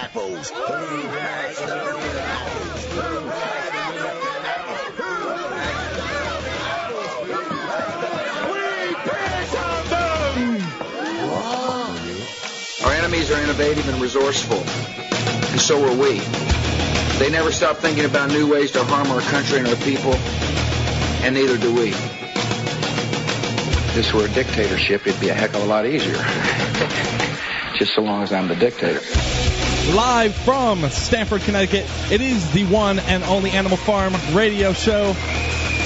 apples? Who has the apples? Who has the Our enemies are innovative and resourceful, and so are we. They never stop thinking about new ways to harm our country and our people, and neither do we. If this were a dictatorship, it'd be a heck of a lot easier. Just so long as I'm the dictator. Live from Stamford, Connecticut, it is the one and only Animal Farm radio show.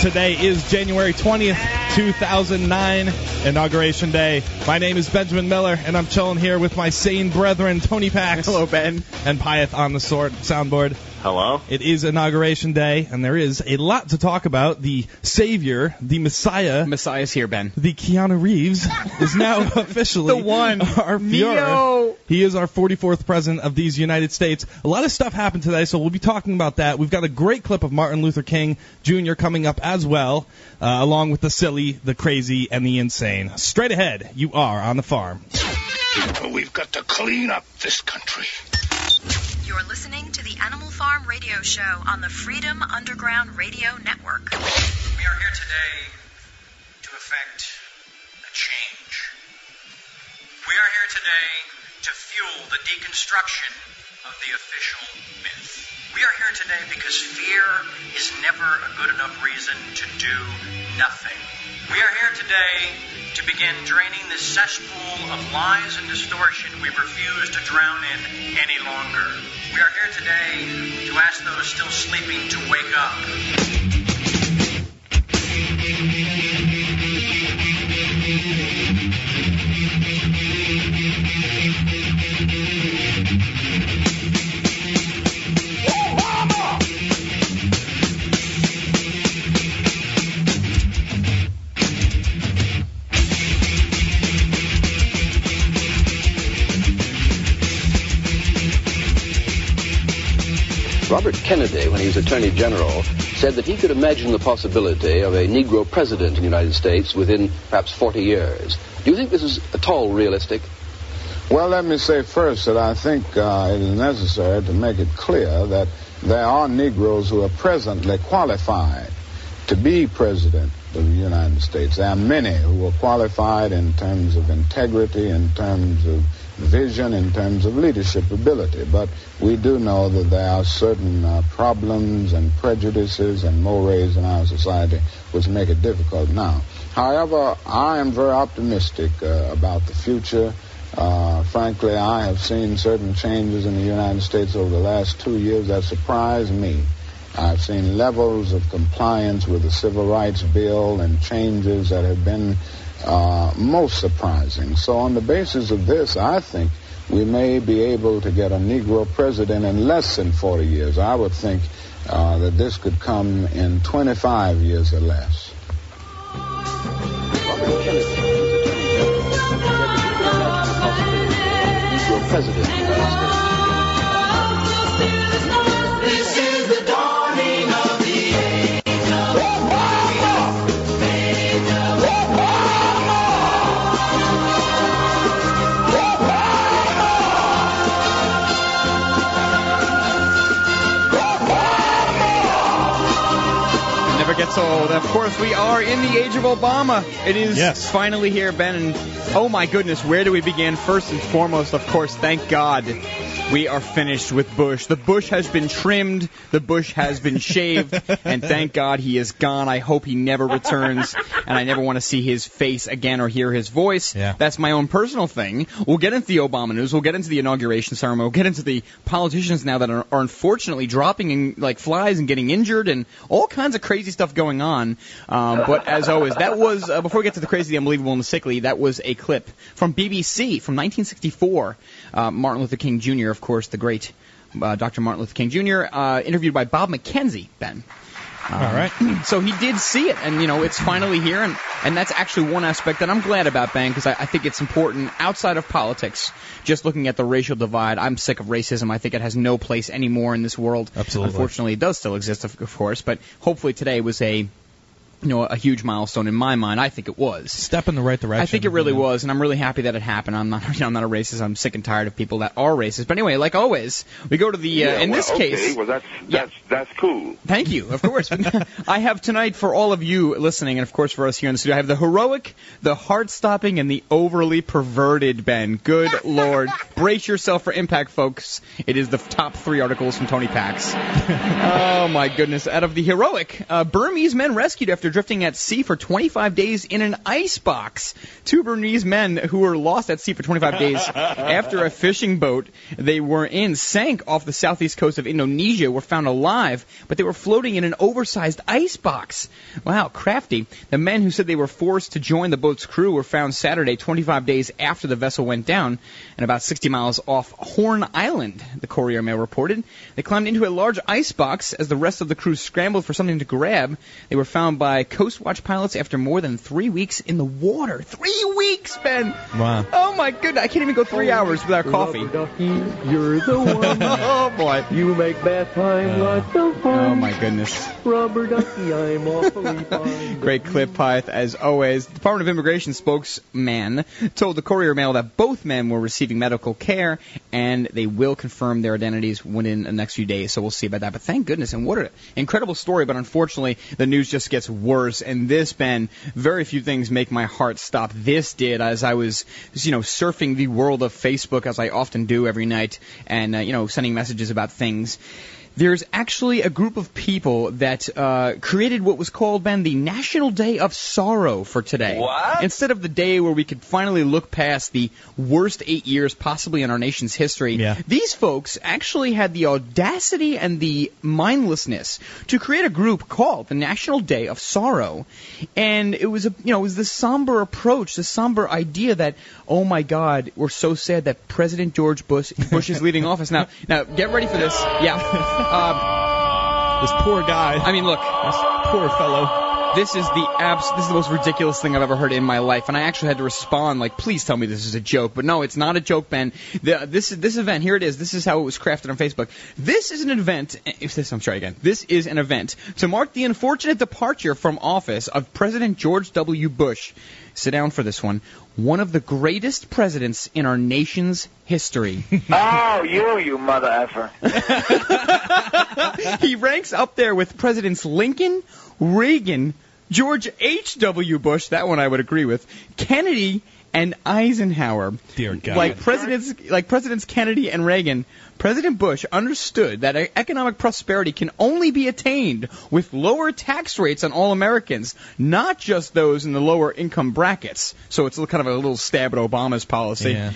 Today is January 20th, 2009, Inauguration Day. My name is Benjamin Miller, and I'm chilling here with my sane brethren, Tony Pax. Hello, Ben. And Pyeth on the sword soundboard. Hello. It is Inauguration Day, and there is a lot to talk about. The Savior, the Messiah. Messiah's here, Ben. The Keanu Reeves is now officially The one. our Neo. Fuhrer. He is our 44th president of these United States. A lot of stuff happened today, so we'll be talking about that. We've got a great clip of Martin Luther King Jr. coming up as well, uh, along with the silly, the crazy, and the insane. Straight ahead, you are on the farm. We've got to clean up this country. You're listening to the Animal Farm Radio Show on the Freedom Underground Radio Network. We are here today to effect a change. We are here today to fuel the deconstruction of the official myth. We are here today because fear is never a good enough reason to do nothing. We are here today to begin draining this cesspool of lies and distortion we refuse to drown in any longer. We are here today to ask those still sleeping to wake up. Robert Kennedy, when he was Attorney General, said that he could imagine the possibility of a Negro president in the United States within perhaps 40 years. Do you think this is at all realistic? Well, let me say first that I think uh, it is necessary to make it clear that there are Negroes who are presently qualified to be president of the United States. There are many who are qualified in terms of integrity, in terms of vision, in terms of leadership ability. But we do know that there are certain uh, problems and prejudices and mores in our society which make it difficult now. However, I am very optimistic uh, about the future. Uh, frankly, I have seen certain changes in the United States over the last two years that surprised me. I've seen levels of compliance with the Civil Rights Bill and changes that have been uh, most surprising. So, on the basis of this, I think we may be able to get a Negro president in less than 40 years. I would think uh, that this could come in 25 years or less. Robert It never gets old. Of course, we are in the age of Obama. It is Yes. finally here, Ben. And oh my goodness, where do we begin? First and foremost, of course, thank God we are finished with Bush. The bush has been trimmed, the bush has been shaved, and thank God he is gone. I hope he never returns, and I never want to see his face again or hear his voice. Yeah. That's my own personal thing. We'll get into the Obama news. We'll get into the inauguration ceremony. We'll get into the politicians now that are, are unfortunately dropping in, like flies and getting injured and all kinds of crazy stuff going on. Um, but as always, that was uh, before we get to the crazy, the unbelievable, and the sickly. That was a clip from BBC from 1964. Uh, Martin Luther King Jr., of course, the great uh, Dr. Martin Luther King Jr., uh, interviewed by Bob McKenzie. Ben. Um, All right. So he did see it, and you know it's finally here, and and that's actually one aspect that I'm glad about, Ben, because I, I think it's important outside of politics. Just looking at the racial divide, I'm sick of racism. I think it has no place anymore in this world. Absolutely. Unfortunately, it does still exist, of, of course, but hopefully today was a you know, a huge milestone in my mind. I think it was. Step in the right direction. I think it really you know. was, and I'm really happy that it happened. I'm not, you know, I'm not a racist. I'm sick and tired of people that are racist. But anyway, like always, we go to the. Uh, Yeah, in well, this okay, case, well that's Yeah. that's that's cool. Thank you, of course. I have tonight for all of you listening, and of course for us here in the studio, I have the heroic, the heart-stopping, and the overly perverted Ben. Good lord, brace yourself for impact, folks. It is the top three articles from Tony Pax. oh my goodness! Out of the heroic, uh, Burmese men rescued after drifting at sea for 25 days in an ice box. Two Burmese men who were lost at sea for 25 days after a fishing boat they were in sank off the southeast coast of Indonesia were found alive, but they were floating in an oversized ice box. Wow, crafty. The men who said they were forced to join the boat's crew were found Saturday, 25 days after the vessel went down, and about 60 miles off Horn Island, the Courier Mail reported. They climbed into a large ice box as the rest of the crew scrambled for something to grab. They were found by Coast Watch pilots after more than three weeks in the water. Three weeks, Ben! Wow. Oh my goodness, I can't even go three oh, hours without coffee. You're the one. oh boy. You make bath time uh, lots of fun. Oh my goodness. Rubber ducky, I'm awfully fine. Great clip, Pyth, as always. The Department of Immigration spokesman told the Courier Mail that both men were receiving medical care and they will confirm their identities within the next few days. So we'll see about that. But thank goodness, and what an incredible story. But unfortunately, the news just gets worse. And this, Ben, very few things make my heart stop. This did as I was, you know, surfing the world of Facebook as I often do every night, and uh, you know, sending messages about things there's actually a group of people that uh, created what was called, Ben, the National Day of Sorrow for today. What? Instead of the day where we could finally look past the worst eight years possibly in our nation's history, Yeah. these folks actually had the audacity and the mindlessness to create a group called the National Day of Sorrow. And it was a, you know, it was this somber approach, this somber idea that, oh my God, we're so sad that President George Bush, Bush is leaving office now. Now, get ready for this. Yeah. Um, This poor guy. I mean, look, this poor fellow. this is the abs- this is the most ridiculous thing I've ever heard in my life, and I actually had to respond like, "Please tell me this is a joke." But no, it's not a joke, Ben. The, this is this event here it is. This is how it was crafted on Facebook. This is an event. If this, I'm sorry again. This is an event to mark the unfortunate departure from office of President George W. Bush. Sit down for this one. One of the greatest presidents in our nation's history. Oh, you, you mother effer. he ranks up there with Presidents Lincoln, Reagan, George H.W. Bush, that one I would agree with, Kennedy, and Eisenhower. Dear God. Like presidents, like presidents Kennedy and Reagan, President Bush understood that economic prosperity can only be attained with lower tax rates on all Americans, not just those in the lower income brackets. So it's kind of a little stab at Obama's policy. Yeah.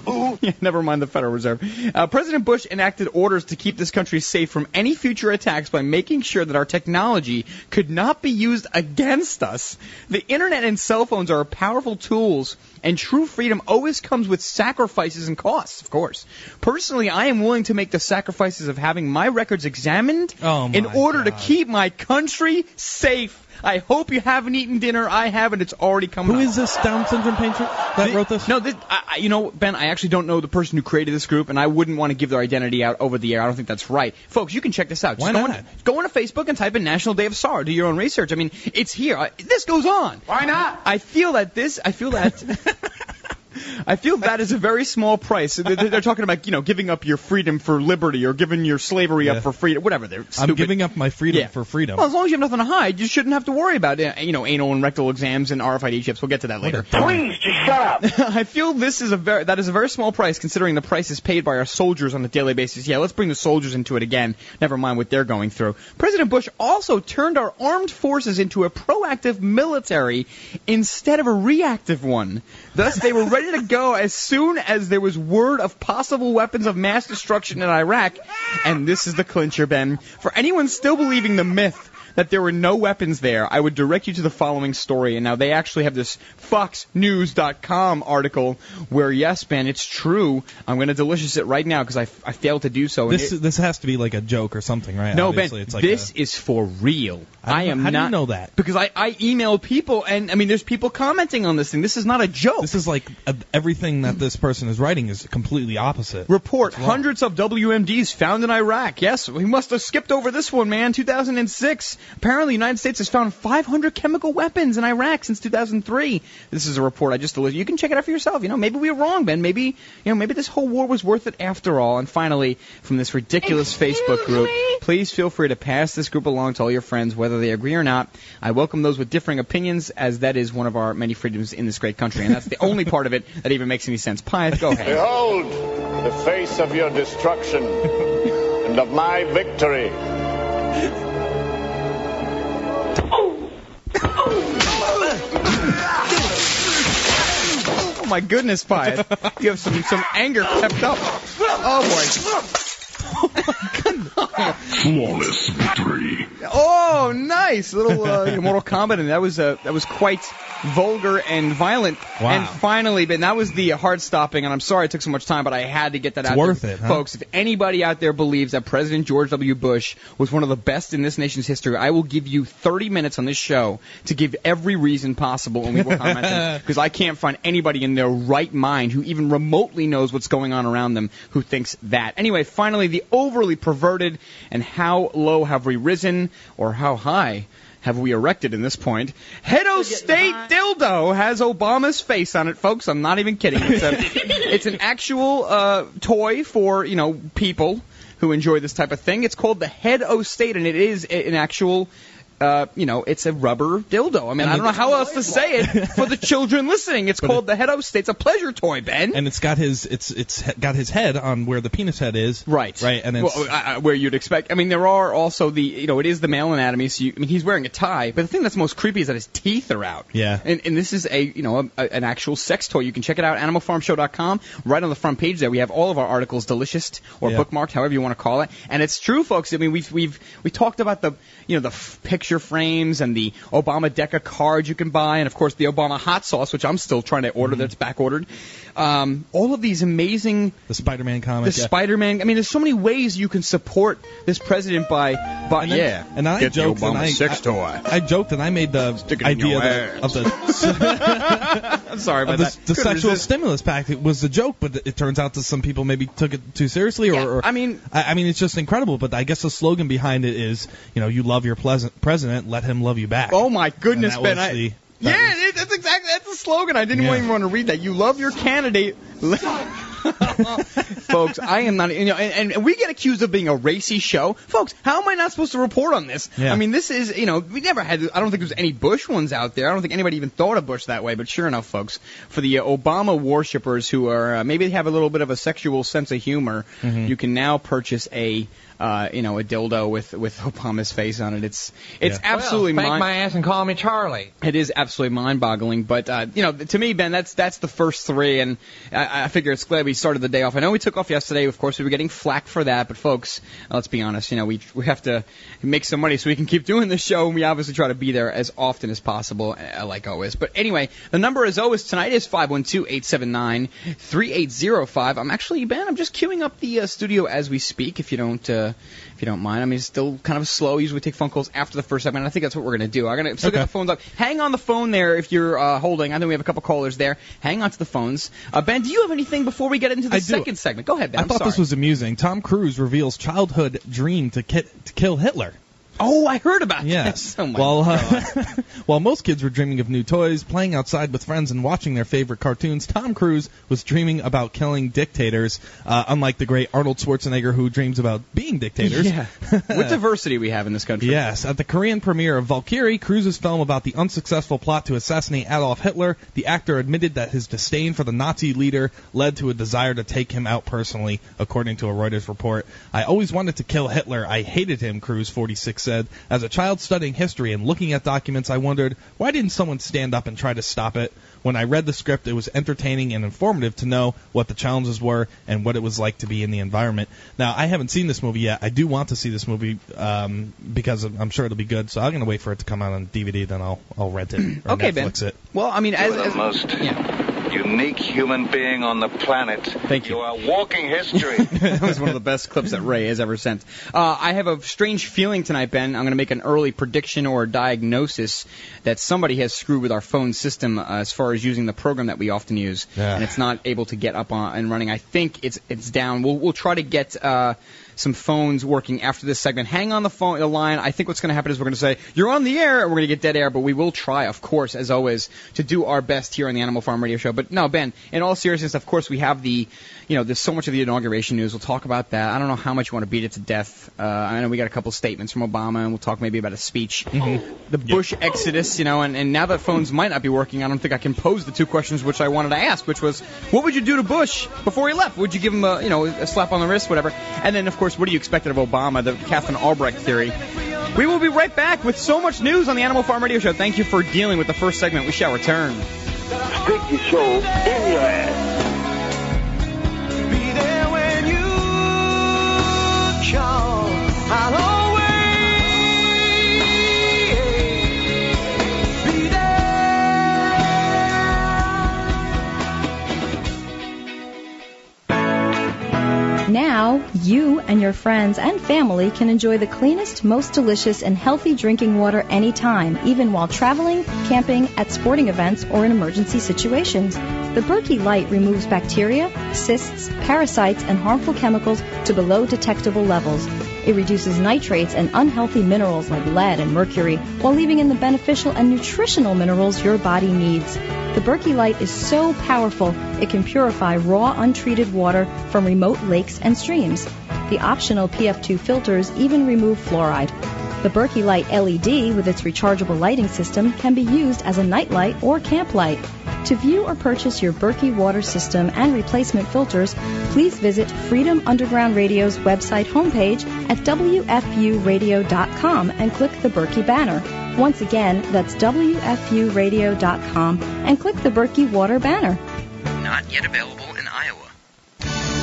Yeah, Never mind the Federal Reserve. Uh, President Bush enacted orders to keep this country safe from any future attacks by making sure that our technology could not be used against us. The internet and cell phones are powerful tools, and true freedom always comes with sacrifices and costs, of course. Personally, I am willing to make the sacrifices of having my records examined Oh, in my order to keep my country safe. I hope you haven't eaten dinner. I haven't. It's already coming. Who up. is this Down syndrome patient that The- wrote this? No, this, I, I- you know, Ben, I actually don't know the person who created this group, and I wouldn't want to give their identity out over the air. I don't think that's right. Folks, you can check this out. Just Why go, not? On, go on to Facebook and type in National Day of Sorrow. Do your own research. I mean, it's here. I, this goes on. Why not? I feel that this, I feel that. I feel that is a very small price. They're, they're talking about, you know, giving up your freedom for liberty or giving your slavery Yeah. up for freedom, whatever. They're I'm giving up my freedom Yeah. for freedom. Well, as long as you have nothing to hide, you shouldn't have to worry about, uh, you know, anal and rectal exams and RFID chips. We'll get to that later. Please, just shut up. I feel this is a very that is a very small price considering the prices paid by our soldiers on a daily basis. Yeah, let's bring the soldiers into it again. Never mind what they're going through. President Bush also turned our armed forces into a proactive military instead of a reactive one. Thus, they were ready to go as soon as there was word of possible weapons of mass destruction in Iraq. And this is the clincher, Ben. For anyone still believing the myth that there were no weapons there, I would direct you to the following story. And now they actually have this FoxNews.com article where, yes, Ben, it's true. I'm going to delicious it right now because I, I failed to do so. And This it- this has to be like a joke or something, right? no, Obviously, Ben, it's like this a- is for real. I don't am how do not. you know that? Because I, I emailed people, and I mean, there's people commenting on this thing. This is not a joke. this is like uh, everything that this person is writing is completely opposite. Report hundreds of WMDs found in Iraq. Yes, we must have skipped over this one, man. 2006. Apparently, the United States has found 500 chemical weapons in Iraq since 2003. This is a report I just delivered. You can check it out for yourself. You know, maybe we were wrong, Ben. Maybe, you know, maybe this whole war was worth it after all. And finally, from this ridiculous Facebook group, please feel free to pass this group along to all your friends, whether they agree or not. I welcome those with differing opinions, as that is one of our many freedoms in this great country, and that's the only part of it that even makes any sense. Pyth, go ahead. Behold the face of your destruction and of my victory. Oh my goodness, Pyth. You have some, some anger kept up. Oh boy. Oh my goodness. Flawless victory. Oh, nice little uh, Mortal Kombat, and that was uh, that was quite vulgar and violent. Wow. And finally, Ben, that was the hard stopping, and I'm sorry it took so much time, but I had to get that It's out worth there. it, huh? folks. If anybody out there believes that President George W. Bush was one of the best in this nation's history, I will give you 30 minutes on this show to give every reason possible, and we will comment because I can't find anybody in their right mind who even remotely knows what's going on around them who thinks that. Anyway, finally, the overly perverted and how low have we risen, or how high have we erected in this point? Head O State Dildo has Obama's face on it, folks. I'm not even kidding. It's, a, it's an actual uh, toy for you know people who enjoy this type of thing. It's called the Head O State, and it is an actual. Uh, you know, it's a rubber dildo. I mean, I don't know how else to say it for the children listening. It's called the Head O State. It's a pleasure toy, Ben. and it's got his it's it's got his head on where the penis head is. Right. Right. And it's well, uh, uh, where you'd expect. I mean, there are also the, you know, it is the male anatomy. So you, I mean, he's wearing a tie, but the thing that's most creepy is that his teeth are out. Yeah. And, and this is a, you know, a, a, an actual sex toy. You can check it out, animalfarmshow.com. Right on the front page there, we have all of our articles delicious or Yeah. bookmarked, however you want to call it. And it's true, folks. I mean, we've we've we talked about the, you know, the f- picture frames and the Obama Deca cards you can buy, and of course the Obama hot sauce, which I'm still trying to order. That's back ordered. Um, all of these amazing the Spider-Man comic. the yeah. Spider-Man. I mean, there's so many ways you can support this president by, by And then- yeah. and I Get the joked and Obama I, sex I, toy. I joked and I made the Stick in idea your of the, of the I'm sorry about of the, that. the Couldn't sexual resist. stimulus pack it was a joke, but it turns out that some people maybe took it too seriously. Or, Yeah, or I mean- I, I mean, it's just incredible. But I guess the slogan behind it is, you know, you love your pleasant president, let him love you back. Oh my goodness, And Ben! I, the- yeah, that it, that's exactly that's the slogan. I didn't Yeah. even want to read that. You love your candidate. Folks, I am not. You know, and, and we get accused of being a racy show. Folks, how am I not supposed to report on this? Yeah. I mean, this is you know we never had. I don't think there's any Bush ones out there. I don't think anybody even thought of Bush that way. But sure enough, folks, for the uh, Obama worshippers who are uh, maybe they have a little bit of a sexual sense of humor, Mm-hmm. you can now purchase a. Uh, you know, a dildo with with Obama's face on it. It's it's Yeah. absolutely Spank mind- my ass and call me Charlie. it is absolutely mind-boggling, but uh, you know, to me, Ben, that's that's the first three, and I, I figure it's glad we started the day off. I know we took off yesterday. Of course, we were getting flack for that, but folks, uh, let's be honest. You know, we we have to make some money so we can keep doing this show, and we obviously try to be there as often as possible, uh, like always. But anyway, the number as always tonight is five one two eight seven nine three eight zero five. I'm actually Ben. I'm just queuing up the uh, studio as we speak. If you don't. Uh, if you don't mind, I mean, it's still kind of slow. Usually we take phone calls after the first segment. I think that's what we're going to do. I'm going to still get the phones up. Hang on the phone there if you're uh, holding. I think we have a couple callers there. Hang on to the phones. Uh, ben, do you have anything before we get into the I do. second segment? Go ahead, Ben. I I'm thought sorry. this was amusing. Tom Cruise reveals childhood dream to, ki- to kill Hitler. Oh, I heard about Yes. this. Oh while uh, while most kids were dreaming of new toys, playing outside with friends, and watching their favorite cartoons, Tom Cruise was dreaming about killing dictators. Uh, unlike the great Arnold Schwarzenegger, who dreams about being dictators. Yeah. what diversity we have in this country. Yes, at the Korean premiere of Valkyrie, Cruise's film about the unsuccessful plot to assassinate Adolf Hitler, the actor admitted that his disdain for the Nazi leader led to a desire to take him out personally, according to a Reuters report. I always wanted to kill Hitler. I hated him, Cruise 46 said. As a child studying history and looking at documents, I wondered, why didn't someone stand up and try to stop it? When I read the script, it was entertaining and informative to know what the challenges were and what it was like to be in the environment. Now, I haven't seen this movie yet. I do want to see this movie um, because I'm sure it'll be good. So I'm going to wait for it to come out on DVD, then I'll I'll rent it or Okay, Ben. Netflix it. Well, I mean, as, You're as the most yeah. unique human being on the planet. Thank you. You are walking history. that was one of the best clips that Ray has ever sent. Uh, I have a strange feeling tonight, Ben. I'm going to make an early prediction or diagnosis that somebody has screwed with our phone system uh, as far as using the program that we often use, Yeah. and it's not able to get up on and running. I think it's it's down. We'll we'll try to get. Uh, some phones working after this segment. Hang on the phone, the line. I think what's going to happen is we're going to say you're on the air, and we're going to get dead air. But we will try, of course, as always, to do our best here on the Animal Farm Radio Show. But no, Ben. In all seriousness, of course, we have the, you know, there's so much of the inauguration news. We'll talk about that. I don't know how much you want to beat it to death. Uh, I know we got a couple statements from Obama, and we'll talk maybe about a speech. The Bush exodus, you know, and, and now that phones might not be working, I don't think I can pose the two questions which I wanted to ask, which was, what would you do to Bush before he left? Would you give him a, you know, a slap on the wrist, whatever? And then, of course, what do you expect of Obama? The Katherine Albrecht theory. We will be right back with so much news on the Animal Farm Radio Show. Thank you for dealing with the first segment. We shall return. Stick your show in your ass. Be there when you call. Now, you and your friends and family can enjoy the cleanest, most delicious, and healthy drinking water anytime, even while traveling, camping, at sporting events, or in emergency situations. The Berkey Light removes bacteria, cysts, parasites, and harmful chemicals to below detectable levels. It reduces nitrates and unhealthy minerals like lead and mercury while leaving in the beneficial and nutritional minerals your body needs. The Berkey Light is so powerful it can purify raw, untreated water from remote lakes and streams. The optional PF2 filters even remove fluoride. The Berkey Light LED with its rechargeable lighting system can be used as a nightlight or camp light. To view or purchase your Berkey water system and replacement filters, please visit Freedom Underground Radio's website homepage at WFUradio.com and click the Berkey banner. Once again, that's WFUradio.com and click the Berkey Water banner. Not yet available.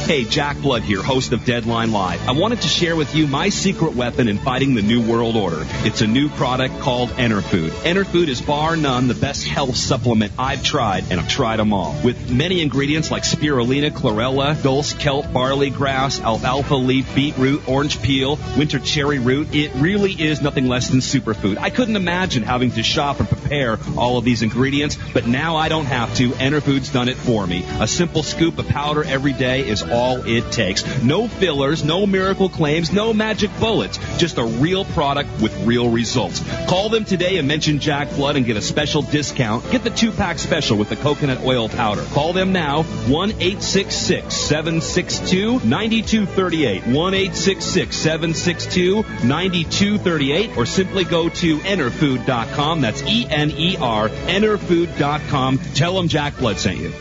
Hey, Jack Blood here, host of Deadline Live. I wanted to share with you my secret weapon in fighting the New World Order. It's a new product called Enerfood. Enerfood is bar none the best health supplement I've tried, and I've tried them all. With many ingredients like spirulina, chlorella, dulse, kelp, barley grass, alfalfa leaf, beetroot, orange peel, winter cherry root, it really is nothing less than superfood. I couldn't imagine having to shop and prepare all of these ingredients, but now I don't have to. Enerfood's done it for me. A simple scoop of powder every day is all it takes. No fillers, no miracle claims, no magic bullets. Just a real product with real results. Call them today and mention Jack Blood and get a special discount. Get the two pack special with the coconut oil powder. Call them now 1 866 762 9238. 1 866 762 9238 or simply go to enerfood.com. That's E N E R, enerfood.com. Tell them Jack Blood sent you.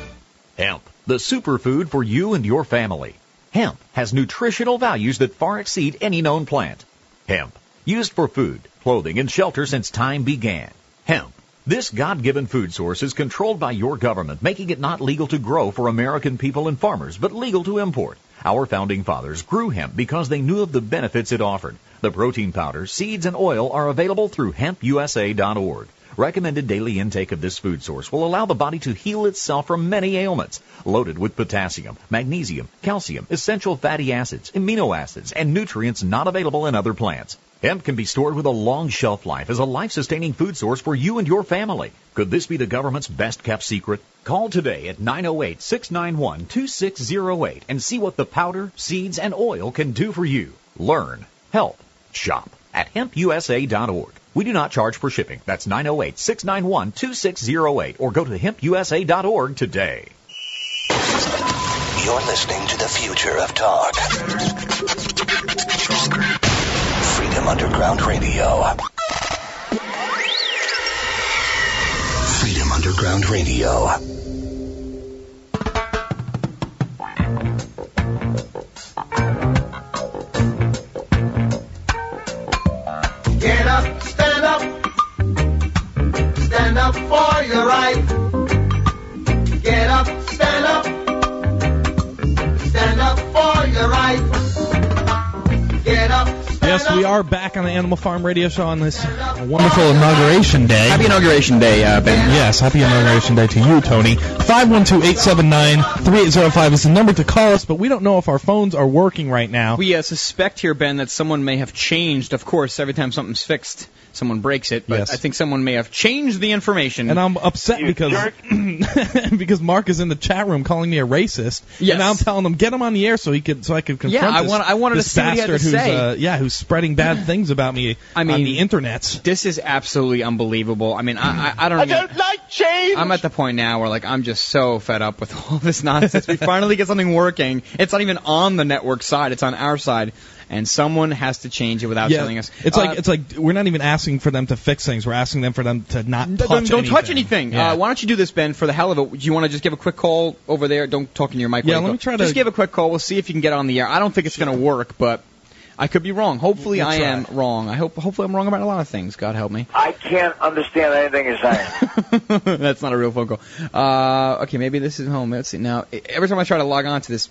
Hemp, the superfood for you and your family. Hemp has nutritional values that far exceed any known plant. Hemp, used for food, clothing, and shelter since time began. Hemp. This God-given food source is controlled by your government, making it not legal to grow for American people and farmers, but legal to import. Our founding fathers grew hemp because they knew of the benefits it offered. The protein powder, seeds, and oil are available through hempusa.org. Recommended daily intake of this food source will allow the body to heal itself from many ailments. Loaded with potassium, magnesium, calcium, essential fatty acids, amino acids, and nutrients not available in other plants. Hemp can be stored with a long shelf life as a life-sustaining food source for you and your family. Could this be the government's best kept secret? Call today at 908-691-2608 and see what the powder, seeds, and oil can do for you. Learn, help, shop at hempusa.org. We do not charge for shipping. That's 908-691-2608 or go to hempusa.org today. You're listening to the future of talk. Freedom Underground Radio. Freedom Underground Radio. Up for your right. Get up, stand up. Stand up for your right. Get up, stand Yes, we are back on the Animal Farm Radio Show on this wonderful inauguration day. Happy inauguration day, uh, Ben. Yes, happy inauguration day to you, Tony. 512-879-3805 is the number to call us, but we don't know if our phones are working right now. We uh, suspect here, Ben, that someone may have changed. Of course, every time something's fixed, someone breaks it. But Yes. I think someone may have changed the information. And I'm upset because because Mark is in the chat room calling me a racist. Yes. And now I'm telling him get him on the air so he could so I could confront Yeah, I this, want- I wanted to this see what he had to bastard say. who's uh, yeah who's spreading bad things about me I mean, on the internet. This is absolutely unbelievable. I mean, I, I, I don't. I even- don't like change. I'm at the point now where like I'm just so fed up with all this nonsense. we finally get something working. It's not even on the network side; it's on our side, and someone has to change it without yeah, telling us. it's Uh, like it's like we're not even asking for them to fix things. We're asking them for them to not touch don't, don't touch anything. anything. Yeah. Uh, why don't you do this, Ben, for the hell of it? Do you want to just give a quick call over there? Don't talk in your mic. Yeah, let me try to- Just give a quick call. We'll see if you can get on the air. I don't think it's going to work, but I could be wrong. Hopefully, I try. am wrong. I hope. Hopefully, I'm wrong about a lot of things. God help me. I can't understand anything you're saying. That's not a real phone call. Uh, okay, maybe this is home. Let's see. Now, every time I try to log on to this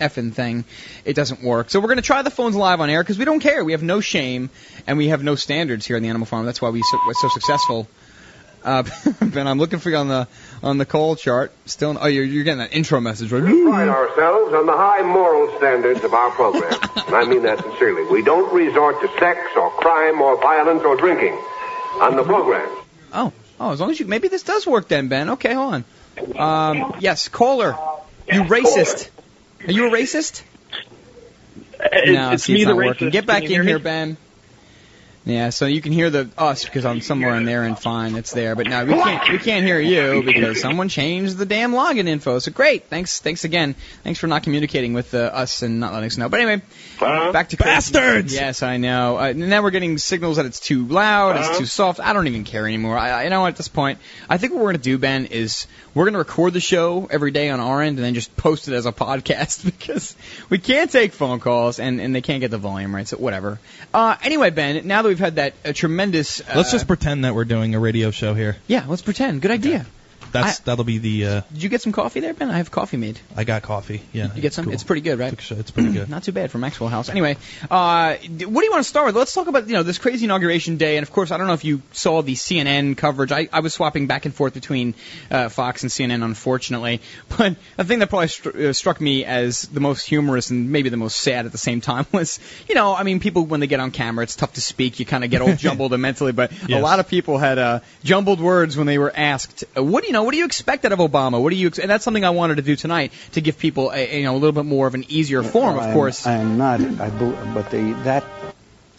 effing thing, it doesn't work. So we're going to try the phones live on air because we don't care. We have no shame and we have no standards here in the Animal Farm. That's why we so, we're so successful. Uh, Ben, I'm looking for you on the on the call chart. Still, oh, you're, you're getting that intro message, right? We pride ourselves on the high moral standards of our program. and I mean that sincerely. We don't resort to sex or crime or violence or drinking on the program. Oh, oh, as long as you maybe this does work then, Ben. Okay, hold on. Um, yes, caller, you racist. Are you a racist? no, it's see, me, it's the not working. racist. Get Can back in here, me? Ben. Yeah, so you can hear the us because I'm somewhere in there and fine, it's there. But now we can't we can't hear you because someone changed the damn login info. So great, thanks thanks again. Thanks for not communicating with uh, us and not letting us know. But anyway, back to bastards. Yes, I know. Uh, now we're getting signals that it's too loud, it's too soft. I don't even care anymore. I, I you know at this point, I think what we're gonna do, Ben, is we're gonna record the show every day on our end and then just post it as a podcast because we can't take phone calls and and they can't get the volume right. So whatever. Uh, anyway, Ben, now that we've had that uh, tremendous, uh, Let's just pretend that we're doing a radio show here. yeah, let's pretend. Good idea. That's that'll be the. Uh, Did you get some coffee there, Ben? I have coffee made. I got coffee. Yeah, You get some? cool. It's pretty good, right? It's pretty good. Not too bad for Maxwell House. Anyway, uh, what do you want to start with? Let's talk about you know this crazy inauguration day, and of course, I don't know if you saw the CNN coverage. I, I was swapping back and forth between uh, Fox and CNN, unfortunately. But the thing that probably stru- uh, struck me as the most humorous and maybe the most sad at the same time was, you know, I mean, people when they get on camera, it's tough to speak. You kind of get all jumbled mentally, but a lot of people had uh, jumbled words when they were asked, "What do you know? What do you expect out of Obama? What do you?" Ex-? And that's something I wanted to do tonight to give people, a, you know, a little bit more of an easier form. Of I'm- course, I am not. I but the that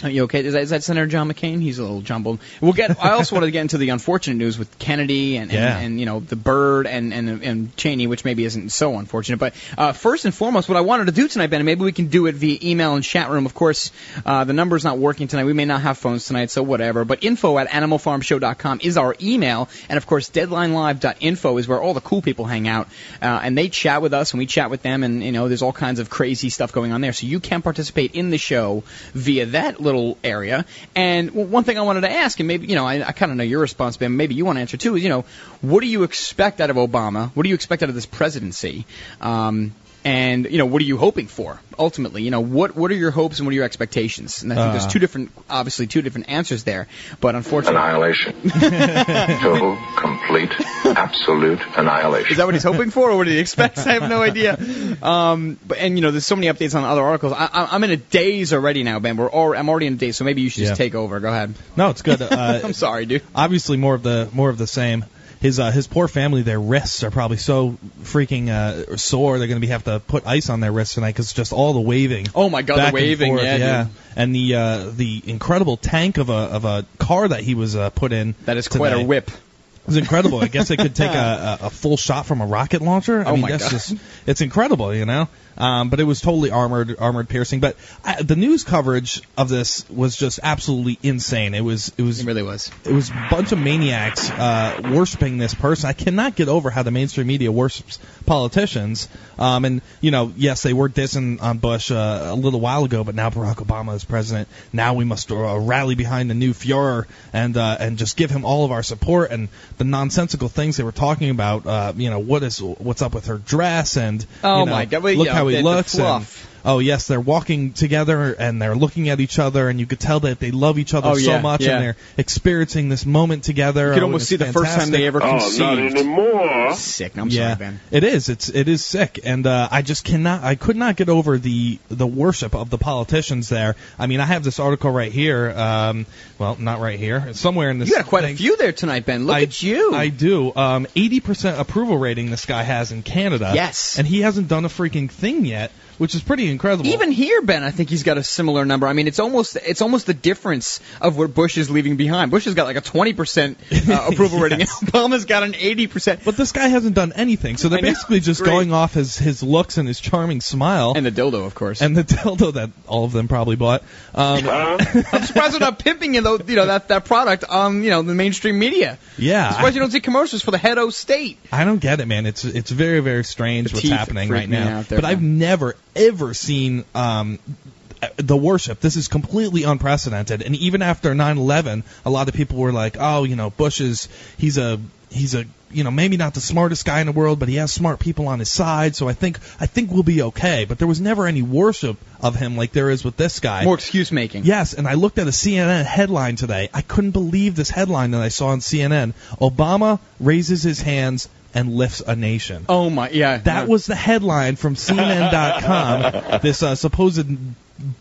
are you okay? Is that, is that Senator John McCain? He's a little jumbled. We'll get. I also wanted to get into the unfortunate news with Kennedy and and, and you know the Byrd and, and and Cheney, which maybe isn't so unfortunate. But uh, first and foremost, what I wanted to do tonight, Ben, and maybe we can do it via email and chat room. Of course, uh, the number's not working tonight. We may not have phones tonight, so whatever. But info at animalfarmshow.com is our email, and of course, deadlinelive.info is where all the cool people hang out, uh, and they chat with us and we chat with them, and you know there's all kinds of crazy stuff going on there. So you can participate in the show via that little area. And one thing I wanted to ask, and maybe you know I, I kind of know your response, Ben. Maybe you want to answer too. Is you know what do you expect out of Obama? What do you expect out of this presidency? Um, and you know what are you hoping for ultimately? You know what what are your hopes and what are your expectations? And I think Uh. there's two different, obviously two different answers there. But unfortunately, Annihilation. Total, complete, absolute annihilation. Is that what he's hoping for, or what he expects I have no idea. Um, but and you know, there's so many updates on other articles. I, I- I'm in a daze already now, Ben. We're all, I'm already in a daze, so maybe you should just take over. Go ahead. No, it's good. Uh, I'm sorry, dude. Obviously, more of the more of the same. His uh, his poor family, their wrists are probably so freaking uh, sore. They're going to be have to put ice on their wrists tonight because just all the waving. Oh my God, the and waving, forth, yeah, dude. And the uh, the incredible tank of a of a car that he was uh, put in. That is quite a whip. It was incredible. I guess it could take a, a, a full shot from a rocket launcher. I Oh mean, my that's God. just it's incredible, you know. Um, but it was totally armored, armored piercing. But I, the news coverage of this was just absolutely insane. It was, it was, It really was. it was a bunch of maniacs uh, worshiping this person. I cannot get over how the mainstream media worships politicians. Um, and you know, yes, they were dissing on Bush uh, a little while ago, but now Barack Obama is president. Now we must uh, rally behind the new Fuhrer and uh, and just give him all of our support. And the nonsensical things they were talking about, uh, you know, what is what's up with her dress and Oh you know, my God, well, look yeah, how the looks. and. Oh yes, they're walking together and they're looking at each other, and you could tell that they love each other Oh, so yeah, much, yeah. and they're experiencing this moment together. You could Oh, almost it's see the first time they fantastic. ever Oh, not conceived. anymore. Sick. I'm yeah, sorry, Ben. it is. It's it is sick, and uh, I just cannot. I could not get over the the worship of the politicians there. I mean, I have this article right here. Um, well, not right here. It's somewhere in this. You got quite thing. a few there tonight, Ben. Look I, at you. I do. Um, 80% approval rating this guy has in Canada. Yes. And he hasn't done a freaking thing yet, which is pretty incredible. Even here, Ben, I think he's got a similar number. I mean, it's almost it's almost the difference of what Bush is leaving behind. Bush has got like a 20 percent uh, approval rating, and Obama's got an 80 percent. But this guy hasn't done anything, so they're basically just Great. going off his his looks and his charming smile And the dildo, of course. and the dildo that all of them probably bought. Um, I'm surprised they're not pimping you though, you know that that product on you know the mainstream media. yeah, I'm surprised you don't see commercials for the head of state. I don't get it, man. It's it's very very strange The what's happening right now. there, but I've never ever seen um, the worship. This is completely unprecedented. And even after 9/11, a lot of people were like, "Oh, you know, Bush is he's a he's a you know maybe not the smartest guy in the world, but he has smart people on his side. So I think I think we'll be okay." But there was never any worship of him like there is with this guy. More excuse making. Yes, and I looked at a CNN headline today. I couldn't believe this headline that I saw on CNN. Obama raises his hands and lifts a nation. Oh my, yeah. That was the headline from CNN.com. this uh, supposed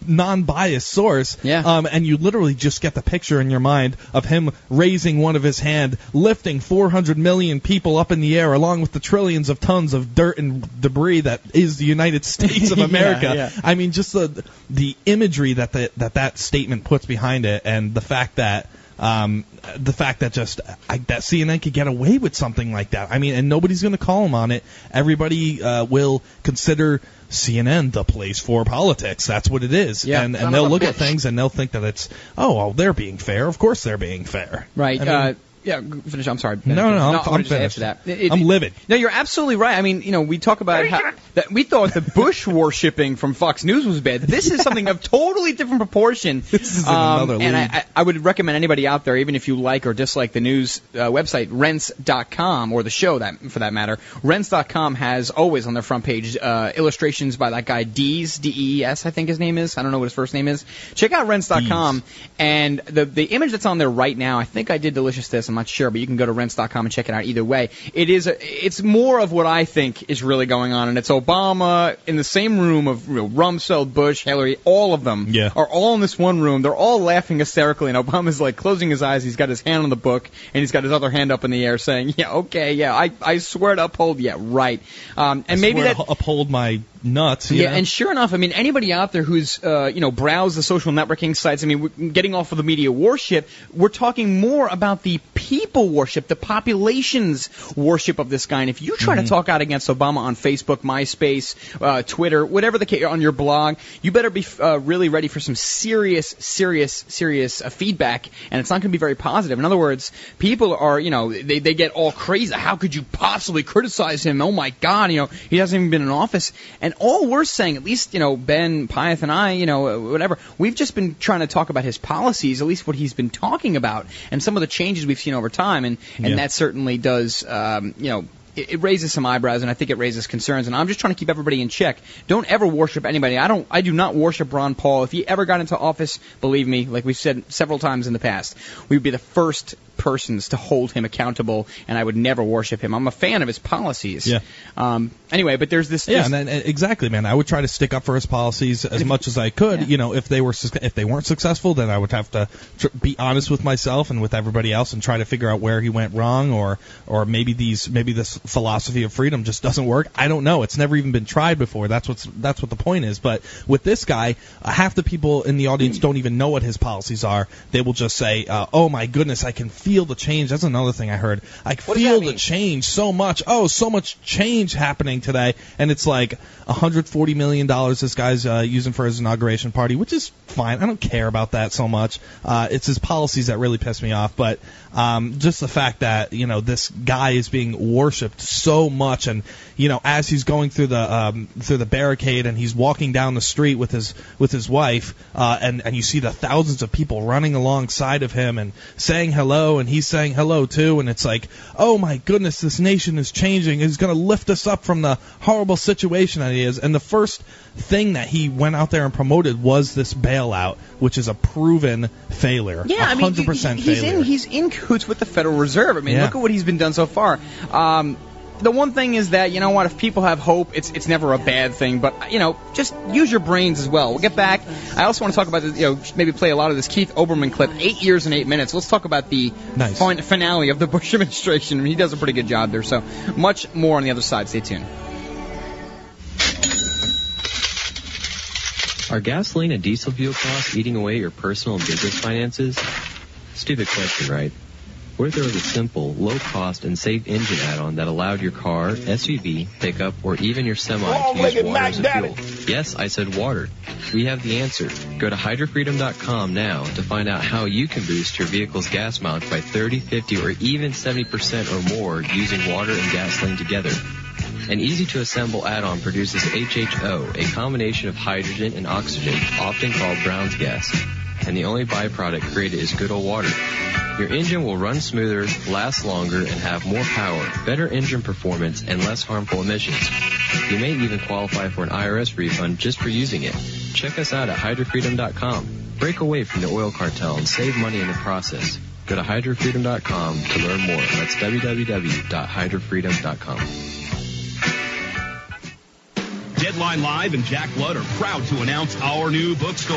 non-biased source. Yeah. Um, and you literally just get the picture in your mind of him raising one of his hand, lifting 400 million people up in the air, along with the trillions of tons of dirt and debris that is the United States of Yeah, America. yeah. I mean, just the the imagery that the, that that statement puts behind it, and the fact that. Um, the fact that just I, that CNN could get away with something like that. I mean, and nobody's going to call him on it. Everybody uh, will consider CNN the place for politics. That's what it is. Yeah, and and they'll look at things and they'll think that it's oh, well, they're being fair. Of course they're being fair. Right. I mean, uh, yeah. Finish. I'm sorry. Ben. No, no, I'm- I wanted I'm finished. After that, It- I'm livid. No, you're absolutely right. I mean, you know, we talk about how that we thought the Bush worshipping from Fox News was bad. This is something of totally different proportion. This is in Um, another and I. I, I would recommend anybody out there, even if you like or dislike the news uh, website, Rense.com, or the show that for that matter, Rense.com has always on their front page uh, illustrations by that guy Dees, D-E-S, I think his name is. I don't know what his first name is. Check out Rense.com, and the the image that's on there right now, I think I did delicious this. I'm not sure, but you can go to Rense.com and check it out. Either way, it is a, it's more of what I think is really going on, and it's Obama in the same room of you know, Rumsfeld, Bush, Hillary, all of them Yeah. are all in this one room. They're all laughing hysterically, and Obama's like closing his eyes. He's got his hand on the book, and he's got his other hand up in the air, saying, "Yeah, okay, yeah, I, I swear to uphold, yeah, right." Um, and I maybe swear that to uphold my nuts. you yeah, know? and sure enough, I mean, anybody out there who's uh, you know browsed the social networking sites, I mean, getting off of the media worship, we're talking more about the people worship, the population's worship of this guy. And if you try Mm-hmm. to talk out against Obama on Facebook, MySpace, uh, Twitter, whatever the case, on your blog, you better be uh, really ready for some serious, serious, serious uh, feedback, and it's not going to be very positive. In other words, people are, you know, they, they get all crazy. How could you possibly criticize him? Oh my God, you know, he hasn't even been in office. And all we're saying, at least, you know, Ben Pyeth and I, you know, uh, whatever, we've just been trying to talk about his policies, at least what he's been talking about, and some of the changes we've seen over time, and and Yeah. that certainly does, um, you know. It, it raises some eyebrows, and I think it raises concerns. And I'm just trying to keep everybody in check. Don't ever worship anybody. I don't. I do not worship Ron Paul. If he ever got into office, believe me, like we've said several times in the past, we would be the first persons to hold him accountable, and I would never worship him. I'm a fan of his policies. Yeah. Um. Anyway, but there's this. Yeah, this- and then, uh, exactly, man. I would try to stick up for his policies as much as I could. You know, if they were if they weren't successful, then I would have to tr- be honest with myself and with everybody else and try to figure out where he went wrong, or or maybe these maybe this philosophy of freedom just doesn't work. I don't know. It's never even been tried before. That's what's that's what the point is. But with this guy, uh, half the people in the audience don't even know what his policies are. They will just say, uh, "Oh my goodness, I can feel the change." That's another thing I heard. I feel the change so much. Oh, so much change happening today, and it's like 140 million dollars this guy's uh, using for his inauguration party, which is fine. I don't care about that so much. Uh, it's his policies that really piss me off, but um, just the fact that you know this guy is being worshipped so much, and you know as he's going through the um, through the barricade and he's walking down the street with his with his wife, uh, and and you see the thousands of people running alongside of him and saying hello and he's saying hello too, and it's like, oh my goodness, this nation is changing. He's going to lift us up from the horrible situation is. And the first thing that he went out there and promoted was this bailout, which is a proven failure. Yeah, I mean, 100% he- he's failure. in he's in cahoots with the Federal Reserve. I mean, Yeah. look at what he's been done so far. Um, the one thing is that you know what, if people have hope, it's it's never a bad thing. But you know, just use your brains as well. We'll get back. I also want to talk about the, you know maybe play a lot of this Keith Olbermann clip, eight years and eight minutes. Let's talk about the Nice. fin- finale of the Bush administration. I mean, he does a pretty good job there. So much more on the other side. Stay tuned. Are gasoline and diesel fuel costs eating away your personal and business finances? Stupid question, right? What if there was a simple, low cost, and safe engine add-on that allowed your car, SUV, pickup, or even your semi to use water as a fuel? Yes, I said water. We have the answer. Go to hydrofreedom.com now to find out how you can boost your vehicle's gas mileage by 30, 50, or even 70% or more using water and gasoline together. An easy to assemble add-on produces HHO, a combination of hydrogen and oxygen, often called Brown's gas. And the only byproduct created is good old water. Your engine will run smoother, last longer, and have more power, better engine performance, and less harmful emissions. You may even qualify for an IRS refund just for using it. Check us out at hydrofreedom.com. Break away from the oil cartel and save money in the process. Go to hydrofreedom.com to learn more. That's www.hydrofreedom.com. Deadline Live and Jack Blood are proud to announce our new bookstore.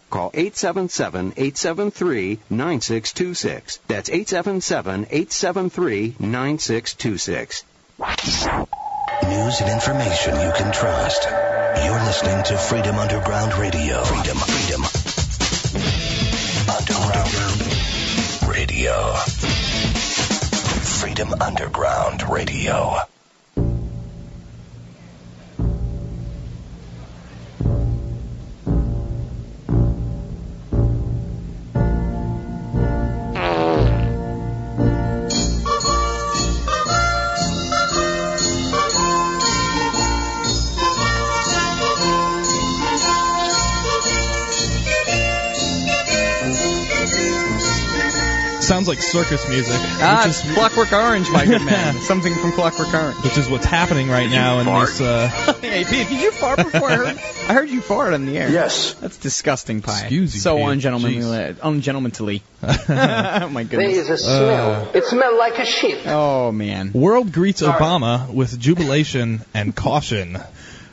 Call 877-873-9626. That's 877-873-9626. News and information you can trust. You're listening to Freedom Underground Radio. Freedom, freedom. Underground Radio. Freedom Underground Radio. Sounds like circus music. Ah, which it's Clockwork Orange, my good man. Something from Clockwork Orange. Which is what's happening right now in this. Uh, hey, Pete, did you fart before I heard? I heard you fart in the air. Yes. That's disgusting, Pie. Excuse you, So Pete. ungentlemanly. Ungentlemanly. oh my goodness. There is a smell. Uh, it smells like a shit. Oh man. World greets Obama with jubilation and caution.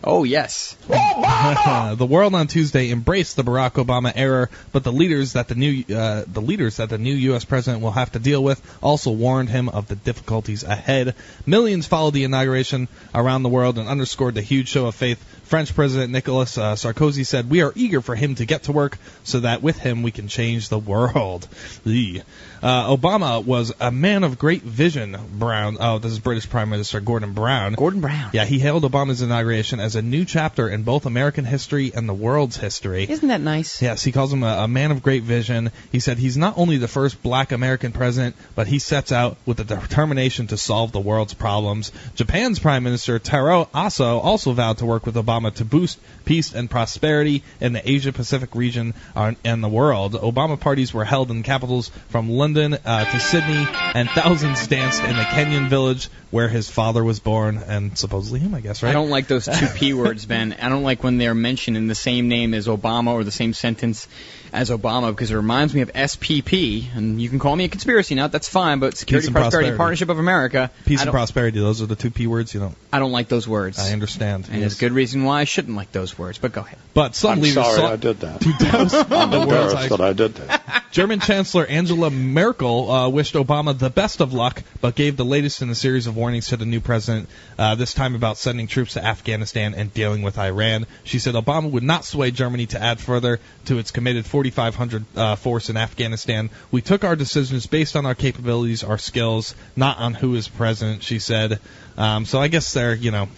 Oh yes. the world on Tuesday embraced the Barack Obama error, but the leaders that the new uh, the leaders that the new U.S. president will have to deal with also warned him of the difficulties ahead. Millions followed the inauguration around the world and underscored the huge show of faith. French President Nicolas uh, Sarkozy said, "We are eager for him to get to work, so that with him we can change the world." Eee. Uh, Obama was a man of great vision. Brown. Oh, this is British Prime Minister Gordon Brown. Gordon Brown. Yeah, he hailed Obama's inauguration as a new chapter in both American history and the world's history. Isn't that nice? Yes, he calls him a, a man of great vision. He said he's not only the first black American president, but he sets out with the determination to solve the world's problems. Japan's Prime Minister Taro Aso also vowed to work with Obama to boost peace and prosperity in the Asia Pacific region uh, and the world. Obama parties were held in capitals from London uh, to Sydney, and thousands danced in the Kenyan village where his father was born, and supposedly him, I guess, right? I don't like those two P words, Ben. I don't like when they're mentioned in the same name as Obama or the same sentence as Obama because it reminds me of SPP, and you can call me a conspiracy nut. That's fine, but Security and Prosperity Prosperity. Partnership of America. Peace I and prosperity. Those are the two P words. You know, I don't like those words. I understand. And Yes. there's a good reason why I shouldn't like those words. But go ahead. But some I'm leaders sorry sought I did that. to douse I'm the world's embarrassed that I did that. German Chancellor Angela Merkel uh, wished Obama the best of luck, but gave the latest in a series of warnings to the new president, uh, this time about sending troops to Afghanistan and dealing with Iran. She said Obama would not sway Germany to add further to its committed 4,500 uh, force in Afghanistan. We took our decisions based on our capabilities, our skills, not on who is president, she said. Um, so I guess they're, you know,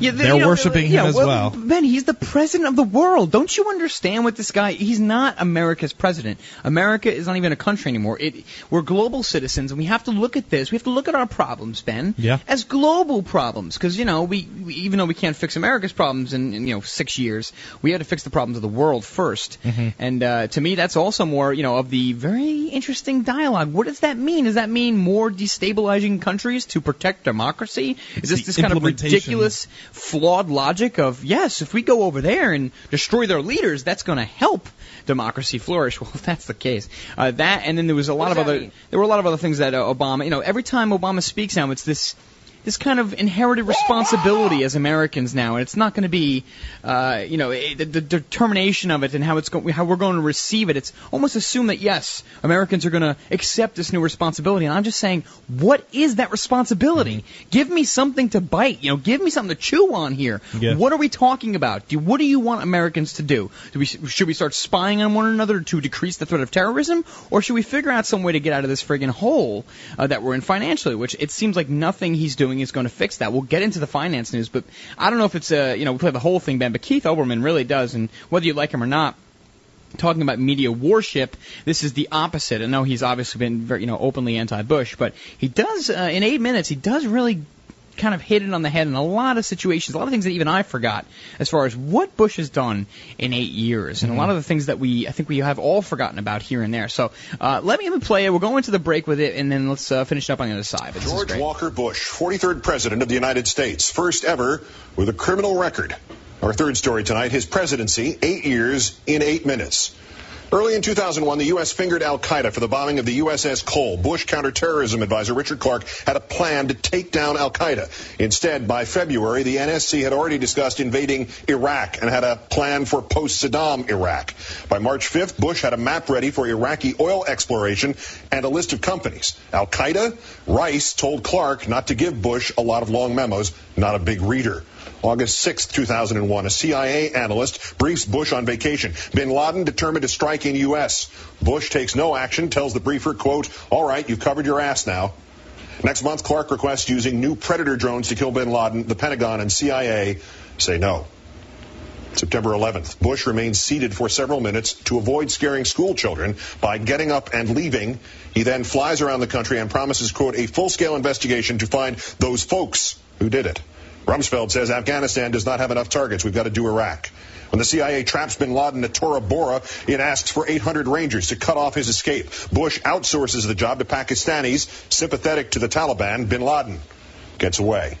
Yeah, they're you know, worshiping yeah, him as well. Ben, he's the president of the world. Don't you understand what this guy? He's not America's president. America is not even a country anymore. It, we're global citizens, and we have to look at this. We have to look at our problems, Ben, Yeah. as global problems. Because you know, we, we even though we can't fix America's problems in, in you know six years, we had to fix the problems of the world 1st Mm-hmm. And uh, to me, that's also more you know of the very interesting dialogue. What does that mean? Does that mean more destabilizing countries to protect democracy? Is this The this kind of ridiculous? Flawed logic of yes, if we go over there and destroy their leaders, that's going to help democracy flourish. Well, if that's the case, uh, that and then there was a lot of other there were a lot of other things that uh, Obama, you know, every time Obama speaks now, it's this this kind of inherited responsibility as Americans now, and it's not going to be, uh, you know, eh, the, the determination of it and how it's go- how we're going to receive it. It's almost assumed that yes, Americans are going to accept this new responsibility, and I'm just saying, what is that responsibility? Give me something to bite, you know, give me something to chew on here. Yeah. What are we talking about? Do, what do you want Americans to do? do we, should we start spying on one another to decrease the threat of terrorism, or should we figure out some way to get out of this friggin' hole uh, that we're in financially? Which it seems like nothing he's doing is going to fix that. We'll get into the finance news, but I don't know if it's a you know we play the whole thing, Ben. But Keith Olbermann really does, and whether you like him or not talking about media warship, this is the opposite. I know he's obviously been very, you know, openly anti-Bush, but he does uh, in eight minutes he does really kind of hit it on the head in a lot of situations, a lot of things that even I forgot as far as what Bush has done in eight years, and a lot of the things that we I think we have all forgotten about here and there. So uh, let me let play it. We'll go into the break with it, and then let's uh, finish up on the other side. But George. Walker Bush, 43rd President of the United States, first ever with a criminal record. Our third story tonight his presidency, eight years in eight minutes. Early in 2001, the U.S. fingered Al Qaeda for the bombing of the USS Cole. Bush counterterrorism advisor Richard Clarke had a plan to take down Al Qaeda. Instead, by February, the NSC had already discussed invading Iraq and had a plan for post Saddam Iraq. By March 5th, Bush had a map ready for Iraqi oil exploration and a list of companies. Al Qaeda, Rice told Clarke not to give Bush a lot of long memos, not a big reader. August 6, 2001, a CIA analyst briefs Bush on vacation. Bin Laden determined to strike in U.S. Bush takes no action, tells the briefer, quote, all right, you've covered your ass now. Next month, Clarke requests using new Predator drones to kill bin Laden. The Pentagon and CIA say no. September 11th, Bush remains seated for several minutes to avoid scaring school children by getting up and leaving. He then flies around the country and promises, quote, a full-scale investigation to find those folks who did it. Rumsfeld says Afghanistan does not have enough targets. We've got to do Iraq. When the CIA traps bin Laden at Tora Bora, it asks for 800 Rangers to cut off his escape. Bush outsources the job to Pakistanis sympathetic to the Taliban. Bin Laden gets away.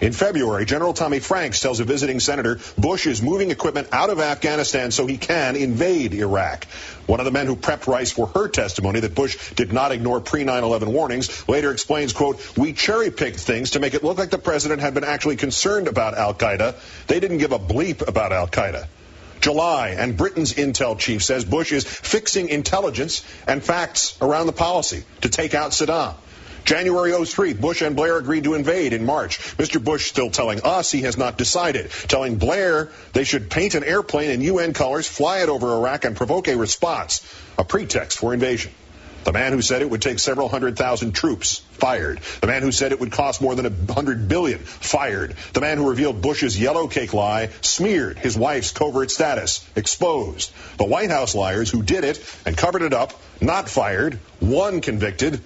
In February, General Tommy Franks tells a visiting senator Bush is moving equipment out of Afghanistan so he can invade Iraq. One of the men who prepped Rice for her testimony that Bush did not ignore pre 9 11 warnings later explains, quote, We cherry picked things to make it look like the president had been actually concerned about Al Qaeda. They didn't give a bleep about Al Qaeda. July, and Britain's intel chief says Bush is fixing intelligence and facts around the policy to take out Saddam. January 03, Bush and Blair agreed to invade in March. Mr. Bush still telling us he has not decided, telling Blair they should paint an airplane in UN colors, fly it over Iraq, and provoke a response, a pretext for invasion. The man who said it would take several hundred thousand troops, fired. The man who said it would cost more than a hundred billion, fired. The man who revealed Bush's yellow cake lie, smeared his wife's covert status, exposed. The White House liars who did it and covered it up, not fired, one convicted.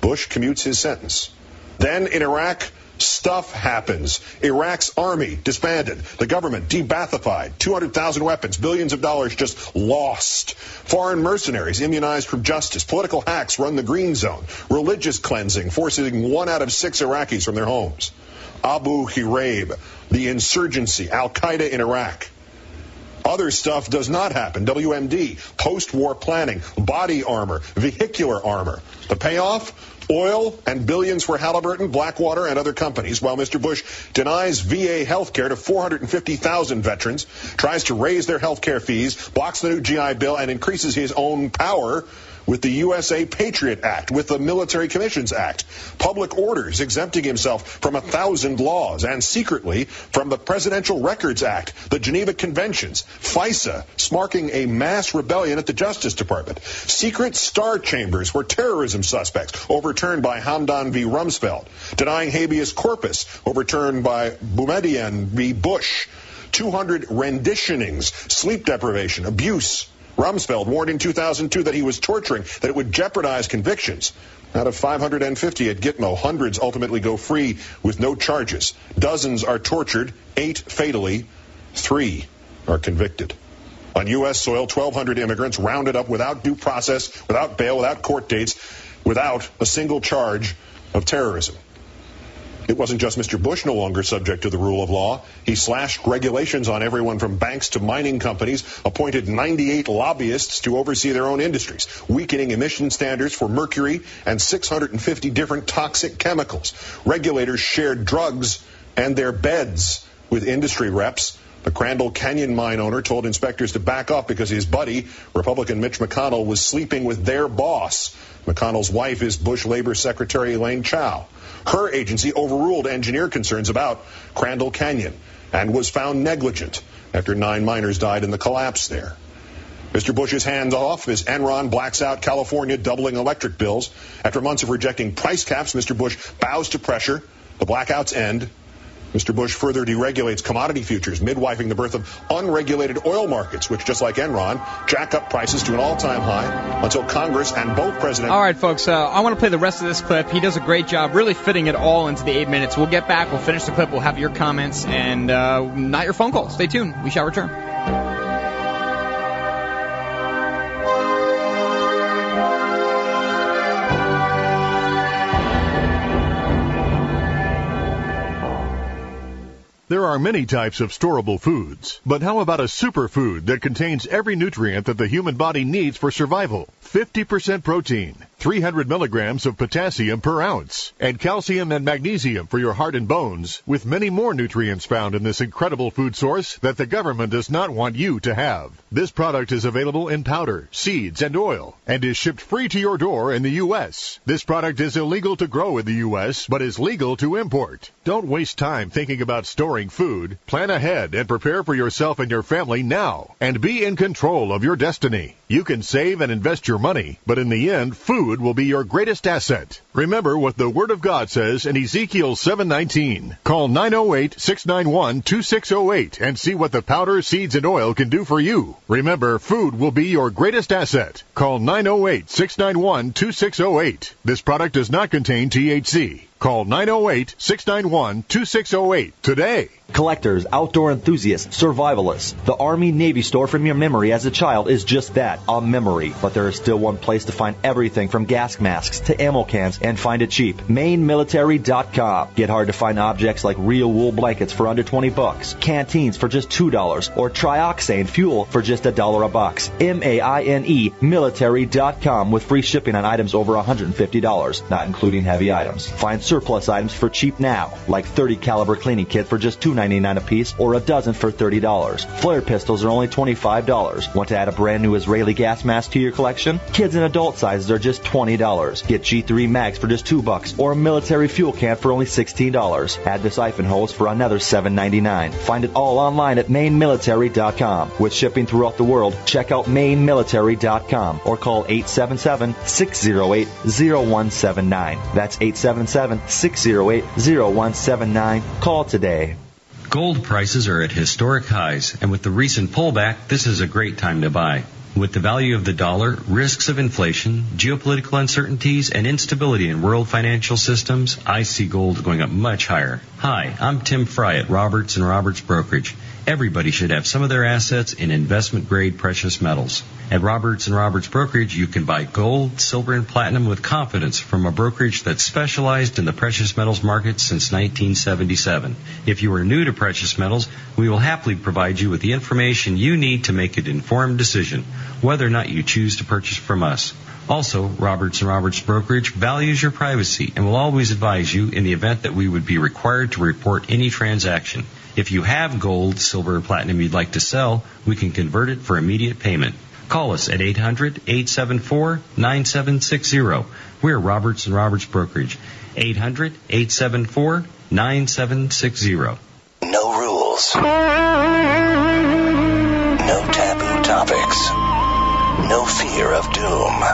Bush commutes his sentence. Then in Iraq, stuff happens. Iraq's army disbanded. The government de-Baathified. 200,000 weapons, billions of dollars just lost. Foreign mercenaries immunized from justice. Political hacks run the green zone. Religious cleansing, forcing one out of six Iraqis from their homes. Abu Ghraib, the insurgency, Al Qaeda in Iraq. Other stuff does not happen. WMD, post-war planning, body armor, vehicular armor. The payoff? Oil and billions for Halliburton, Blackwater, and other companies, while Mr. Bush denies VA health care to 450,000 veterans, tries to raise their health care fees, blocks the new GI Bill, and increases his own power with the USA Patriot Act, with the Military Commissions Act, public orders exempting himself from a thousand laws, and secretly from the Presidential Records Act, the Geneva Conventions, FISA, sparking a mass rebellion at the Justice Department, secret star chambers where terrorism suspects, overturned by Hamdan v. Rumsfeld, denying habeas corpus, overturned by Boumediene v. Bush, 200 renditionings, sleep deprivation, abuse, Rumsfeld warned in 2002 that he was torturing, that it would jeopardize convictions. Out of 550 at Gitmo, hundreds ultimately go free with no charges. Dozens are tortured, eight fatally, three are convicted. On U.S. soil, 1,200 immigrants rounded up without due process, without bail, without court dates, without a single charge of terrorism. It wasn't just Mr. Bush no longer subject to the rule of law. He slashed regulations on everyone from banks to mining companies, appointed 98 lobbyists to oversee their own industries, weakening emission standards for mercury and 650 different toxic chemicals. Regulators shared drugs and their beds with industry reps. The Crandall Canyon mine owner told inspectors to back off because his buddy, Republican Mitch McConnell, was sleeping with their boss. McConnell's wife is Bush Labor Secretary Elaine Chao. Her agency overruled engineer concerns about Crandall Canyon and was found negligent after nine miners died in the collapse there. Mr. Bush's hands off as Enron blacks out California, doubling electric bills. After months of rejecting price caps, Mr. Bush bows to pressure. The blackouts end. Mr. Bush further deregulates commodity futures, midwifing the birth of unregulated oil markets, which, just like Enron, jack up prices to an all-time high until Congress and both presidents. All right, folks, uh, I want to play the rest of this clip. He does a great job really fitting it all into the eight minutes. We'll get back, we'll finish the clip, we'll have your comments, and uh, not your phone calls. Stay tuned. We shall return. There are many types of storable foods, but how about a superfood that contains every nutrient that the human body needs for survival? 50% protein, 300 milligrams of potassium per ounce, and calcium and magnesium for your heart and bones, with many more nutrients found in this incredible food source that the government does not want you to have. This product is available in powder, seeds, and oil, and is shipped free to your door in the U.S. This product is illegal to grow in the U.S., but is legal to import. Don't waste time thinking about storing food. Plan ahead and prepare for yourself and your family now, and be in control of your destiny. You can save and invest your money, but in the end, food will be your greatest asset. Remember what the Word of God says in Ezekiel 7:19. Call 908-691-2608 and see what the powder, seeds, and oil can do for you. Remember, food will be your greatest asset. Call 908-691-2608. This product does not contain THC. Call 908-691-2608 today. Collectors, outdoor enthusiasts, survivalists. The Army Navy store from your memory as a child is just that, a memory. But there is still one place to find everything from gas masks to ammo cans and find it cheap. MaineMilitary.com. Get hard to find objects like real wool blankets for under 20 bucks, canteens for just $2, or trioxane fuel for just a dollar a box. M-A-I-N-E military.com with free shipping on items over $150, not including heavy items. Find surplus items for cheap now, like 30 caliber cleaning kit for just $2.99 a piece or a dozen for $30. Flare pistols are only $25. Want to add a brand new Israeli gas mask to your collection? Kids and adult sizes are just $20. Get G3 mags for just 2 bucks or a military fuel can for only $16. Add the siphon hose for another $7.99. Find it all online at mainemilitary.com. With shipping throughout the world, check out mainemilitary.com or call 877-608-0179. That's 877-608-0179. Call today. Gold prices are at historic highs, and with the recent pullback, this is a great time to buy. With the value of the dollar, risks of inflation, geopolitical uncertainties, and instability in world financial systems, I see gold going up much higher. Hi, I'm Tim Fry at Roberts and Roberts Brokerage. Everybody should have some of their assets in investment grade precious metals. At Roberts and Roberts Brokerage, you can buy gold, silver, and platinum with confidence from a brokerage that's specialized in the precious metals market since 1977. If you are new to precious metals, we will happily provide you with the information you need to make an informed decision whether or not you choose to purchase from us. Also, Roberts and Roberts Brokerage values your privacy and will always advise you in the event that we would be required to report any transaction. If you have gold, silver, or platinum you'd like to sell, we can convert it for immediate payment. Call us at 800-874-9760. We're Roberts and Roberts Brokerage. 800-874-9760. No rules. No taboo topics. No fear of doom.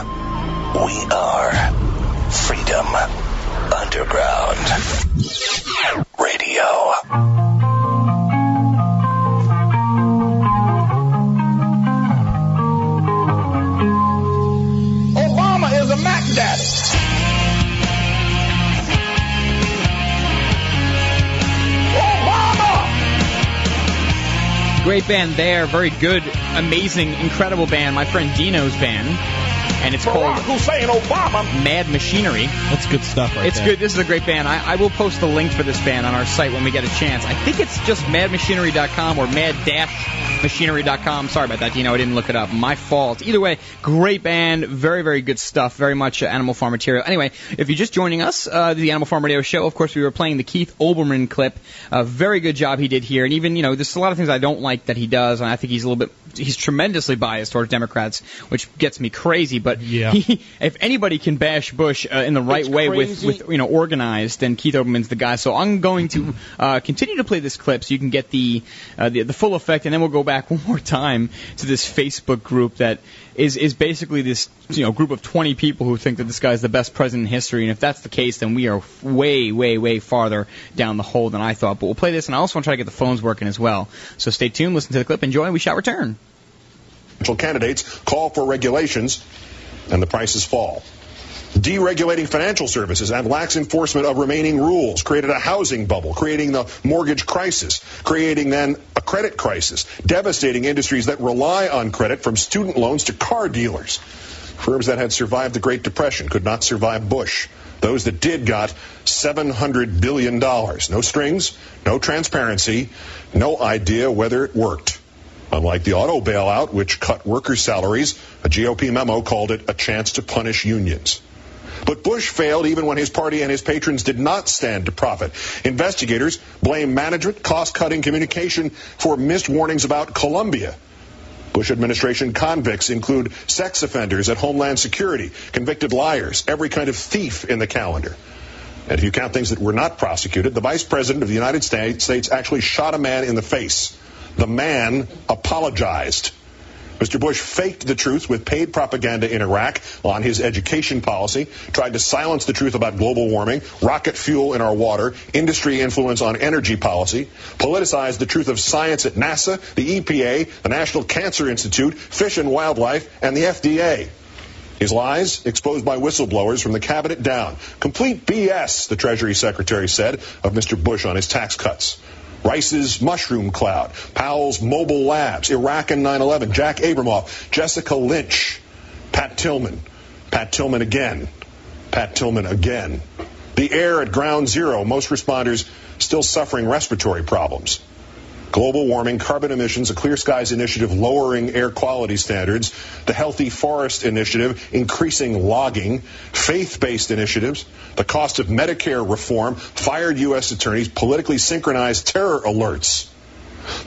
We are Freedom Underground Radio. Great band there, very good, amazing, incredible band. My friend Dino's band, and it's called Hussein Obama. Mad Machinery. That's good stuff right It's there. good. This is a great band. I, I will post the link for this band on our site when we get a chance. I think it's just madmachinery.com or mad-machinery.com. Sorry about that, Dino. I didn't look it up. My fault. Either way, great band. Very, very good stuff. Very much uh, Animal Farm material. Anyway, if you're just joining us, uh, the Animal Farm Radio Show, of course, we were playing the Keith Olbermann clip. A very good job he did here. And even, you know, there's a lot of things I don't like that he does, and I think he's a little bit, he's tremendously biased towards Democrats, which gets me crazy. But Yeah. he, if anybody can bash Bush uh, in the right It's way with, crazy. with you know organized, then Keith Olbermann's the guy. So I'm going to uh, continue to play this clip so you can get the, uh, the the full effect, and then we'll go back one more time to this Facebook group that is is basically this you know group of 20 people who think that this guy is the best president in history. And if that's the case, then we are way way way farther down the hole than I thought. But we'll play this, and I also want to try to get the phones working as well. So stay tuned, listen to the clip, enjoy, and we shall return. Candidates call for regulations, and the prices fall. Deregulating financial services and lax enforcement of remaining rules created a housing bubble, creating the mortgage crisis, creating then a credit crisis, devastating industries that rely on credit from student loans to car dealers. Firms that had survived the Great Depression could not survive Bush. Those that did got $700 billion. No strings, no transparency, no idea whether it worked. Unlike the auto bailout, which cut workers' salaries, a GOP memo called it a chance to punish unions. But Bush failed even when his party and his patrons did not stand to profit. Investigators blame management, cost-cutting communication for missed warnings about Columbia. Bush administration convicts include sex offenders at Homeland Security, convicted liars, every kind of thief in the calendar. And if you count things that were not prosecuted, the vice president of the United States actually shot a man in the face. The man apologized. Mr. Bush faked the truth with paid propaganda in Iraq on his education policy, tried to silence the truth about global warming, rocket fuel in our water, industry influence on energy policy, politicized the truth of science at NASA, the EPA, the National Cancer Institute, Fish and Wildlife, and the FDA. His lies exposed by whistleblowers from the cabinet down. Complete BS, the Treasury Secretary said of Mr. Bush on his tax cuts. Rice's mushroom cloud, Powell's mobile labs, Iraq and 9-11, Jack Abramoff, Jessica Lynch, Pat Tillman, Pat Tillman again, Pat Tillman again. The air at ground zero, most responders still suffering respiratory problems. Global warming, carbon emissions, a Clear Skies Initiative lowering air quality standards, the Healthy Forest Initiative increasing logging, faith-based initiatives, the cost of Medicare reform, fired U.S. attorneys, politically synchronized terror alerts.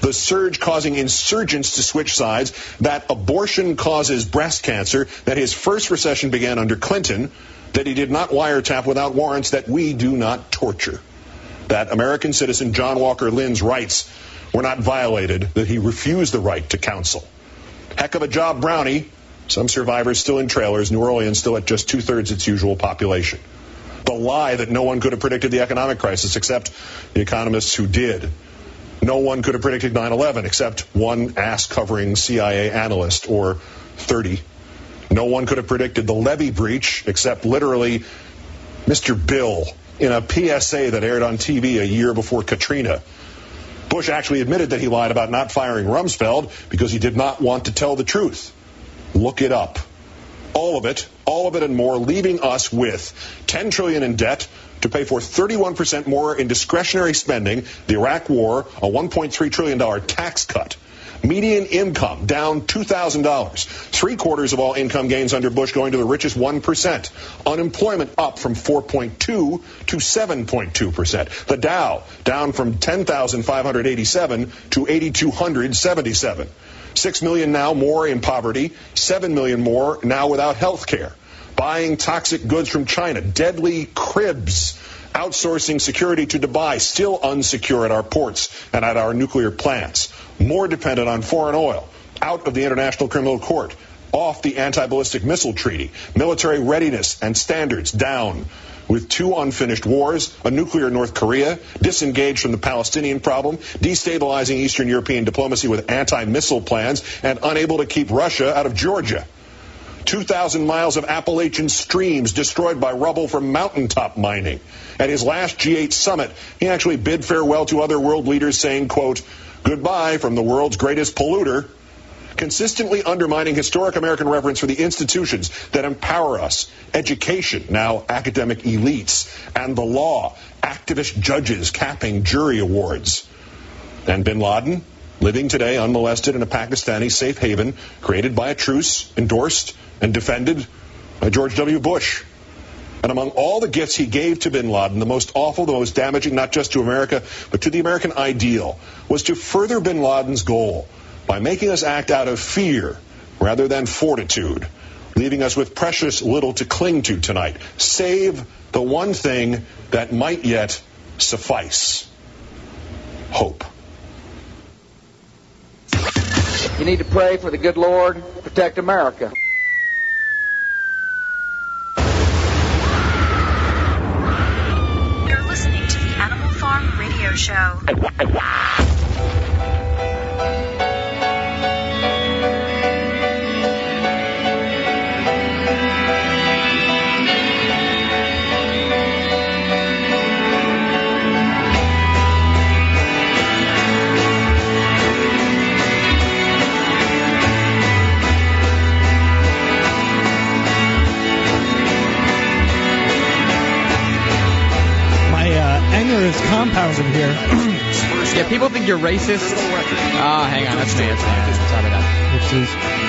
The surge causing insurgents to switch sides, that abortion causes breast cancer, that his first recession began under Clinton, that he did not wiretap without warrants, that we do not torture. That American citizen John Walker Lindh's rights were not violated, that he refused the right to counsel. Heck of a job, Brownie. Some survivors still in trailers, New Orleans still at just two thirds its usual population. The lie that no one could have predicted the economic crisis except the economists who did. No one could have predicted 9 11 except one ass covering CIA analyst or 30. No one could have predicted the levee breach except literally Mr. Bill in a PSA that aired on TV a year before Katrina. Bush actually admitted that he lied about not firing Rumsfeld because he did not want to tell the truth. Look it up. All of it, all of it and more, leaving us with 10 trillion in debt to pay for 31% more in discretionary spending, the Iraq war, a 1.3 trillion dollar tax cut. Median income down $2,000. Three quarters of all income gains under Bush going to the richest 1%. Unemployment up from 4.2 to 7.2%. The Dow down from 10,587 to 8,277. Six million now more in poverty. Seven million more now without health care. Buying toxic goods from China. Deadly cribs outsourcing security to Dubai, still unsecure at our ports and at our nuclear plants, more dependent on foreign oil, out of the International Criminal Court, off the anti-ballistic missile treaty, military readiness and standards down, with two unfinished wars, a nuclear North Korea, disengaged from the Palestinian problem, destabilizing Eastern European diplomacy with anti-missile plans, and unable to keep Russia out of Georgia. 2,000 miles of Appalachian streams destroyed by rubble from mountaintop mining. At his last G8 summit, he actually bid farewell to other world leaders saying, quote, goodbye from the world's greatest polluter, consistently undermining historic American reverence for the institutions that empower us, education, now academic elites, and the law, activist judges capping jury awards. And bin Laden, living today unmolested in a Pakistani safe haven created by a truce, endorsed and defended by George W. Bush. And among all the gifts he gave to bin Laden, the most awful, the most damaging, not just to America, but to the American ideal, was to further bin Laden's goal by making us act out of fear rather than fortitude, leaving us with precious little to cling to tonight, save the one thing that might yet suffice hope. You need to pray for the good Lord protect America. Show. Is compounded here. yeah, people think you're racist. Ah, hang on, that's me. That's me. Sorry about that. Which is,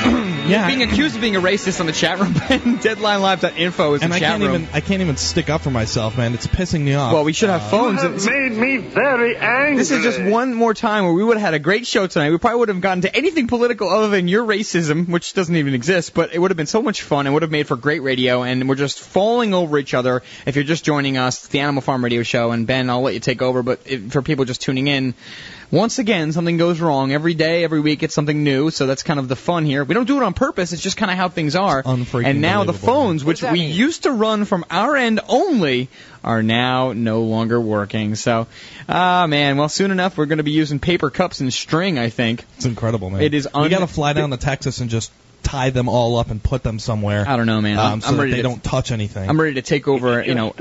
yeah. Being accused of being a racist on the chat room. DeadlineLive.info is and the I chat can't room. even I can't even stick up for myself, man. It's pissing me off. Well, we should have phones. Uh, made me very angry. This is just one more time where we would have had a great show tonight. We probably would have gotten to anything political other than your racism, which doesn't even exist, but it would have been so much fun. It would have made for great radio, and we're just falling over each other. If you're just joining us, it's the Animal Farm Radio Show, and Ben, I'll let you take over, but if, for people just tuning in, once again, something goes wrong. Every day, every week, it's something new, so that's kind of the fun here. We don't do it on purpose, it's just kind of how things are. And now the phones, which we used to run from our end only, are now no longer working. So, ah, man, well, soon enough, we're going to be using paper cups and string, I think. It's incredible, man. It is we un- got to fly down to Texas and just tie them all up and put them somewhere. I don't know, man. Um, I'm- so I'm that ready they to- don't touch anything. I'm ready to take over, you know,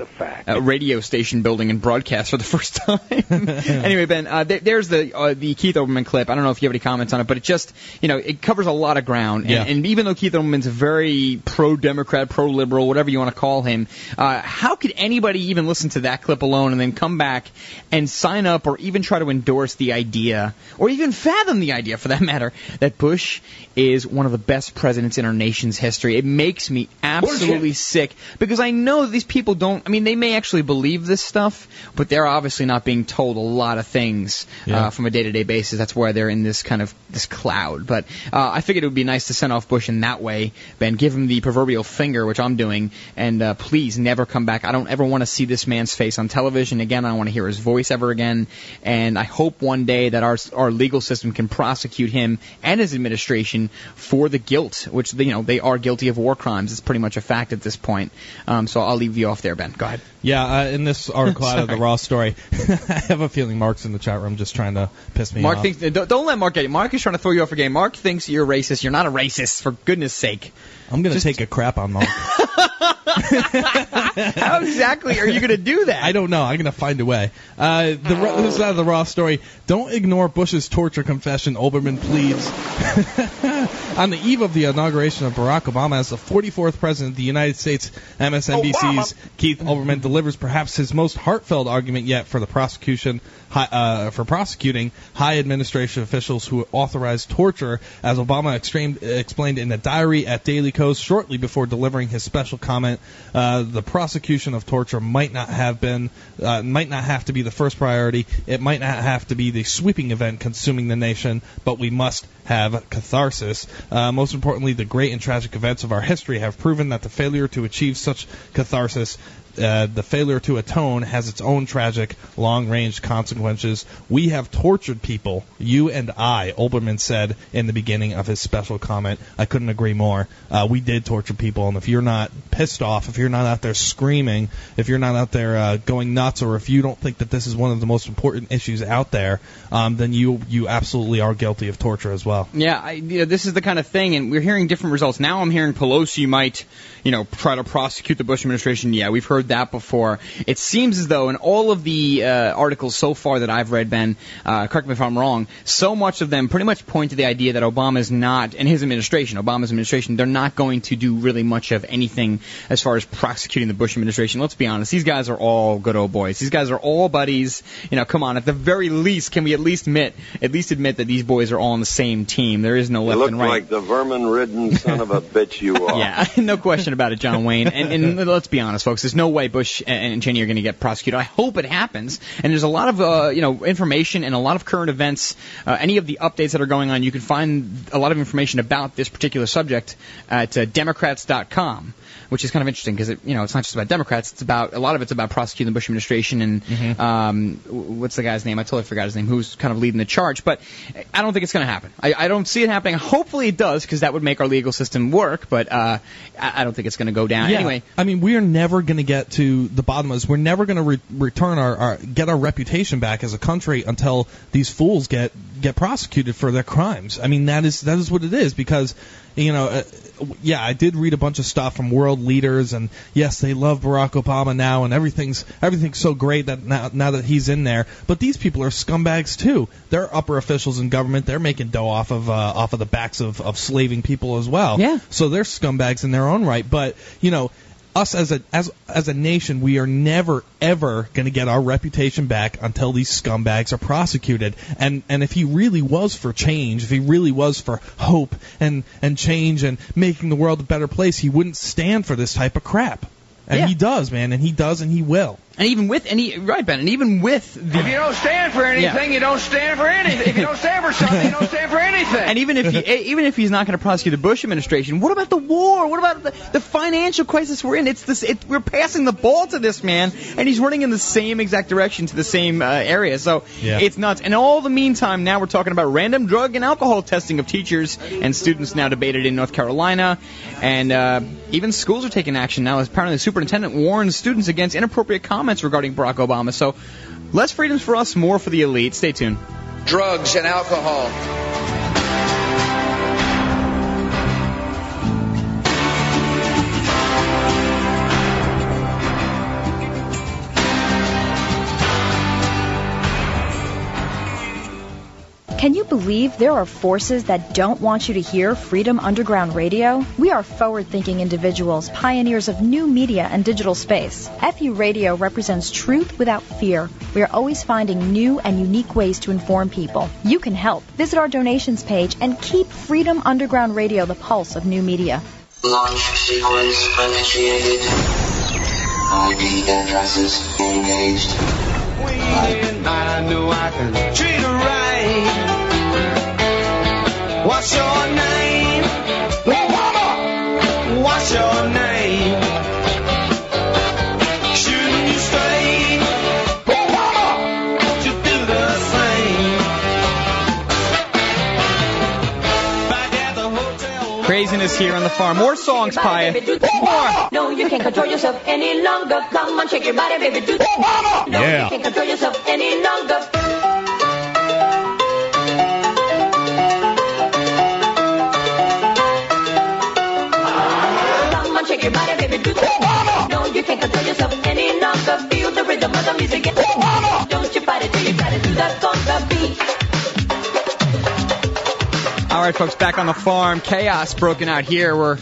a radio station building and broadcast for the first time. anyway, Ben, uh, there, there's the uh, the Keith Olbermann clip. I don't know if you have any comments on it, but it just, you know, it covers a lot of ground. And, Yeah. and even though Keith Olbermann's very pro-Democrat, pro-liberal, whatever you want to call him, uh, how could anybody even listen to that clip alone and then come back and sign up or even try to endorse the idea, or even fathom the idea, for that matter, that Bush is one of the best presidents in our nation's history? It makes me absolutely sick because I know these people don't. I mean, they may actually believe this stuff, but they're obviously not being told a lot of things Yeah. uh, from a day-to-day basis. That's why they're in this kind of this cloud. But uh, I figured it would be nice to send off Bush in that way, Ben. Give him the proverbial finger, which I'm doing, and uh, please never come back. I don't ever want to see this man's face on television again. I don't want to hear his voice ever again. And I hope one day that our our legal system can prosecute him and his administration for the guilt, which you know they are guilty of war crimes. It's pretty much a fact at this point. Um, so I'll leave you off there, Ben. Go ahead. Yeah, uh, in this article out of the Raw story, I have a feeling Mark's in the chat room just trying to piss me Mark off. thinks don't, don't let Mark get it. Mark is trying to throw you off a game. Mark thinks you're racist. You're not a racist, for goodness sake. I'm gonna take a crap on Mark. How exactly are you going to do that? I don't know. I'm gonna find a way. Uh, the Ra- this is out of the Raw story. Don't ignore Bush's torture confession. Olbermann pleads. On the eve of the inauguration of Barack Obama as the 44th president of the United States, MSNBC's Keith Olbermann delivers perhaps his most heartfelt argument yet for the prosecution hi- uh, for prosecuting high administration officials who authorized torture, as Obama extreme, explained in a diary at Daily Kos shortly before delivering his special comment. Uh, the prosecution of torture might not have been, uh, might not have to be the first priority. It might not have to be the sweeping event consuming the nation, but we must have catharsis. Uh, most importantly, the great and tragic events of our history have proven that the failure to achieve such catharsis uh, the failure to atone has its own tragic, long-range consequences. We have tortured people, you and I, Olbermann said in the beginning of his special comment. I couldn't agree more. Uh, we did torture people, and if you're not pissed off, if you're not out there screaming, if you're not out there uh, going nuts, or if you don't think that this is one of the most important issues out there, um, then you you absolutely are guilty of torture as well. Yeah, I, you know, this is the kind of thing, and we're hearing different results. Now I'm hearing Pelosi might, you know, try to prosecute the Bush administration. Yeah, we've heard that before. It seems as though in all of the uh, articles so far that I've read, Ben, uh, correct me if I'm wrong, so much of them pretty much point to the idea that Obama is not, and his administration, Obama's administration, they're not going to do really much of anything as far as prosecuting the Bush administration. Let's be honest, these guys are all good old boys. These guys are all buddies. You know, come on, at the very least, can we at least admit, at least admit that these boys are all on the same team? There is no left and right. like the vermin-ridden son of a bitch you are. Yeah, no question about it, John Wayne. And, and let's be honest, folks. There's no way Bush and Cheney are going to get prosecuted. I hope it happens. And there's a lot of uh, you know information and a lot of current events. Uh, any of the updates that are going on, you can find a lot of information about this particular subject at uh, Democrats.com. Which is kind of interesting because it, you know it's not just about Democrats. It's about a lot of it's about prosecuting the Bush administration and um, what's the guy's name? I totally forgot his name. Who's kind of leading the charge? But I don't think it's going to happen. I, I don't see it happening. Hopefully it does because that would make our legal system work. But uh, I, I don't think it's going to go down. Yeah. Anyway, I mean, we are never going to get to the bottom of this. We're never going to re- return our, our get our reputation back as a country until these fools get get prosecuted for their crimes. I mean, that is that is what it is because you know, uh, yeah, I did read a bunch of stuff from world leaders, and yes, they love Barack Obama now, and everything's everything's so great that now now that he's in there. But these people are scumbags too. They're upper officials in government. They're making dough off of uh, off of the backs of of slaving people as well. Yeah. So they're scumbags in their own right. But you know, us as a as as a nation, we are never ever going to get our reputation back until these scumbags are prosecuted. And and if he really was for change, if he really was for hope and and change and making the world a better place, he wouldn't stand for this type of crap. And Yeah. he does, man, and he does, and he will. And even with any right, Ben, and even with the If you don't stand for anything, Yeah. you don't stand for anything. If you don't stand for something, you don't stand for anything. And even if he, even if he's not going to prosecute the Bush administration, what about the war? What about the, the financial crisis we're in? It's this. It, we're passing the ball to this man, and he's running in the same exact direction to the same uh, area. So Yeah. it's nuts. And all the meantime, now we're talking about random drug and alcohol testing of teachers and students now debated in North Carolina, and uh, even schools are taking action now. Apparently, the superintendent warns students against inappropriate comments regarding Barack Obama. So less freedoms for us, more for the elite. Stay tuned. drugs and alcohol. Can you believe there are forces that don't want you to hear Freedom Underground Radio? We are forward thinking individuals, pioneers of new media and digital space. FU Radio represents truth without fear. We are always finding new and unique ways to inform people. You can help. Visit our donations page and keep Freedom Underground Radio the pulse of new media. Launch sequence initiated. Addresses engaged. And I know I can treat her right. What's your name? Hotel. Craziness here on the farm. More songs, Pie. More. No, you can't control yourself any longer. Come on, shake your body, baby. Do no, Yeah. you can't control yourself any longer. Come on, shake your body, baby. Do no, you can't control yourself any longer. Feel the rhythm of the music. Don't you fight it till you got it to the conga beat. All right, folks, back on the farm. Chaos broken out here. We're,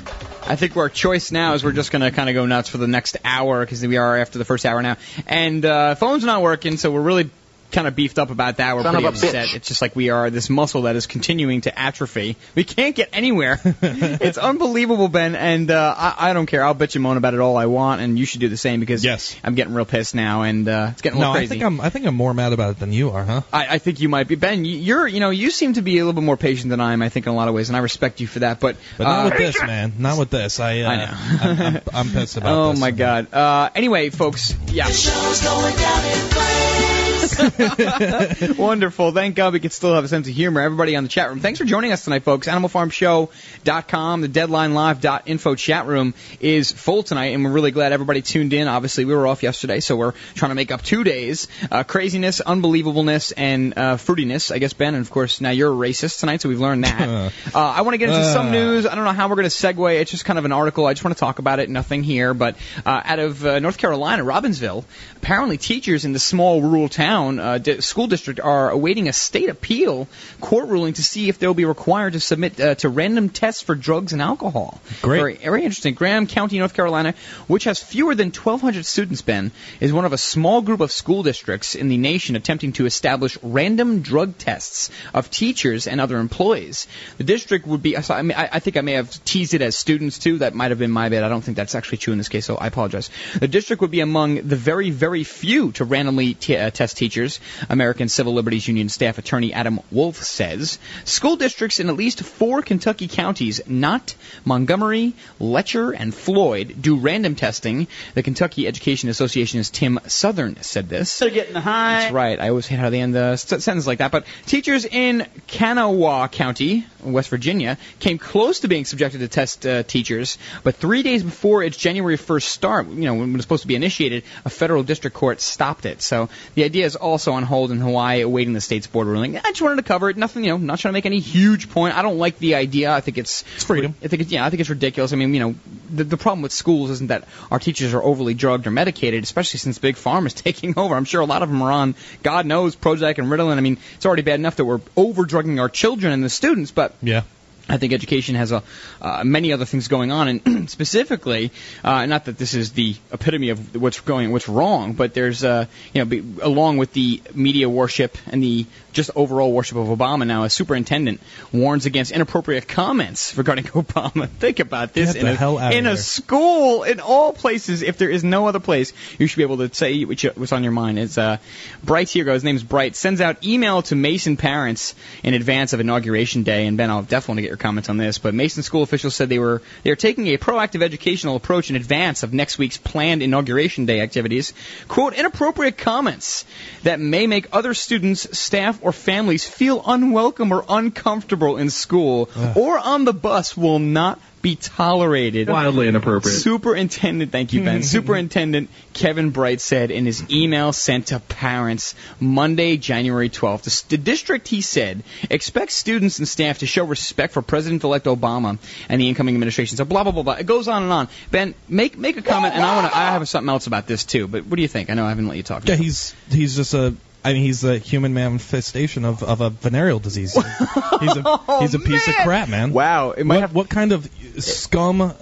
I think our choice now is we're just going to kind of go nuts for the next hour because we are after the first hour now. And uh, phone's not working, so we're really kind of beefed up about that. We're Son pretty upset. bitch. It's just like we are this muscle that is continuing to atrophy. We can't get anywhere. it's unbelievable, Ben. And uh, I, I don't care. I'll bitch and moan about it all I want, and you should do the same because Yes. I'm getting real pissed now, and uh, it's getting a No, little I think I'm I think I'm more mad about it than you are, huh? I, I think you might be Ben. you- You're, you know, you seem to be a little bit more patient than I am. I think in a lot of ways, and I respect you for that. But, But not uh, with this, man. Not with this. I, uh, I know. I'm, I'm, I'm pissed about oh this. my God. Uh, anyway, folks, yeah. Wonderful. Thank God we can still have a sense of humor. Everybody on the chat room, thanks for joining us tonight, folks. AnimalFarmShow.com, the DeadlineLive.info chat room is full tonight, and we're really glad everybody tuned in. Obviously, we were off yesterday, so we're trying to make up two days. Uh, craziness, unbelievableness, and uh, fruitiness. I guess, Ben, and of course, now you're a racist tonight, so we've learned that. uh, I want to get into some Uh. news. I don't know how we're going to segue. It's just kind of an article. I just want to talk about it. Nothing here, but uh, out of uh, North Carolina, Robbinsville, apparently teachers in the small rural town uh, di- school district are awaiting a state appeal court ruling to see if they'll be required to submit uh, to random tests for drugs and alcohol. Great. Very, very interesting. Graham County, North Carolina, which has fewer than 1,200 students, Ben, is one of a small group of school districts in the nation attempting to establish random drug tests of teachers and other employees. The district would be, I, mean, I, I think I may have teased it as students too. That might have been my bad. I don't think that's actually true in this case, so I apologize. The district would be among the very, very few to randomly t- uh, test teachers. American Civil Liberties Union staff attorney Adam Wolf says school districts in at least four Kentucky counties, not Montgomery, Letcher, and Floyd, do random testing. The Kentucky Education Association's Tim Southern said this. They're getting high. That's right. I always hate how they end the st- sentence like that. But teachers in Kanawha County, West Virginia, came close to being subjected to test uh, teachers, but three days before its January 1st start, you know, when it was supposed to be initiated, a federal district court stopped it. So the idea is also on hold in Hawaii, awaiting the state's board ruling. I just wanted to cover it. Nothing, you know, not trying to make any huge point. I don't like the idea. I think it's, it's freedom. I think it's, yeah, I think it's ridiculous. I mean, you know, the, the problem with schools isn't that our teachers are overly drugged or medicated, especially since Big Pharma is taking over. I'm sure a lot of them are on, God knows, Prozac and Ritalin. I mean, it's already bad enough that we're over drugging our children and the students, but Yeah. I think education has a, uh, many other things going on, and specifically, uh, not that this is the epitome of what's going, what's wrong, but there's, uh, you know, be, along with the media worship and the just overall worship of Obama now, a superintendent warns against inappropriate comments regarding Obama. Think about this in, the a, in a school, in all places. If there is no other place, you should be able to say what's on your mind. It's uh, Bright here goes. His name's Bright. Sends out email to Mason parents in advance of inauguration day. And Ben, I'll definitely want to get your comments on this. But Mason school officials said they were they are taking a proactive educational approach in advance of next week's planned inauguration day activities. Quote: inappropriate comments that may make other students, staff, or families feel unwelcome or uncomfortable in school or on the bus will not be tolerated. Wildly inappropriate. Superintendent, thank you, Ben. Mm-hmm. Superintendent Kevin Bright said in his email sent to parents Monday, January 12th. The, the district, he said, expects students and staff to show respect for President-elect Obama and the incoming administration. So blah blah blah blah. It goes on and on. Ben, make make a comment, and I want to. I have something else about this too. But what do you think? I know I haven't let you talk. Yeah, he's he's just a I mean, he's a human manifestation of, of a venereal disease. He's a he's a piece of crap, man. Wow. It might What, have what kind of scum uh,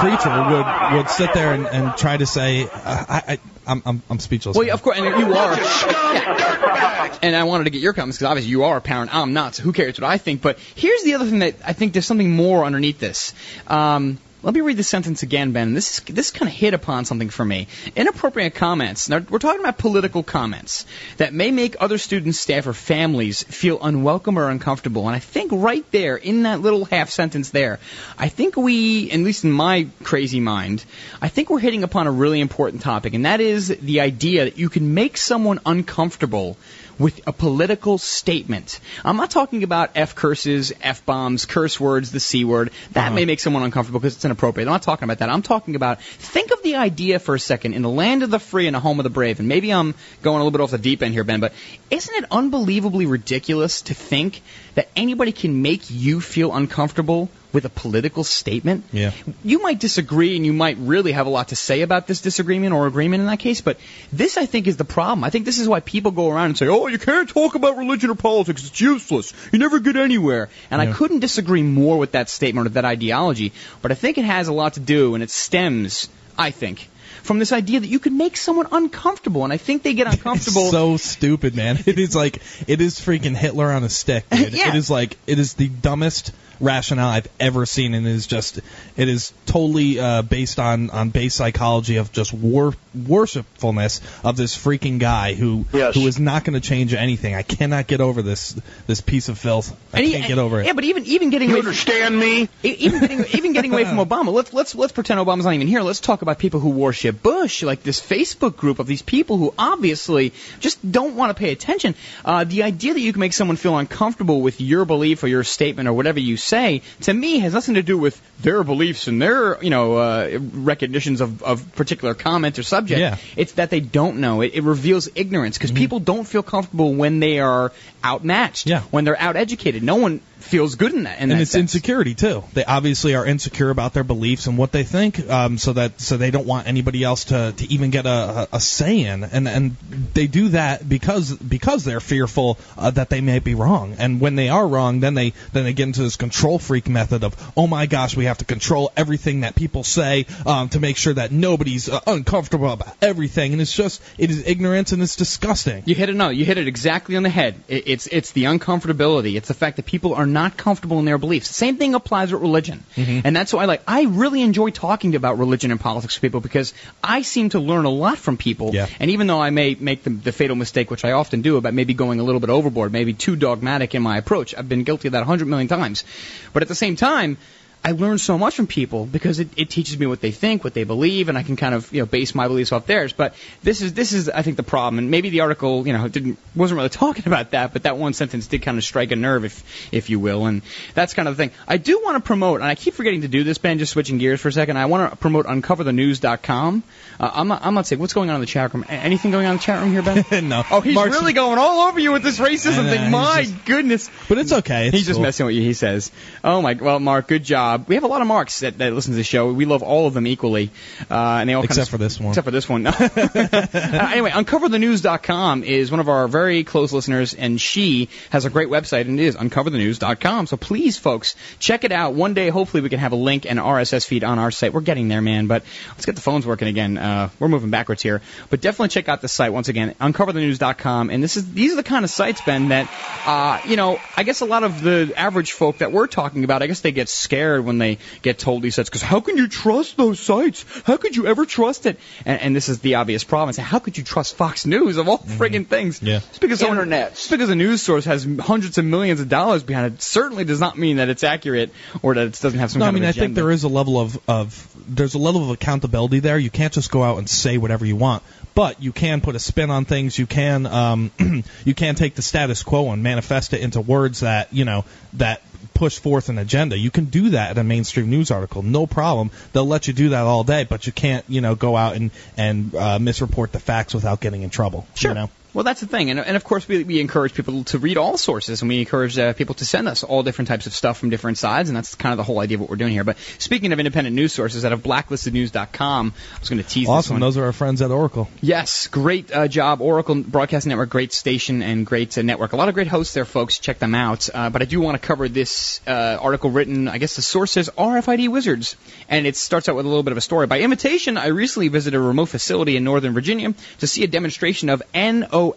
creature would would sit there and, and try to say, uh, I, I I'm, I'm I'm speechless. Well, yeah, of course, and you are. Yeah. And I wanted to get your comments because obviously you are a parent. I'm not, so who cares what I think? But here's the other thing that I think there's something more underneath this. Um, let me read the sentence again, Ben. This this kind of hit upon something for me. Inappropriate comments. Now we're talking about political comments that may make other students, staff, or families feel unwelcome or uncomfortable. And I think right there, in that little half sentence there, I think we, at least in my crazy mind, I think we're hitting upon a really important topic, and that is the idea that you can make someone uncomfortable with a political statement. I'm not talking about F curses, F bombs, curse words, the C word. That uh-huh. may make someone uncomfortable because it's inappropriate. I'm not talking about that. I'm talking about think of the idea for a second in the land of the free and a home of the brave. And maybe I'm going a little bit off the deep end here, Ben, but isn't it unbelievably ridiculous to think that anybody can make you feel uncomfortable with a political statement? Yeah. you might disagree and you might really have a lot to say about this disagreement or agreement in that case, but this I think is the problem. I think this is why people go around and say, oh, you can't talk about religion or politics. It's useless. You never get anywhere. And I couldn't disagree more with that statement or that ideology, but I think it has a lot to do and it stems, I think, from this idea that you can make someone uncomfortable. And I think they get uncomfortable. It's so stupid, man. It is like it is freaking Hitler on a stick. Dude. Yeah. It is like it is the dumbest rationale I've ever seen, and it is just it is totally uh, based on on base psychology of just wor- worshipfulness of this freaking guy who who is not going to change anything. I cannot get over this this piece of filth. I And he- can't get over it. Yeah, but even even getting You away understand me? Even getting even getting away from Obama. Let's let's let's pretend Obama's not even here. Let's talk about people who worship Bush, like this Facebook group of these people who obviously just don't want to pay attention. Uh, the idea that you can make someone feel uncomfortable with your belief or your statement or whatever you say, to me, has nothing to do with their beliefs and their you know uh, recognitions of of particular comment or subject. Yeah. It's that they don't know. It, it reveals ignorance because people don't feel comfortable when they are outmatched. Yeah. When they're outeducated. No one feels good in that. In and that it's sense. insecurity too. They obviously are insecure about their beliefs and what they think, um, so that so they don't want anybody else to, to even get a, a, say in, and and they do that because because they're fearful uh, that they may be wrong, and when they are wrong, then they then they get into this control freak method of oh my gosh, we have to control everything that people say um, to make sure that nobody's uh, uncomfortable about everything, and it's just it is ignorance and it's disgusting. You hit it. No, you hit it exactly on the head. It, it's it's the uncomfortability. It's the fact that people are not comfortable in their beliefs. Same thing applies with religion, mm-hmm. and that's why I like I really enjoy talking about religion and politics with people because I seem to learn a lot from people. Yeah. And even though I may make the, the fatal mistake, which I often do, about maybe going a little bit overboard, maybe too dogmatic in my approach, I've been guilty of that a hundred million times. But at the same time. I learn so much from people because it, it teaches me what they think, what they believe, and I can kind of you know base my beliefs off theirs. But this is this is I think the problem, and maybe the article you know didn't wasn't really talking about that, but that one sentence did kind of strike a nerve, if if you will, and that's kind of the thing. I do want to promote, and I keep forgetting to do this, Ben. Just switching gears for a second, I want to promote UncoverTheNews.com. Uh, I'm not, I'm not saying what's going on in the chat room. Anything going on in the chat room here, Ben? no. Oh, he's Mark's- really going all over you with this racism know, thing. My just- goodness. But it's okay. It's He's just messing with you, he says. Oh my, well, Mark, good job. We have a lot of Marks that, that listen to the show. We love all of them equally, uh, and they all kind Except of, for this one. Except for this one. uh, anyway, UncoverTheNews.com is one of our very close listeners, and she has a great website, and it is UncoverTheNews.com. So please, folks, check it out. One day, hopefully, we can have a link and RSS feed on our site. We're getting there, man, but let's get the phones working again. Uh, we're moving backwards here, but definitely check out the site once again, UncoverTheNews.com. And this is these are the kind of sites, Ben, that uh, you know, I guess a lot of the average folk that we're talking about, I guess they get scared when they get told these sites because how can you trust those sites? How could you ever trust it? And, and this is the obvious problem. It's how could you trust Fox News of all friggin' things? Yeah. Just because someone, just because a news source has hundreds of millions of dollars behind it certainly does not mean that it's accurate or that it doesn't have some No, I mean of I think there is a level of, of there's a level of accountability there. You can't just go out and say whatever you want, but you can put a spin on things. You can um, you can take the status quo and manifest it into words that you know that push forth an agenda. You can do that in a mainstream news article, no problem. They'll let you do that all day, but you can't you know go out and and uh, misreport the facts without getting in trouble. Sure. You know? Well, that's the thing, and, and of course we, we encourage people to read all sources, and we encourage uh, people to send us all different types of stuff from different sides, and that's kind of the whole idea of what we're doing here. But speaking of independent news sources, out of blacklistednews.com, I was going to tease this Awesome. Those are our friends at Oracle. Yes, great uh, job, Oracle Broadcast Network, great station and great uh, network. A lot of great hosts there, folks. Check them out. Uh, but I do want to cover this uh, article written. I guess the source says RFID Wizards, and it starts out with a little bit of a story. By invitation, I recently visited a remote facility in Northern Virginia to see a demonstration of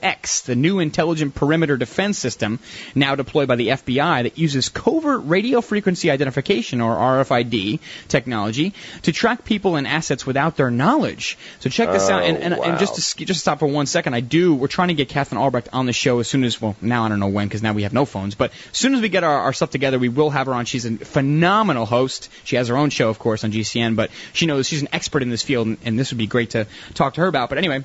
NOx, the new Intelligent Perimeter Defense System, now deployed by the FBI that uses covert radio frequency identification or RFID technology to track people and assets without their knowledge. So check this out, and, and, Oh, and just to oh, sk- just stop for one second, I do. We're trying to get Katherine Albrecht on the show as soon as well. Now I don't know when because now we have no phones, but as soon as we get our, our stuff together, we will have her on. She's a phenomenal host. She has her own show, of course, on GCN, but she knows she's an expert in this field, and, and this would be great to talk to her about. But anyway.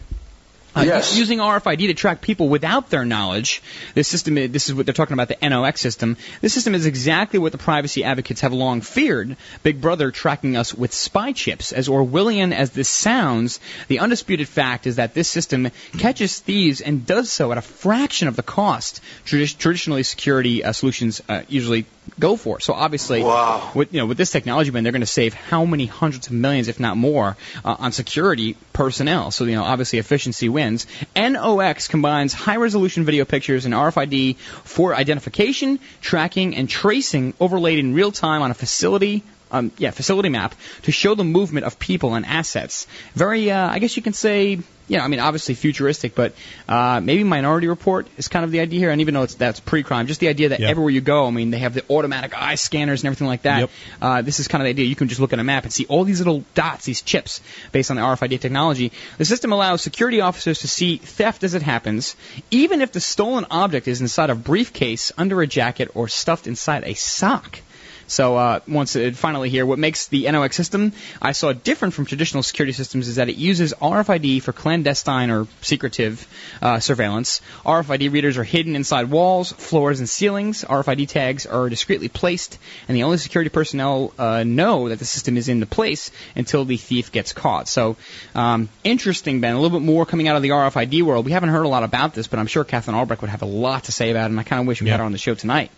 Uh, Yes. Using RFID to track people without their knowledge, this system, this is what they're talking about, the NOx system. This system is exactly what the privacy advocates have long feared. Big Brother tracking us with spy chips. As Orwellian as this sounds, the undisputed fact is that this system catches thieves and does so at a fraction of the cost tradi- traditionally security uh, solutions uh, usually go for. So obviously, Wow. with you know with this technology, man, they're going to save how many hundreds of millions, if not more, uh, on security personnel. So you know, obviously, efficiency wins. NOx combines high-resolution video pictures and RFID for identification, tracking, and tracing, overlaid in real time on a facility. Um, yeah, facility map to show the movement of people and assets. Very, uh, I guess you can say, you know, I mean, obviously futuristic, but uh, maybe Minority Report is kind of the idea here. And even though it's that's pre-crime, just the idea that Yep. everywhere you go, I mean, they have the automatic eye scanners and everything like that. Yep. Uh, this is kind of the idea. You can just look at a map and see all these little dots, these chips, based on the RFID technology. The system allows security officers to see theft as it happens, even if the stolen object is inside a briefcase, under a jacket, or stuffed inside a sock. So uh, once it, finally here, what makes the NOx system I saw different from traditional security systems is that it uses RFID for clandestine or secretive uh, surveillance. RFID readers are hidden inside walls, floors, and ceilings. RFID tags are discreetly placed, and the only security personnel uh, know that the system is in the place until the thief gets caught. So um, interesting, Ben. A little bit more coming out of the RFID world. We haven't heard a lot about this, but I'm sure Katherine Albrecht would have a lot to say about it, and I kind of wish we had her on the show tonight.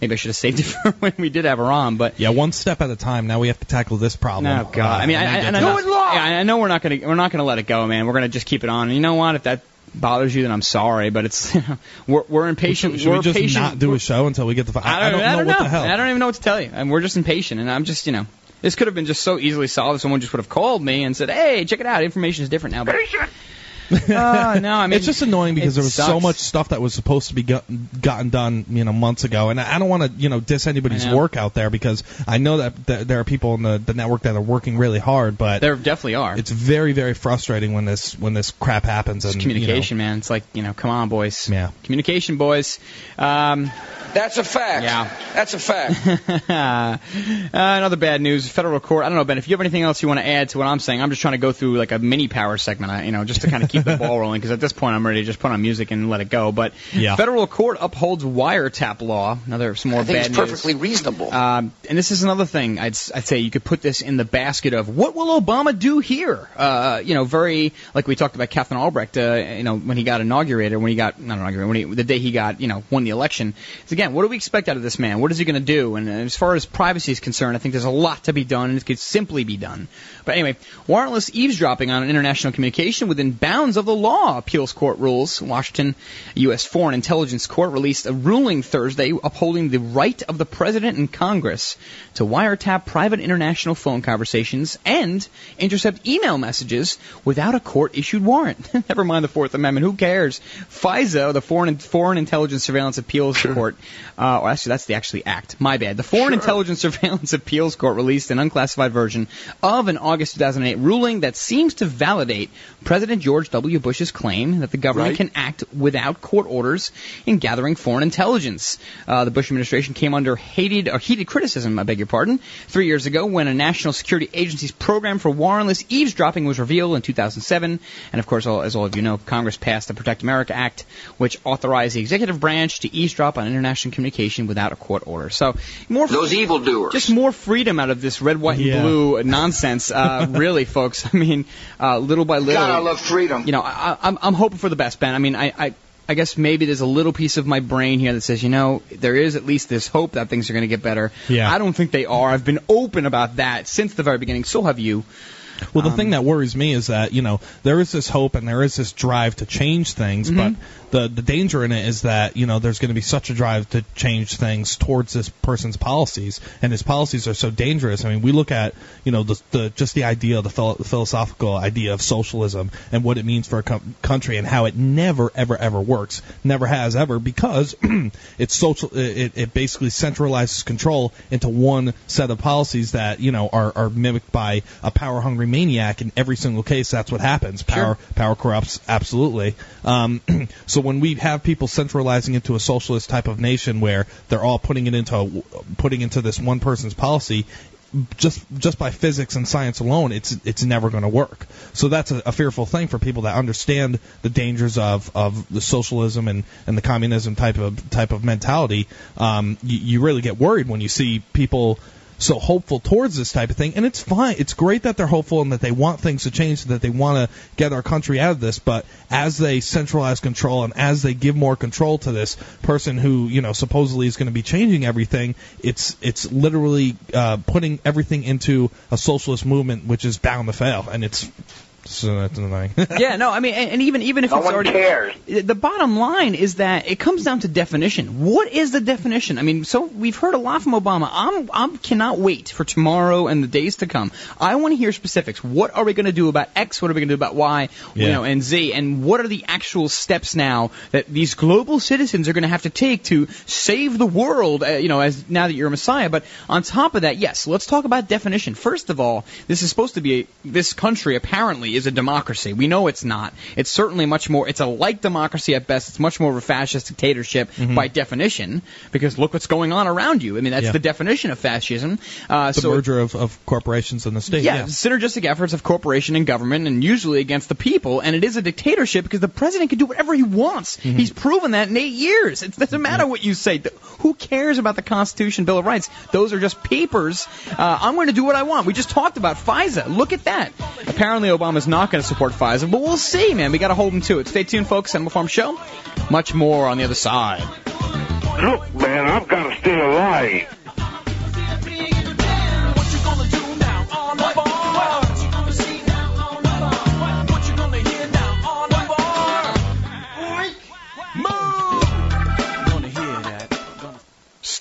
Maybe I should have saved it for when we did have her on, but Yeah, one step at a time. Now we have to tackle this problem. Oh God! I mean, I, I, and I know, yeah, I know we're not gonna we're not gonna let it go, man. We're gonna just keep it on. And you know what? If that bothers you, then I'm sorry, but it's we're we're impatient. Should we're we just impatient. not do a show until we get the? I don't, I don't know know. what the hell. I don't even know what to tell you. And we're just impatient, and I'm just you know. This could have been just so easily solved if someone just would have called me and said, "Hey, check it out. Information is different now." But uh, no, I mean it's just annoying because there was so much stuff that was supposed to be got, gotten done, you know, months ago, and I I don't want to, you know, diss anybody's know. work out there because I know that th- there are people in the, the network that are working really hard, but there definitely are. it's very very frustrating when this when this crap happens. It's and communication, man. It's like you know, come on, boys. Yeah. Communication, boys. Um, That's a fact. Yeah. That's a fact. uh, another bad news. Federal court. I don't know, Ben. If you have anything else you want to add to what I'm saying, I'm just trying to go through like a mini power segment. You know, just to kind of keep the ball rolling. Because at this point, I'm ready to just put on music and let it go. But Yeah. federal court upholds wiretap law. Another some more I think bad it's news. perfectly reasonable. Um, and this is another thing I'd, s- I'd say you could put this in the basket of what will Obama do here? Uh, you know, very like we talked about Katherine Albrecht. Uh, you know, when he got inaugurated, when he got not inaugurated, when he, the day he got you know won the election. It's again, what do we expect out of this man? What is he going to do? And as far as privacy is concerned, I think there's a lot to be done, and it could simply be done. But anyway, warrantless eavesdropping on an international communication within bounds of the law. Appeals court rules. Washington U.S. Foreign Intelligence Court released a ruling Thursday upholding the right of the president and Congress to wiretap private international phone conversations and intercept email messages without a court-issued warrant. Never mind the Fourth Amendment. Who cares? FISA, the Foreign Foreign Intelligence Surveillance Appeals Court. Uh, well, actually, that's the actually act. My bad. The Foreign Intelligence Surveillance Appeals Court released an unclassified version of an August 2008 ruling that seems to validate President George W. Bush's claim that the government Right. can act without court orders in gathering foreign intelligence. Uh, the Bush administration came under hated or heated criticism, I beg your pardon, three years ago when a national security agency's program for warrantless eavesdropping was revealed in 2007. And of course, all, as all of you know, Congress passed the Protect America Act, which authorized the executive branch to eavesdrop on international communication without a court order. So more Those evildoers. just more freedom out of this red, white, and Yeah. blue nonsense. Uh, really, folks. I mean, uh, little by little. God, I love freedom. You know, I, I'm I'm hoping for the best, Ben. I mean, I, I I guess maybe there's a little piece of my brain here that says, you know, there is at least this hope that things are going to get better. Yeah. I don't think they are. I've been open about that since the very beginning. So have you. Well, the Um, thing that worries me is that you know there is this hope and there is this drive to change things, Mhm. but the the danger in it is that you know there's going to be such a drive to change things towards this person's policies, and his policies are so dangerous. I mean, we look at you know the, the just the idea, the philo- philosophical idea of socialism and what it means for a co- country and how it never ever ever works, never has ever because it's social. It, it basically centralizes control into one set of policies that you know are, are mimicked by a power hungry maniac. In every single case, that's what happens. Power power corrupts absolutely. Um, so when we have people centralizing into a socialist type of nation where they're all putting it into putting into this one person's policy. Just just by physics and science alone, it's it's never going to work. So that's a, a fearful thing for people that understand the dangers of, of the socialism and, and the communism type of type of mentality. Um, you, you really get worried when you see people so hopeful towards this type of thing. And it's fine. It's great that they're hopeful and that they want things to change, and that they want to get our country out of this. But as they centralize control and as they give more control to this person who, you know, supposedly is going to be changing everything, it's it's literally uh, putting everything into a socialist movement, which is bound to fail. And it's so that's annoying. yeah, no, I mean, and, and even even if No it's one already cares. the bottom line is that it comes down to definition. What is the definition? I mean, so we've heard a lot from Obama. I'm I'm cannot wait for tomorrow and the days to come. I want to hear specifics. What are we going to do about X? What are we going to do about Y? You know, and Z? And what are the actual steps now that these global citizens are going to have to take to save the world? Uh, you know, as now that you're a messiah. But on top of that, yes, let's talk about definition. First of all, this is supposed to be a, this country apparently is a democracy. We know it's not. It's certainly much more. It's a like democracy at best. It's much more of a fascist dictatorship Mhm. by definition. Because look what's going on around you. I mean, that's Yeah. the definition of fascism. Uh, the so merger of, of corporations and the state. yeah, synergistic efforts of corporation and government, and usually against the people. And it is a dictatorship because the president can do whatever he wants. Mm-hmm. He's proven that in eight years. It doesn't matter what you say. Who cares about the Constitution, Bill of Rights? Those are just papers. Uh, I'm going to do what I want. We just talked about FISA. Look at that. Apparently, Obama's not going to support FISA, but we'll see, man. We got to hold them to it. Stay tuned, folks. Animal Farm Show. Much more on the other side. Look, man, I've got to stay alive.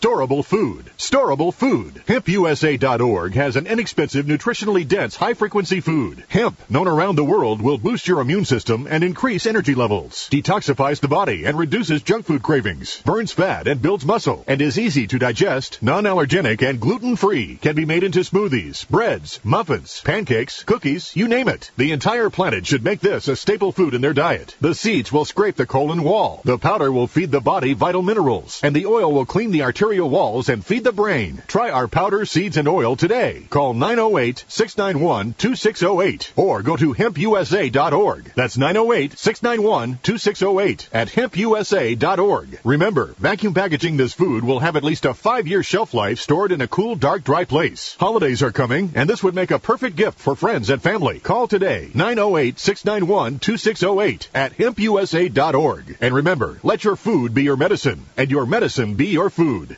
Storable food. Storable food. HempUSA.org has an inexpensive, nutritionally dense, high-frequency food. Hemp, known around the world, will boost your immune system and increase energy levels. Detoxifies the body and reduces junk food cravings. Burns fat and builds muscle. And is easy to digest, non-allergenic, and gluten-free. Can be made into smoothies, breads, muffins, pancakes, cookies, you name it. The entire planet should make this a staple food in their diet. The seeds will scrape the colon wall. The powder will feed the body vital minerals. And the oil will clean the arterial walls and feed the brain. Try our powder, seeds, and oil today. Call 908-691-2608 or go to hempusa.org. That's 908-691-2608 at hempusa.org. Remember, vacuum packaging this food will have at least a five-year shelf life stored in a cool, dark, dry place. Holidays are coming, and this would make a perfect gift for friends and family. Call today, 908-691-2608 at hempusa.org. And remember, let your food be your medicine, and your medicine be your food.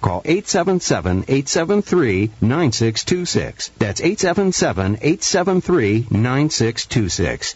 Call 877-873-9626. That's 877-873-9626.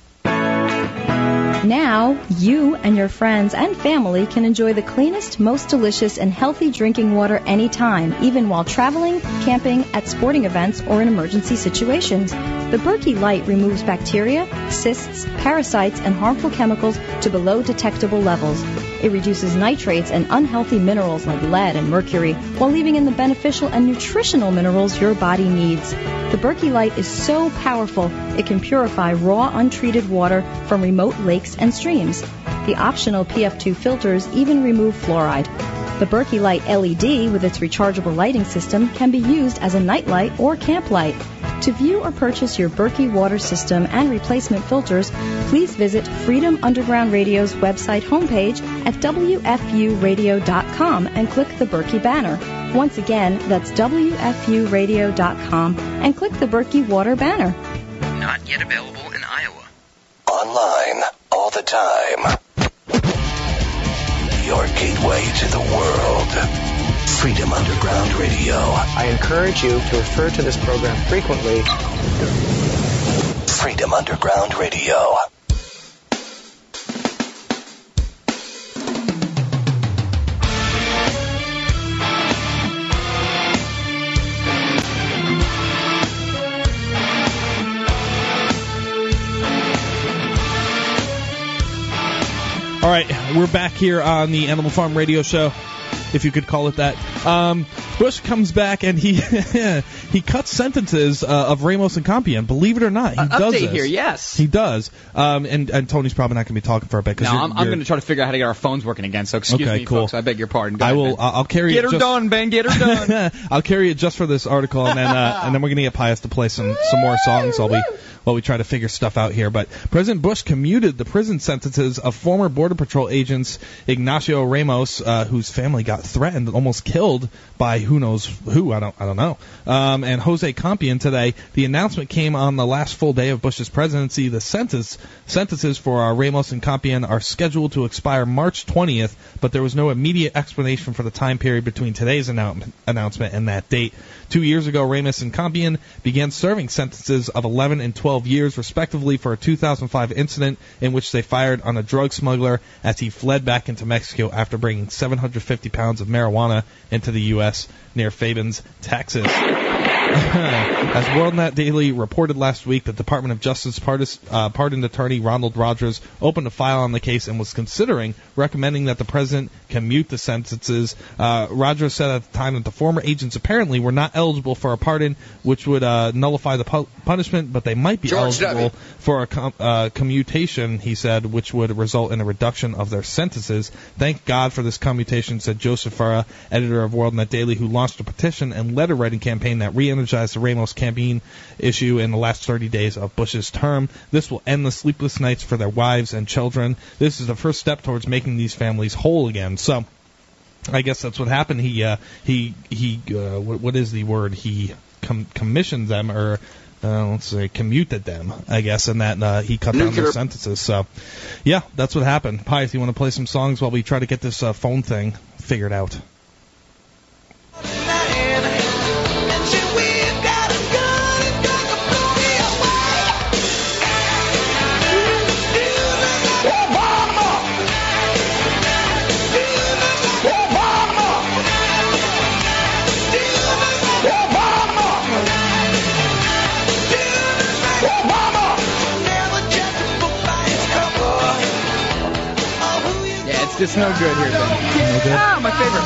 Now, you and your friends and family can enjoy the cleanest, most delicious, and healthy drinking water anytime, even while traveling, camping, at sporting events, or in emergency situations. The Berkey Light removes bacteria, cysts, parasites, and harmful chemicals to below detectable levels. It reduces nitrates and unhealthy minerals like lead and mercury while leaving in the beneficial and nutritional minerals your body needs. The Berkey Light is so powerful it can purify raw, untreated water from remote lakes and streams. The optional PF2 filters even remove fluoride. The Berkey Light LED with its rechargeable lighting system can be used as a nightlight or camp light. To view or purchase your Berkey water system and replacement filters, please visit Freedom Underground Radio's website homepage at WFUradio.com and click the Berkey banner. Once again, that's WFUradio.com and click the Berkey water banner. Not yet available in Iowa. Online, all the time. Your gateway to the world. Freedom Underground Radio. I encourage you to refer to this program frequently. Freedom Underground Radio. All right, we're back here on the Animal Farm Radio Show, if you could call it that. Um, Bush comes back and he he cuts sentences uh, of Ramos and Compean. Believe it or not, he Uh, does update this. here, yes. he does. Um, and and Tony's probably not going to be talking for a bit. No, you're- I'm, I'm going to try to figure out how to get our phones working again. So excuse Okay, me, cool. folks. I beg your pardon. Go I ahead, will. Ben. I'll I'll carry Get it her just, done, Ben. Get her done. I'll carry it just for this article, and then uh, and then we're gonna get Pius to play some some more songs I'll we while we try to figure stuff out here. But President Bush commuted the prison sentences of former Border Patrol agents Ignacio Ramos, uh, whose family got threatened, almost killed by who knows who. I don't I don't know. Um, and Jose Compean today. The announcement came on the last full day of Bush's presidency. The sentence sentences for uh, Ramos and Compean are scheduled to expire March 20th, but there was no immediate explanation for the time period between today's annou- announcement and that date. Two years ago, Ramos and Compean began serving sentences of 11 and 12 years, respectively, for a 2005 incident in which they fired on a drug smuggler as he fled back into Mexico after bringing 750 pounds of marijuana into the U.S. near Fabens, Texas. As WorldNet Daily reported last week, the Department of Justice pardis, uh, pardoned attorney Ronald Rodgers opened a file on the case and was considering recommending that the president commute the sentences. Uh, Rodgers said at the time that the former agents apparently were not eligible for a pardon, which would uh, nullify the pu- punishment, but they might be George eligible W. for a com- uh, commutation, he said, which would result in a reduction of their sentences. Thank God for this commutation, said Joseph Farah, editor of WorldNet Daily, who launched a petition and letter writing campaign that re-energized the Ramos campaign issue in the last 30 days of Bush's term. This will end the sleepless nights for their wives and children. This is the first step towards making these families whole again. So. I guess that's what happened. He uh, he he. Uh, what, what is the word? He com- commissioned them, or uh, let's say commuted them. I guess, and that uh, he cut down their sentences. So, yeah, that's what happened. Pius, you want to play some songs while we try to get this uh, phone thing figured out? It's no good here, Ben. Ah, my favorite.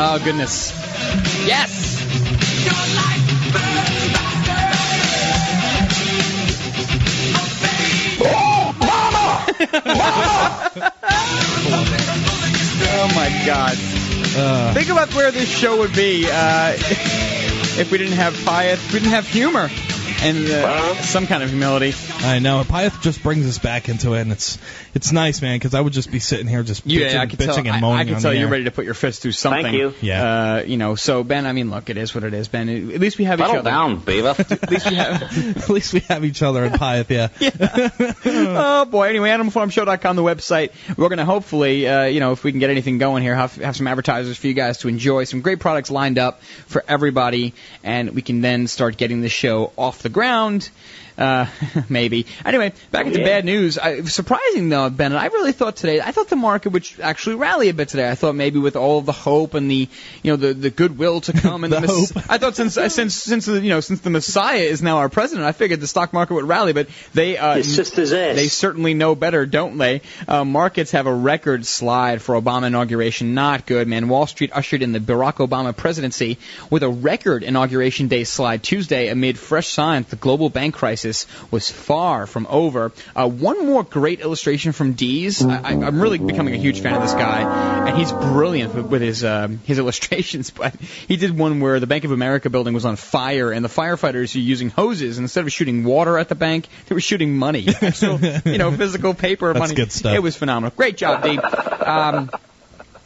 Oh goodness. Yes. Oh my God. Uh, Think about where this show would be uh, if we didn't have if we didn't have humor. And uh, some kind of humility. I know. Pyeth just brings us back into it, and it's it's nice, man, because I would just be sitting here just bitching, Yeah, I could bitching tell. and moaning I, I could on tell the you're air. ready to put your fist through something. Thank you. Yeah. Uh, you know, so Ben, I mean, look, it is what it is, Ben. At least we have each Settle other. down, beaver. At least we have. At least we have each other in Pyeth, yeah. oh boy. Anyway, AnimalFarmShow.com, the website. We're gonna hopefully, uh, you know, if we can get anything going here, have, have some advertisers for you guys to enjoy. Some great products lined up for everybody, and we can then start getting the show off the ground. Uh, maybe. Anyway, back into bad news. I, surprising though, Ben, I really thought today. I thought the market would actually rally a bit today. I thought maybe with all of the hope and the, you know, the the goodwill to come and the, The hope. I thought since uh, since since the, you know since the Messiah is now our president, I figured the stock market would rally. But they uh, sister's ass. they certainly know better, don't they? Uh, markets have a record slide for Obama inauguration. Not good, man. Wall Street ushered in the Barack Obama presidency with a record inauguration day slide Tuesday amid fresh signs the global bank crisis was far from over. Uh, one more great illustration from Dees. I, I'm really becoming a huge fan of this guy, and he's brilliant with, with his um, his illustrations. But he did one where the Bank of America building was on fire, and the firefighters were using hoses, and instead of shooting water at the bank, they were shooting money, you know, physical paper That's money. good stuff. It was phenomenal. Great job, Dave. Um,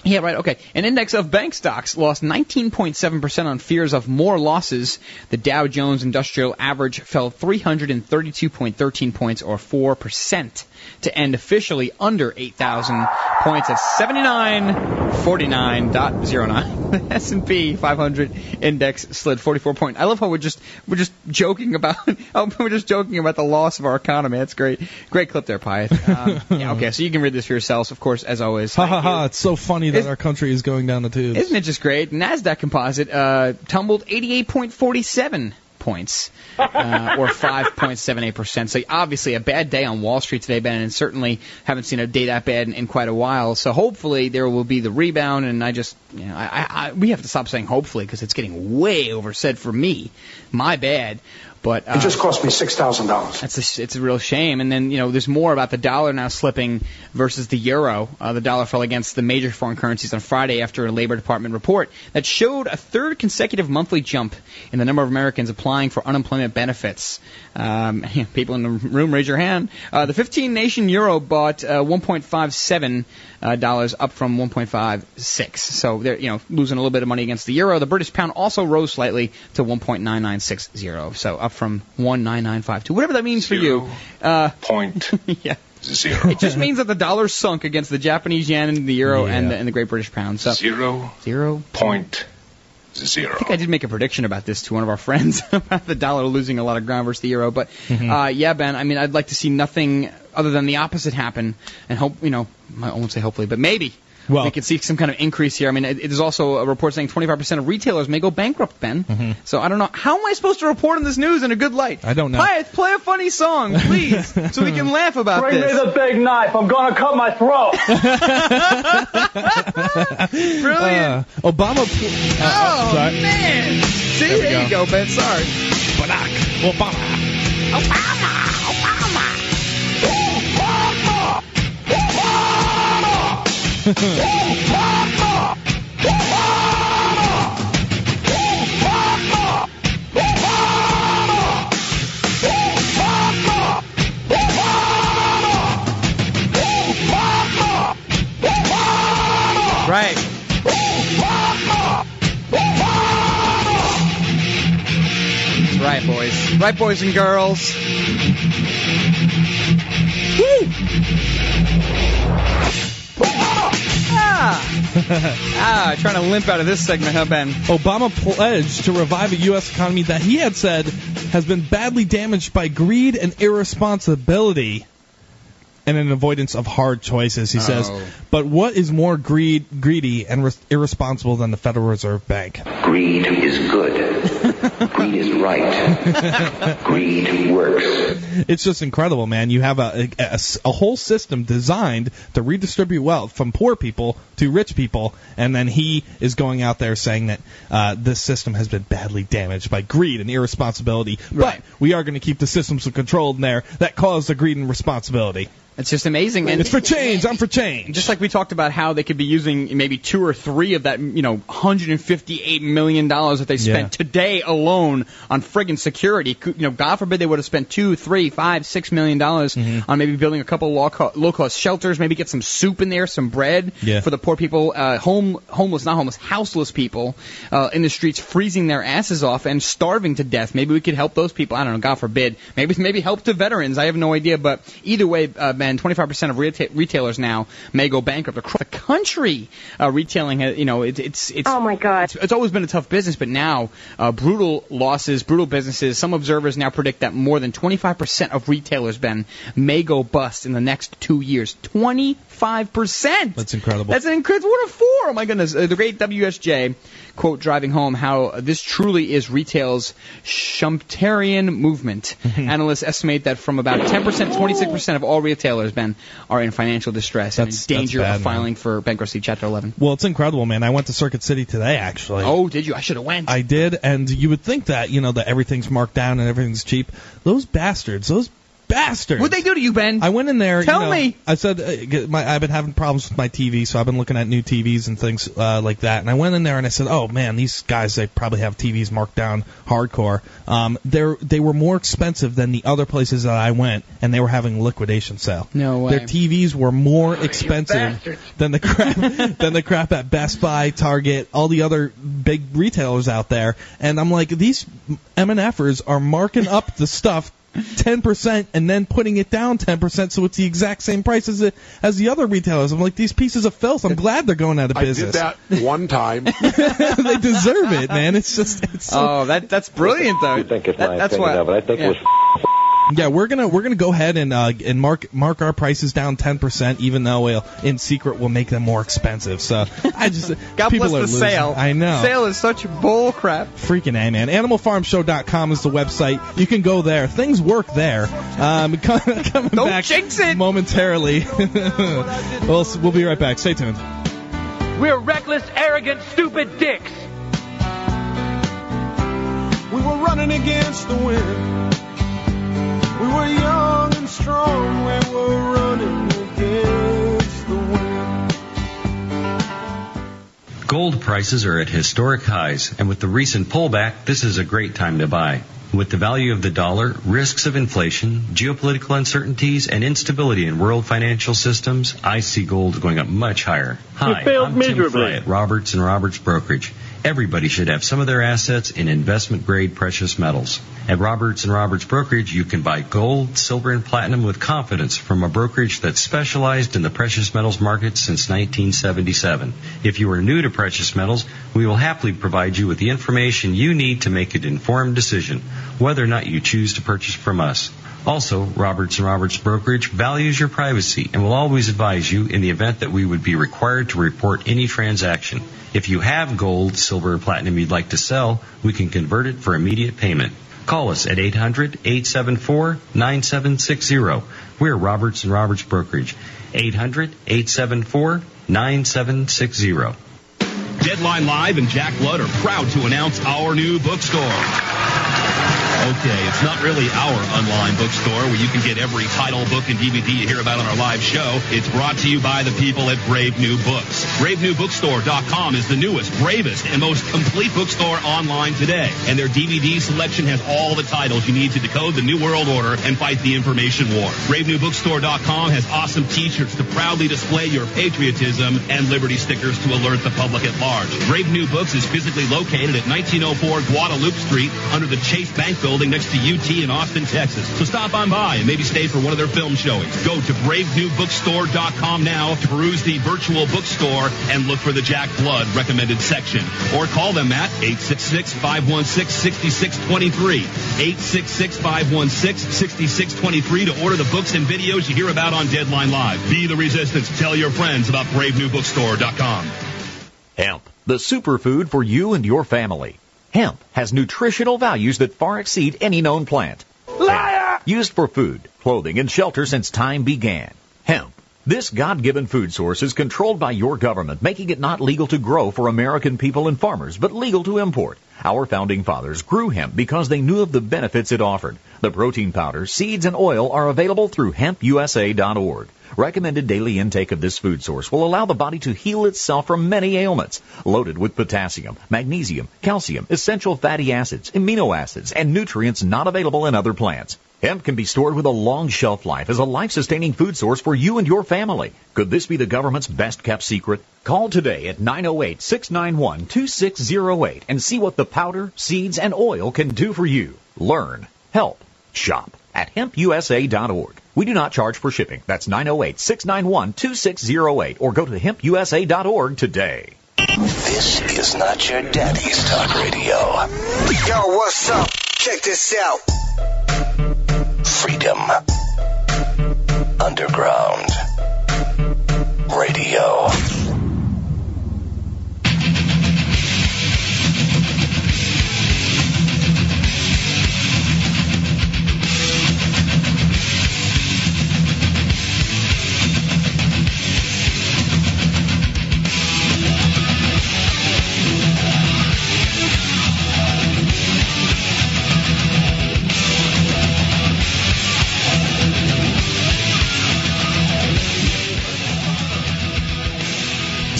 yeah, right. Okay. An index of bank stocks lost 19.7% on fears of more losses. The Dow Jones Industrial Average fell 332.13 points, or 4%, to end officially under 8,000 points at 7949.09. The S&P 500 index slid 44 point. I love how we're just we're just joking about how we're just joking about the loss of our economy. That's great. Great clip there, Pyeth. Um, yeah, okay, so you can read this for yourselves, of course, as always. Ha ha ha! It's so funny that Is- our country is going down the tubes. Isn't it just great? Nasdaq Composite uh, tumbled 88.47 points, uh, or 5.78 percent. So obviously a bad day on Wall Street today, Ben, and certainly haven't seen a day that bad in, in quite a while. So hopefully there will be the rebound. And I just, you know, I, I, I we have to stop saying hopefully because it's getting way oversaid for me. My bad. But uh, It just cost me six thousand dollars. that's a, it's a real shame. And then you know, there's more about the dollar now slipping versus the euro. Uh, the dollar fell against the major foreign currencies on Friday after a Labor Department report that showed a third consecutive monthly jump in the number of Americans applying for unemployment benefits. Um, people in the room, raise your hand. Uh, the 15 nation euro bought uh, 1.57 uh, up from 1.56. So they're you know losing a little bit of money against the euro. The British pound also rose slightly to 1.9960. So up from 19952. Whatever that means for you. Uh, Point yeah. zero. It just means that the dollar sunk against the Japanese yen and the euro and, the, and the Great British Pound. So Zero zero point zero. I think I did make a prediction about this to one of our friends about the dollar losing a lot of ground versus the euro. But uh, yeah, Ben, I mean, I'd like to see nothing other than the opposite happen, and hope you know, I won't say hopefully, but maybe. Well- we could see some kind of increase here. I mean, it, it is also a report saying 25% of retailers may go bankrupt, Ben. So I don't know. How am I supposed to report on this news in a good light? I don't know. Pyeth, play a funny song, please, so we can laugh about Bring this. me the big knife. I'm gonna cut my throat. Brilliant. Uh, Obama. pl- uh, oh, uh, sorry. man. See, There we there, you go. go, Ben. Sorry. Barack Obama. Obama. Right. Right, boys. Right, boys and girls. Woo! Ah! ah, trying to limp out of this segment, huh, Ben? Obama pledged to revive a U.S. economy that he had said has been badly damaged by greed and irresponsibility and an avoidance of hard choices, he says. Oh. But what is more greed, greedy and res- irresponsible than the Federal Reserve Bank? Greed is good. Greed is right. Greed works. It's just incredible, man. You have a, a- a s- a whole system designed to redistribute wealth from poor people to rich people, and then he is going out there saying that uh, this system has been badly damaged by greed and irresponsibility. But we are going to keep the systems controlled in there that cause the greed and responsibility. It's just amazing. And It's for change. I'm for change. Just like we talked about how they could be using maybe two or three of that, you know, 158 million dollars that they spent Yeah. today alone on friggin' security. You know, God forbid they would have spent two, three, five, six million dollars Mm-hmm. on maybe building a couple low co- low cost shelters, maybe get some soup in there, some bread Yeah. for the poor people, uh, home homeless, not homeless, houseless people uh, in the streets, freezing their asses off and starving to death. Maybe we could help those people. I don't know. God forbid. Maybe maybe help to veterans. I have no idea. But either way, uh, man, 25% of reta- retailers now may go bankrupt across the country. Uh, retailing, has, you know, it, it's it's. Oh my God. It's, it's always been a tough business, but now uh, brutal losses, brutal businesses. Some observers now predict that more than 25% of retailers, Ben, may go bust in the next two years. 25%. That's incredible. That's an incredible. What a four! Oh my goodness. Uh, the great WSJ quote driving home how this truly is retail's Schumpeterian movement. Analysts estimate that from about 10%, 26% of all retailers, Ben, are in financial distress and in danger bad, of man. filing for bankruptcy, Chapter 11. Well, it's incredible, man. I went to Circuit City today, actually. Oh, did you? I should have went. I did, and you would think that you know that everything's marked down and everything's cheap. Those bastards, those bastards. What'd they do to you, Ben? I went in there. Tell you know, me. I said uh, my, I've been having problems with my TV, so I've been looking at new TVs and things uh, like that. And I went in there and I said, "Oh man, these guys they probably have TVs marked down hardcore. Um, they're they were more expensive than the other places that I went, and they were having liquidation sale. No way. Their TVs were more expensive than the crap than the crap at Best Buy, Target, all the other big retailers out there. And I'm like, these M&Fers are marking up the stuff 10% and then putting it down 10% so it's the exact same price as the, as the other retailers. I'm like, these pieces of filth. I'm glad they're going out of I business. did that one time. they deserve it, man. It's just it's so Oh, that that's brilliant though. You think it's That- my that's opinion why- of it. I think yeah. it was Yeah, we're gonna we're gonna go ahead and uh, and mark mark our prices down ten percent, even though we'll, in secret we'll make them more expensive. So I just God people bless are the losing. sale. I know. Sale is such bull crap. Freaking A, man. AnimalFarmShow.com is the website. You can go there. Things work there. Um, com- coming Don't back jinx it. momentarily. we'll, we'll be right back. Stay tuned. We're reckless, arrogant, stupid dicks. We were running against the wind. We were young and strong. We were running against the wind. Gold prices are at historic highs, and with the recent pullback, this is a great time to buy. With the value of the dollar, risks of inflation, geopolitical uncertainties, and instability in world financial systems, I see gold going up much higher. Hi, failed I'm Tim miserably. Fry at Roberts and Roberts Brokerage. Everybody should have some of their assets in investment grade precious metals. At Roberts and Roberts Brokerage, you can buy gold, silver, and platinum with confidence from a brokerage that's specialized in the precious metals market since 1977. If you are new to precious metals, we will happily provide you with the information you need to make an informed decision whether or not you choose to purchase from us. Also, Roberts and Roberts Brokerage values your privacy and will always advise you in the event that we would be required to report any transaction. If you have gold, silver, or platinum you'd like to sell, we can convert it for immediate payment. Call us at 800-874-9760. We're Roberts and Roberts Brokerage. 800-874-9760. Deadline Live and Jack Blood are proud to announce our new bookstore. Okay, it's not really our online bookstore where you can get every title, book, and DVD you hear about on our live show. It's brought to you by the people at Brave New Books. BraveNewBookstore.com is the newest, bravest, and most complete bookstore online today. And their DVD selection has all the titles you need to decode the New World Order and fight the information war. BraveNewBookstore.com has awesome t-shirts to proudly display your patriotism and liberty stickers to alert the public at large. Brave New Books is physically located at 1904 Guadalupe Street under the Chase Bank building next to UT in Austin, Texas. So stop on by and maybe stay for one of their film showings. Go to bravenewbookstore.com now to peruse the virtual bookstore and look for the Jack Blood recommended section. Or call them at 866-516-6623. 866-516-6623 to order the books and videos you hear about on Deadline Live. Be the resistance. Tell your friends about bravenewbookstore.com. Hemp, the superfood for you and your family. Hemp has nutritional values that far exceed any known plant. Liar! Used for food, clothing, and shelter since time began. Hemp. This God-given food source is controlled by your government, making it not legal to grow for American people and farmers, but legal to import. Our founding fathers grew hemp because they knew of the benefits it offered. The protein powder, seeds, and oil are available through hempusa.org. Recommended daily intake of this food source will allow the body to heal itself from many ailments. Loaded with potassium, magnesium, calcium, essential fatty acids, amino acids, and nutrients not available in other plants. Hemp can be stored with a long shelf life as a life-sustaining food source for you and your family. Could this be the government's best kept secret? Call today at 908-691-2608 and see what the powder, seeds, and oil can do for you. Learn, help, shop at hempusa.org. We do not charge for shipping. That's 908-691-2608 or go to hempusa.org today. This is not your daddy's talk radio. Yo, what's up? Check this out. Freedom Underground Radio.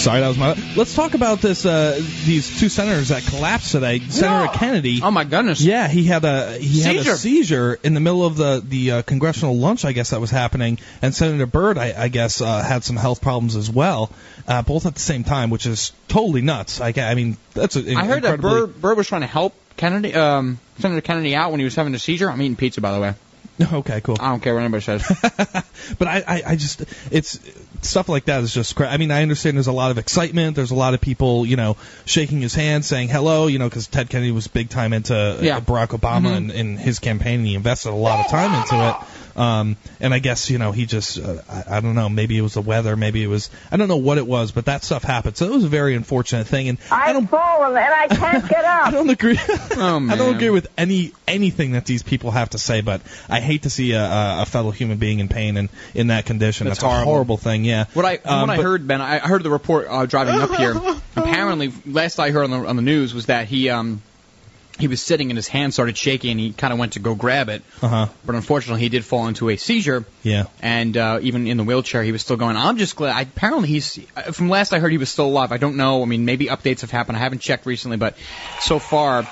Sorry, that was my. Let's talk about this. Uh, these two senators that collapsed today. Senator Kennedy. Oh my goodness. Yeah, he had a he had Seizure. a seizure in the middle of the the uh, congressional lunch, I guess that was happening, and Senator Byrd, I, I guess, uh, had some health problems as well, uh, both at the same time, which is totally nuts. I, I mean, that's a, I heard that Byrd, Byrd was trying to help Kennedy, um, Senator Kennedy out when he was having a seizure. I'm eating pizza, by the way. Okay, cool. I don't care what anybody says. but I, I, I just it's stuff like that is just cra I mean, I understand there's a lot of excitement. There's a lot of people, you know, shaking his hand, saying hello, you know, because Ted Kennedy was big time into Yeah. Barack Obama Mhm. and, and his campaign, and he invested a lot of time into it. Um, and I guess you know he just uh, I, I don't know maybe it was the weather maybe it was I don't know what it was but that stuff happened so it was a very unfortunate thing and I don't fallen and I can't get up. I don't agree Oh, I don't agree with any anything that these people have to say, but I hate to see a, a, a fellow human being in pain and in that condition. That's That's, a horrible. horrible thing. Yeah. What I from Um, what I heard, Ben, I I heard the report uh, driving up here. Apparently, last I heard on the on the news was that he um he was sitting and his hand started shaking and he kind of went to go grab it, Uh-huh. but unfortunately he did fall into a seizure. Yeah. And uh, even in the wheelchair, he was still going. I'm just glad. I, apparently, he's uh, from last I heard, he was still alive. I don't know. I mean, maybe updates have happened. I haven't checked recently, but so far,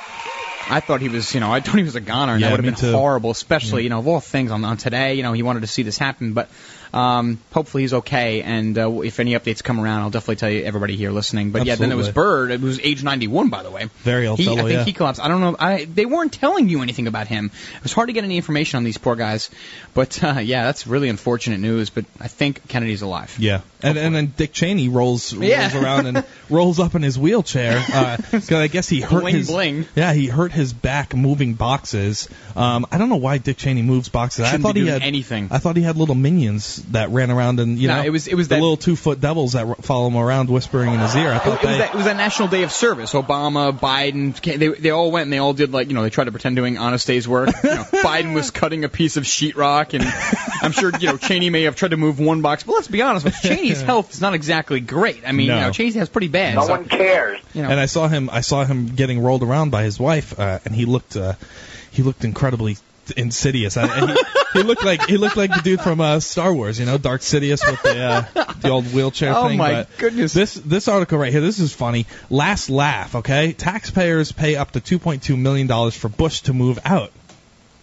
I thought he was. You know, I thought he was a goner, and Yeah, that would have been too. horrible. Especially, you know, of all things on, on today. You know, he wanted to see this happen, but um, hopefully he's okay. And uh, if any updates come around, I'll definitely tell you everybody here listening. But yeah, then it was Absolutely. Byrd. It was age 91, by the way. Very old He, fellow, I think yeah. he collapsed. I don't know. I they weren't telling you anything about him. It was hard to get any information on these poor guys. But uh, yeah, that's really unfortunate news. But I think Kennedy's alive. Yeah, and and then Dick Cheney rolls rolls Yeah. around and rolls up in his wheelchair. Uh 'cause I guess he hurt Bling, his bling. yeah he hurt his back moving boxes. Um, I don't know why Dick Cheney moves boxes. Shouldn't I thought he had anything. I thought he had little minions that ran around and you No, know it was- it was the that- little two foot devils that follow him around whispering in his ear. I It, thought it was they that, it was that National Day of Service. Obama, Biden, they they all went and they all did like you know they tried to pretend doing honest day's work. You know, Biden was cutting a piece of sheetrock, and I'm sure you know Cheney may have tried to move one box. But let's be honest, with Cheney's health is not exactly great. I mean, No. you know, Cheney's has pretty bad. No so- one cares. You know. And I saw him. I saw him getting rolled around by his wife, uh, and he looked. Uh, he looked incredibly insidious. I, and he, he looked like he looked like the dude from uh, Star Wars. You know, Darth Sidious with the uh, the old wheelchair Oh thing. my but goodness. This this article right here. This is funny. Last laugh. Okay, taxpayers pay up to 2.2 million dollars for Bush to move out.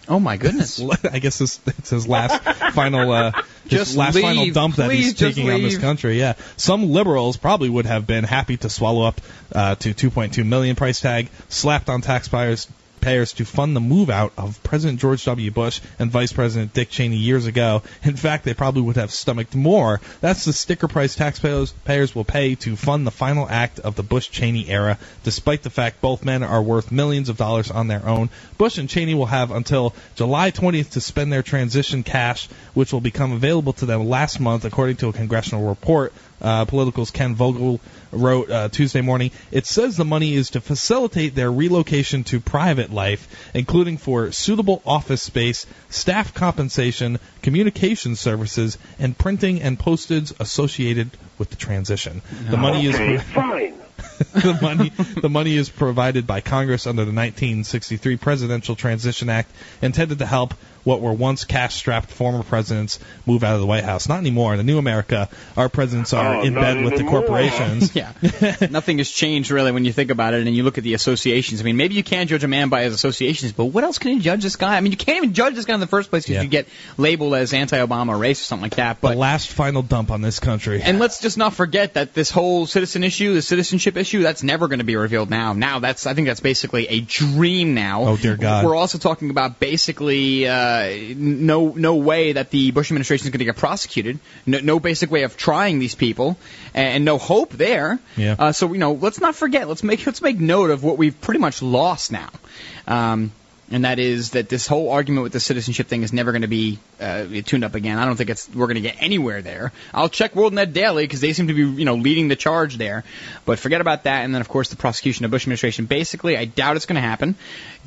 Oh my goodness. I guess this it's his last final uh Just last leave. final dump that he's taking on this country. Yeah. Some liberals probably would have been happy to swallow up uh to 2.2 million price tag slapped on taxpayers payers to fund the move out of President George W. Bush and Vice President Dick Cheney years ago. In fact, they probably would have stomached more. That's the sticker price taxpayers payers will pay to fund the final act of the Bush Cheney era, despite the fact both men are worth millions of dollars on their own. Bush and Cheney will have until July 20th to spend their transition cash, which will become available to them last month, according to a congressional report. Uh, Politico's Ken Vogel wrote uh, Tuesday morning. It says the money is to facilitate their relocation to private life, including for suitable office space, staff compensation, communication services, and printing and postage associated with the transition. The money okay, is fine. the money the money is provided by Congress under the 1963 Presidential Transition Act, intended to help what were once cash-strapped former presidents move out of the White House. Not anymore. In the new America, our presidents are Oh, in not bed with the corporations. yeah. Nothing has changed really when you think about it and you look at the associations. I mean, maybe you can judge a man by his associations, but what else can you judge this guy? I mean, you can't even judge this guy in the first place because Yeah. you get labeled as anti-Obama race or something like that. But the last final dump on this country. and let's just not forget that this whole citizen issue, the citizenship issue, that's never going to be revealed now. Now that's, I think that's basically a dream now. Oh, dear God. We're also talking about basically uh, no no way that the Bush administration is going to get prosecuted. No, no basic way of trying these people, and, and no hope there. Yeah. Uh, so you know, let's not forget. Let's make let's make note of what we've pretty much lost now. Um, and that is that this whole argument with the citizenship thing is never going to be uh, tuned up again. I don't think it's we're going to get anywhere there. I'll check WorldNet daily because they seem to be you know leading the charge there. But forget about that. And then of course the prosecution of Bush administration. Basically, I doubt it's going to happen.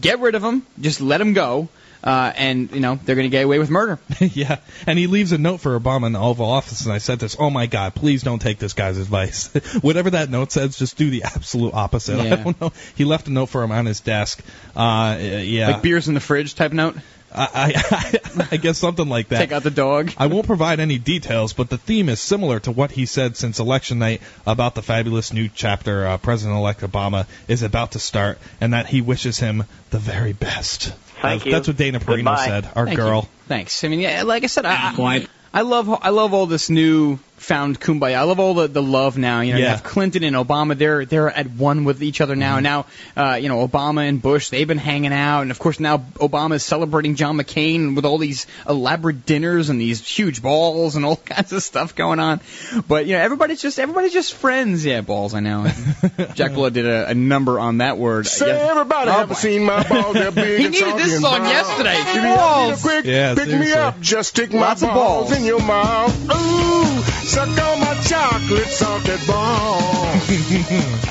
Get rid of them. Just let them go. Uh, and you know they're going to get away with murder. yeah, and he leaves a note for Obama in the Oval Office, and I said this. Oh my God, please don't take this guy's advice. Whatever that note says, just do the absolute opposite. I Yeah. don't know. He left a note for him on his desk. Uh, yeah, Like beers in the fridge type note. I, I, I guess something like that. Take out the dog. I won't provide any details, but the theme is similar to what he said since election night about the fabulous new chapter uh, President-elect Obama is about to start, and that he wishes him the very best. Thank that's, you. That's what Dana Perino Goodbye. said. Our Thank girl. you. Thanks. I mean, yeah, like I said, I, I, I love I love all this new found kumbaya. I love all the, the love now. You know, you have Clinton and Obama. They're they're at one with each other now. Now, uh, you know, Obama and Bush they've been hanging out, and of course now Obama is celebrating John McCain with all these elaborate dinners and these huge balls and all kinds of stuff going on. But you know, everybody's just everybody's just friends. Yeah, balls. I know. Jack Blood did a, a number on that word. Say Yes- everybody Oh, haven't seen my balls. They're big He needed this song and brown. yesterday. If you need a Balls. quick, Yeah, pick me up. Just stick my Lots of balls, balls. in your mouth. Ooh, suck on my chocolate salted balls. stick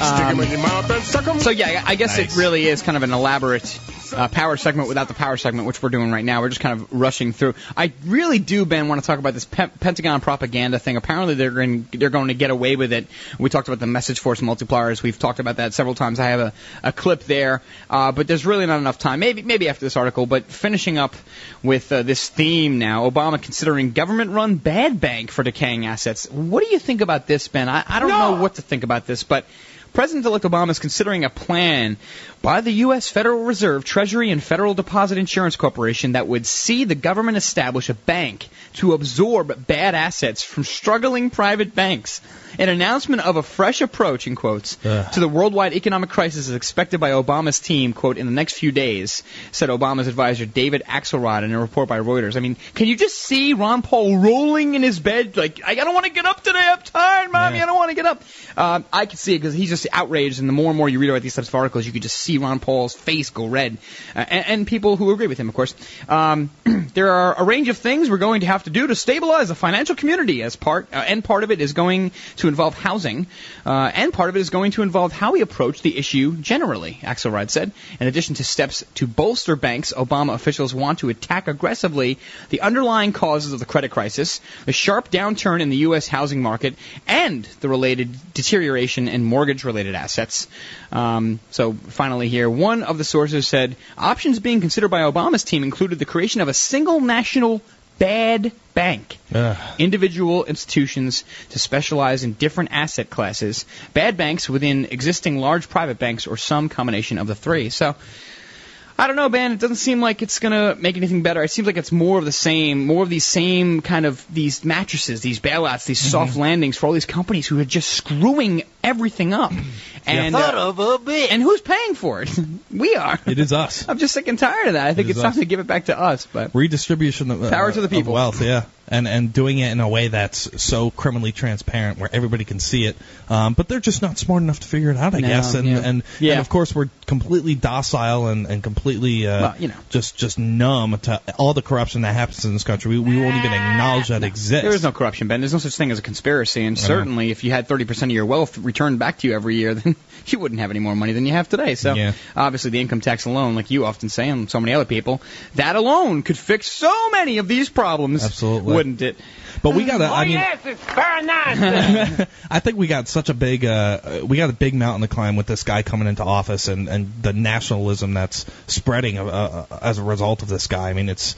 'em in your mouth and suck 'em. So yeah, I guess it really is kind of an elaborate uh, power segment without the power segment, which we're doing right now. We're just kind of rushing through. I really do, Ben, want to talk about this pe- Pentagon propaganda thing. Apparently, they're going they're going to get away with it. We talked about the message force multipliers. We've talked about that several times. I have a, a clip there, uh, but there's really not enough time. Maybe maybe after this article. But finishing up with uh, this theme now, Obama considering government-run bad bank for decaying assets. What do you think about this, Ben? I, I don't know what to think about this, but. President-elect Obama is considering a plan by the U.S. Federal Reserve, Treasury, and Federal Deposit Insurance Corporation that would see the government establish a bank to absorb bad assets from struggling private banks. An announcement of a fresh approach, in quotes, Ugh. to the worldwide economic crisis is expected by Obama's team, quote, in the next few days, said Obama's advisor David Axelrod in a report by Reuters. I mean, can you just see Ron Paul rolling in his bed like, I don't want to get up today, I'm tired, mommy, I don't want to get up. Um, I can see it because he's just outraged, and the more and more you read about these types of articles, you could just see Ron Paul's face go red, uh, and, and people who agree with him, of course. Um, there are a range of things we're going to have to do to stabilize the financial community as part, uh, and part of it is going to involve housing, uh, and part of it is going to involve how we approach the issue generally, Axelrod said. In addition to steps to bolster banks, Obama officials want to attack aggressively the underlying causes of the credit crisis, the sharp downturn in the U.S. housing market, and the related deterioration in mortgage-related assets. Um, so finally here, one of the sources said options being considered by Obama's team included the creation of a single national bad bank. Ugh. Individual institutions to specialize in different asset classes, bad banks within existing large private banks, or some combination of the three. So, I don't know, Ben. It doesn't seem like it's gonna make anything better. It seems like it's more of the same, more of these same kind of these mattresses, these bailouts, these soft landings for all these companies who are just screwing everything up. And Son uh, of a bitch. and who's paying for it? we are. It is us. I'm just sick and tired of that. I think It is it's time to give it back to us. But Redistribution of, uh, Power to the of people. wealth, yeah, and and doing it in a way that's so criminally transparent where everybody can see it. Um, but they're just not smart enough to figure it out, I No, guess. And yeah. and Yeah. and of course we're completely docile and and completely uh, Well, you know. just just numb to all the corruption that happens in this country. We, we won't even acknowledge that exists. There is no corruption, Ben. There's no such thing as a conspiracy, and I know. certainly if you had 30% of your wealth returned back to you every year, then you wouldn't have any more money than you have today. So Yeah. obviously the income tax alone, like you often say, and so many other people, that alone could fix so many of these problems. Absolutely. Wouldn't it? But we gotta. oh I mean, yes, it's very. I think we got such a big uh, we got a big mountain to climb with this guy coming into office and and the nationalism that's spreading uh, uh, as a result of this guy. I mean, it's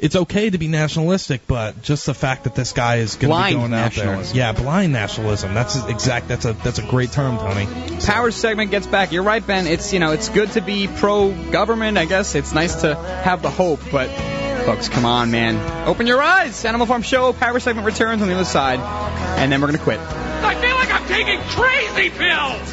it's okay to be nationalistic, but just the fact that this guy is going to be Blind going out there, nationalism. yeah, blind nationalism. That's exact. That's a that's a great term, Tony. Power segment gets back. You're right, Ben. It's you know it's good to be pro government. I guess it's nice to have the hope, but folks, come on, man, open your eyes. Animal Farm Show Power segment returns on the other side, and then we're gonna quit. I feel like I'm taking crazy pills.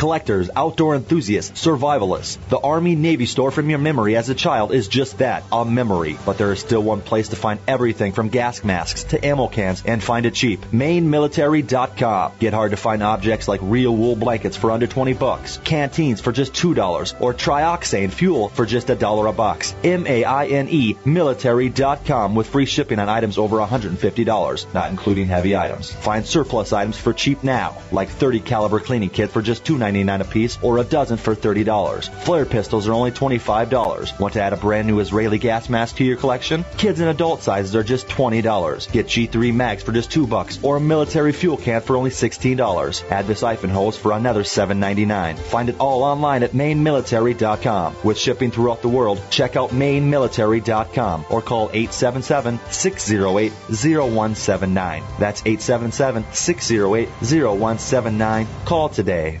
Collectors, outdoor enthusiasts, survivalists. The Army Navy store from your memory as a child is just that, a memory. But there is still one place to find everything from gas masks to ammo cans and find it cheap. MaineMilitary.com. Get hard to find objects like real wool blankets for under 20 bucks, canteens for just $2, or trioxane fuel for just a dollar a box. M-A-I-N-E military.com with free shipping on items over $150, not including heavy items. Find surplus items for cheap now, like 30 caliber cleaning kit for just $2.99 a piece or a dozen for $30. Flare pistols are only $25. Want to add a brand new Israeli gas mask to your collection? Kids and adult sizes are just $20. Get G3 mags for just 2 bucks or a military fuel can for only $16. Add the siphon hose for another $7.99. Find it all online at mainemilitary.com. With shipping throughout the world, check out mainemilitary.com or call 877-608-0179. That's 877-608-0179. Call today.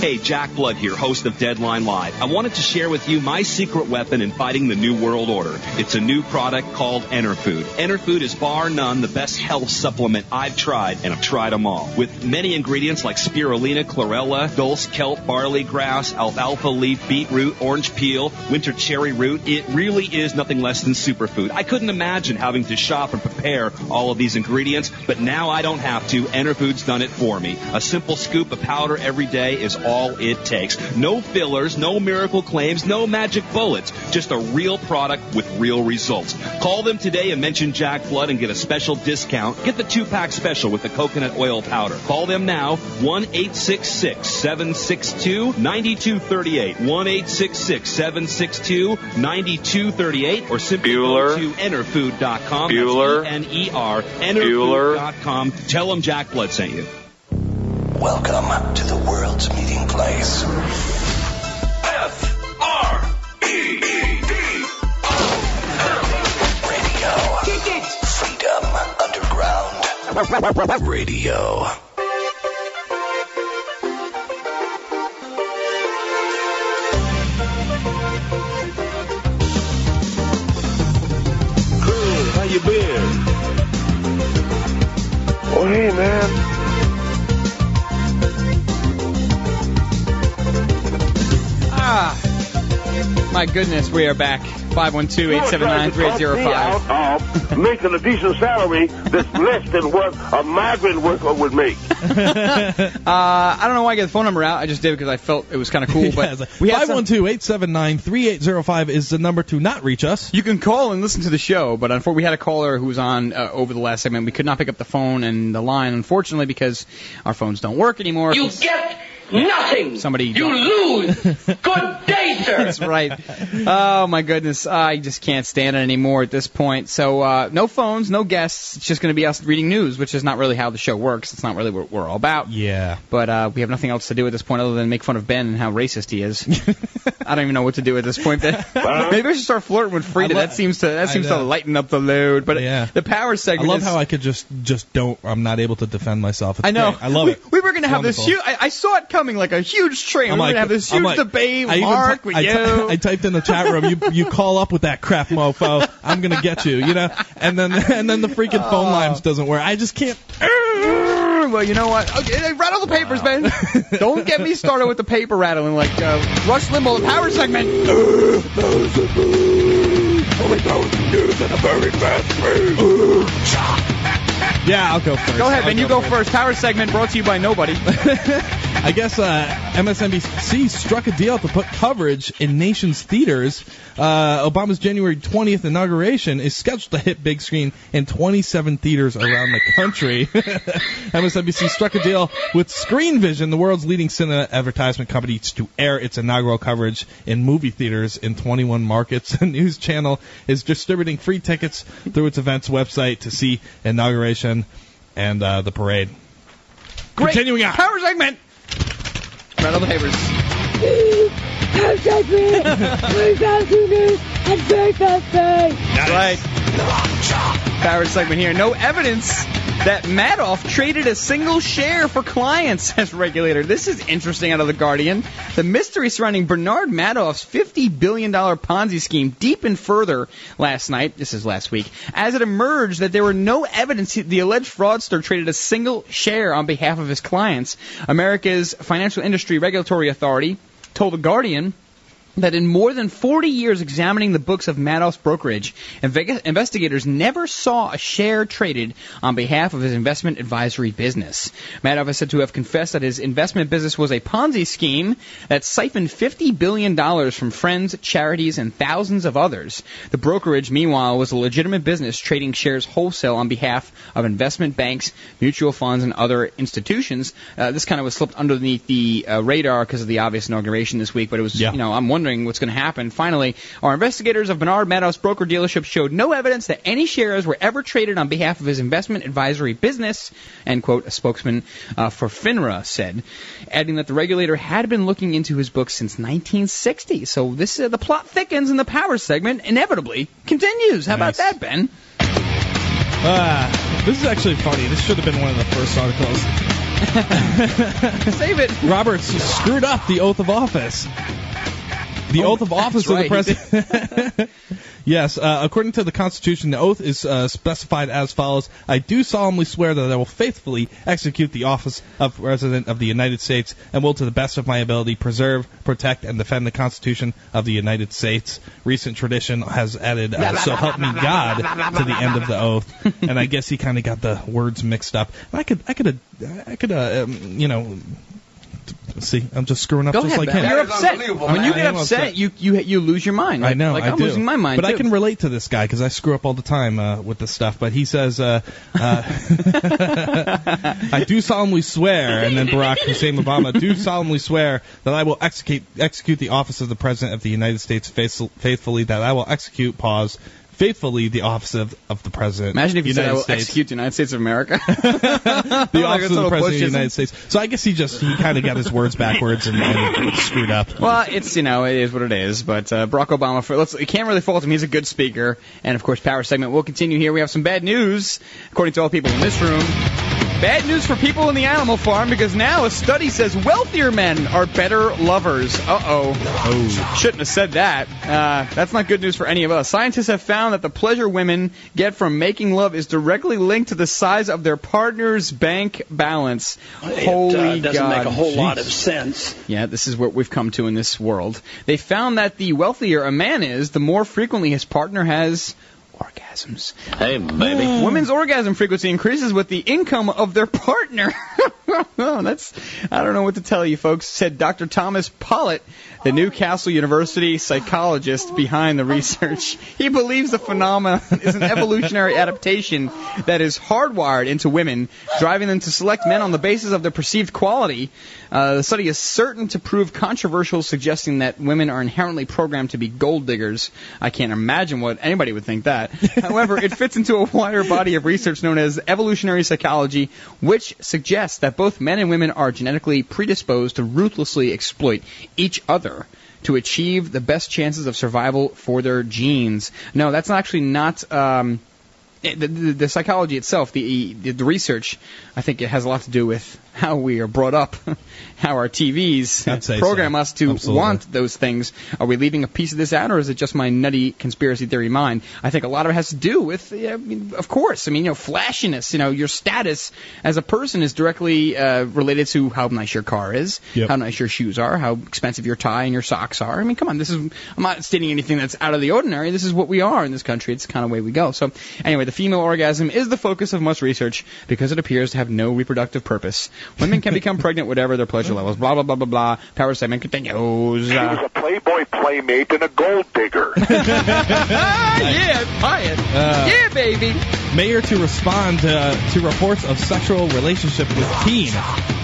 Hey, Jack Blood here, host of Deadline Live. I wanted to share with you my secret weapon in fighting the New World Order. It's a new product called Enerfood. Enerfood is bar none the best health supplement I've tried, and I've tried them all. With many ingredients like spirulina, chlorella, dulse, kelp, barley grass, alfalfa leaf, beetroot, orange peel, winter cherry root, it really is nothing less than superfood. I couldn't imagine having to shop and prepare all of these ingredients, but now I don't have to. Enerfood's done it for me. A simple scoop of powder every day is all it takes. No fillers, no miracle claims, no magic bullets. Just a real product with real results. Call them today and mention Jack Blood and get a special discount. Get the two pack special with the coconut oil powder. Call them now 1 866 762 9238. 1 866 762 9238 or simply Bueller. go to enerfood.com. Bueller. N E R. Bueller. Enerfood.com. Tell them Jack Blood sent you. Welcome to the world's meeting place. Radio. Freedom Underground. Radio. How you been? Oh, hey, man. Ah, my goodness, we are back. 512-879-3805. out of making a decent salary that's less than what a migrant worker would make. uh, I don't know why I get the phone number out. I just did because I felt it was kind of cool. But we had Five some- one two eight seven nine three eight zero five is the number to not reach us. You can call and listen to the show, but unfortunately, we had a caller who was on uh, over the last segment. We could not pick up the phone and the line, unfortunately, because our phones don't work anymore. You get Nothing. Somebody You lose. Good day, That's right. Oh my goodness, I just can't stand it anymore at this point. So uh, no phones, no guests. It's just going to be us reading news, which is not really how the show works. It's not really what we're all about. Yeah. But uh, we have nothing else to do at this point other than make fun of Ben and how racist he is. I don't even know what to do at this point. Maybe I should start flirting with Frida. Lo- that seems to that seems to lighten up the load. But Yeah. the power segment. I love is, how I could just just don't. I'm not able to defend myself. It's I know. great. I love we, it. We were going to have this huge. I, I saw it coming like a huge train. I'm we were like- going to have this huge like- debate I even Mark, ty- with I, you. ty- I typed in the chat room. You you call up with that crap, mofo. I'm gonna get you. You know. And then and then the freaking phone Oh. lines doesn't work. I just can't. well, you know what? Okay, rattle the papers, Ben. Don't get me started with the paper rattling like uh, Rush Limbaugh, the power segment. Yeah, I'll go first. Go ahead, I'll Ben. You go first. Power segment brought to you by nobody. I guess uh, MSNBC struck a deal to put coverage in nation's theaters. Uh, Obama's January 20th inauguration is scheduled to hit big screen in 27 theaters around the country. MSNBC struck a deal with Screenvision, the world's leading cinema advertisement company, to air its inaugural coverage in movie theaters in 21 markets. The news channel is distributing free tickets through its events website to see inauguration and uh, the parade. Great. Continuing on. Power segment. Rattle Power segment. Very fast news and very fast pay. That's right. Power segment here. No evidence that Madoff traded a single share for clients, says regulator. This is interesting out of The Guardian. The mystery surrounding Bernard Madoff's $50 billion Ponzi scheme deepened further last night, this is last week, as it emerged that there were no evidence the alleged fraudster traded a single share on behalf of his clients. America's Financial Industry Regulatory Authority told The Guardian that in more than 40 years examining the books of Madoff's brokerage, investigators never saw a share traded on behalf of his investment advisory business. Madoff is said to have confessed that his investment business was a Ponzi scheme that siphoned $50 billion from friends, charities, and thousands of others. The brokerage, meanwhile, was a legitimate business trading shares wholesale on behalf of investment banks, mutual funds, and other institutions. Uh, this kind of was slipped underneath the uh, radar because of the obvious inauguration this week, but it was, you know, I'm wondering what's going to happen. Finally, our investigators of Bernard Madoff's broker dealership showed no evidence that any shares were ever traded on behalf of his investment advisory business, end quote, a spokesman uh, for FINRA said, adding that the regulator had been looking into his books since 1960. So this uh, the plot thickens and the power segment inevitably continues. How about that, Ben? Ah, this is actually funny. This should have been one of the first articles. Save it. Roberts screwed up the oath of office. The Oh, oath of office of the right, president. yes, uh, according to the Constitution, the oath is uh, specified as follows: "I do solemnly swear that I will faithfully execute the office of President of the United States, and will, to the best of my ability, preserve, protect, and defend the Constitution of the United States." Recent tradition has added, uh, "So help me God," to the end of the oath, and I guess he kind of got the words mixed up. And I could, I could, I could, uh, um, you know. See, I'm just screwing up Go just ahead, like Ben. him. You're upset. When you I get am upset, you you you lose your mind. I know. Like I am do. losing my mind. But I can relate to this guy because I screw up all the time uh, with this stuff. But he says, uh, uh, "I do solemnly swear," and then Barack Hussein Obama do solemnly swear that I will execute execute the office of the President of the United States faithfully. That I will execute pause. Faithfully, the office of, of the president. Imagine if you said, United "I will States. execute the United States of America." the office of the president of the United States. So I guess he just he kind of got his words backwards and, and screwed up. Well, it's you know it is what it is. But uh, Barack Obama, for let's you can't really fault him. He's a good speaker, and of course, power segment will continue here. We have some bad news, according to all people in this room. Bad news for people in the animal farm because now a study says wealthier men are better lovers. Uh oh. Oh. Shouldn't have said that. Uh, that's not good news for any of us. Scientists have found that the pleasure women get from making love is directly linked to the size of their partner's bank balance. It, Holy uh, doesn't God. make a whole lot of sense. Yeah, this is what we've come to in this world. They found that the wealthier a man is, the more frequently his partner has orgasms. Hey, baby. Women's orgasm frequency increases with the income of their partner. That's I don't know what to tell you, folks. Said Dr. Thomas Pollet, the Newcastle University psychologist behind the research. He believes the phenomenon is an evolutionary adaptation that is hardwired into women, driving them to select men on the basis of their perceived quality. Uh, the study is certain to prove controversial, suggesting that women are inherently programmed to be gold diggers. I can't imagine what anybody would think that. However, it fits into a wider body of research known as evolutionary psychology, which suggests that both men and women are genetically predisposed to ruthlessly exploit each other to achieve the best chances of survival for their genes. No, that's actually not. Um, the, the, the psychology itself, the, the the research, I think it has a lot to do with how we are brought up, how our TVs program so. us to Absolutely. want those things. Are we leaving a piece of this out, or is it just my nutty conspiracy theory mind? I think a lot of it has to do with, I mean, of course, I mean, you know, flashiness. You know, your status as a person is directly uh, related to how nice your car is, Yep. how nice your shoes are, how expensive your tie and your socks are. I mean, come on, this is I'm not stating anything that's out of the ordinary. This is what we are in this country. It's the kind of way we go. So, anyway, the female orgasm is the focus of much research because it appears to have no reproductive purpose. Women can become pregnant whatever their pleasure levels. Blah blah blah blah blah. Power segment continues. She was Uh, a Playboy playmate and a gold digger. yeah, buy it. Uh, yeah, baby. Mayor to respond uh, to reports of sexual relationship with teen.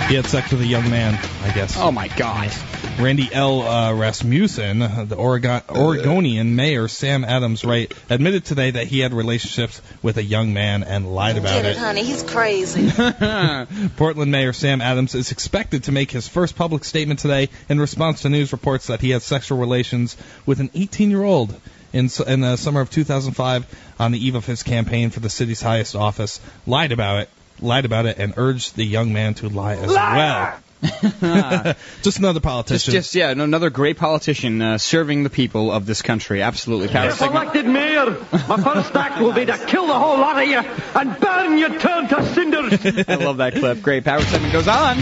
He had sex with a young man, I guess. Oh my God. Randy L. Uh, Rasmussen, uh, the Oregon, Oregonian mayor Sam Adams Wright, admitted today that he had relationships with a young man and lied about Get it, it. honey. He's crazy. Portland Mayor Sam Adams is expected to make his first public statement today in response to news reports that he had sexual relations with an 18-year-old in, in the summer of 2005 on the eve of his campaign for the city's highest office. Lied about it, lied about it, and urged the young man to lie as well. Just another politician. just just yeah, another great politician uh, serving the people of this country. Absolutely. Power If segment. elected mayor, my first act will be to kill the whole lot of you and burn you turn to cinders. I love that clip. Great. Power segment goes on.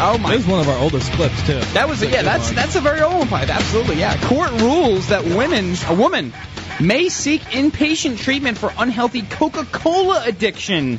Oh my. This is one of our oldest clips too. That was a, yeah. That's that's a very old one. Pipe. Absolutely. Yeah. Court rules that women, a woman, may seek inpatient treatment for unhealthy Coca-Cola addiction.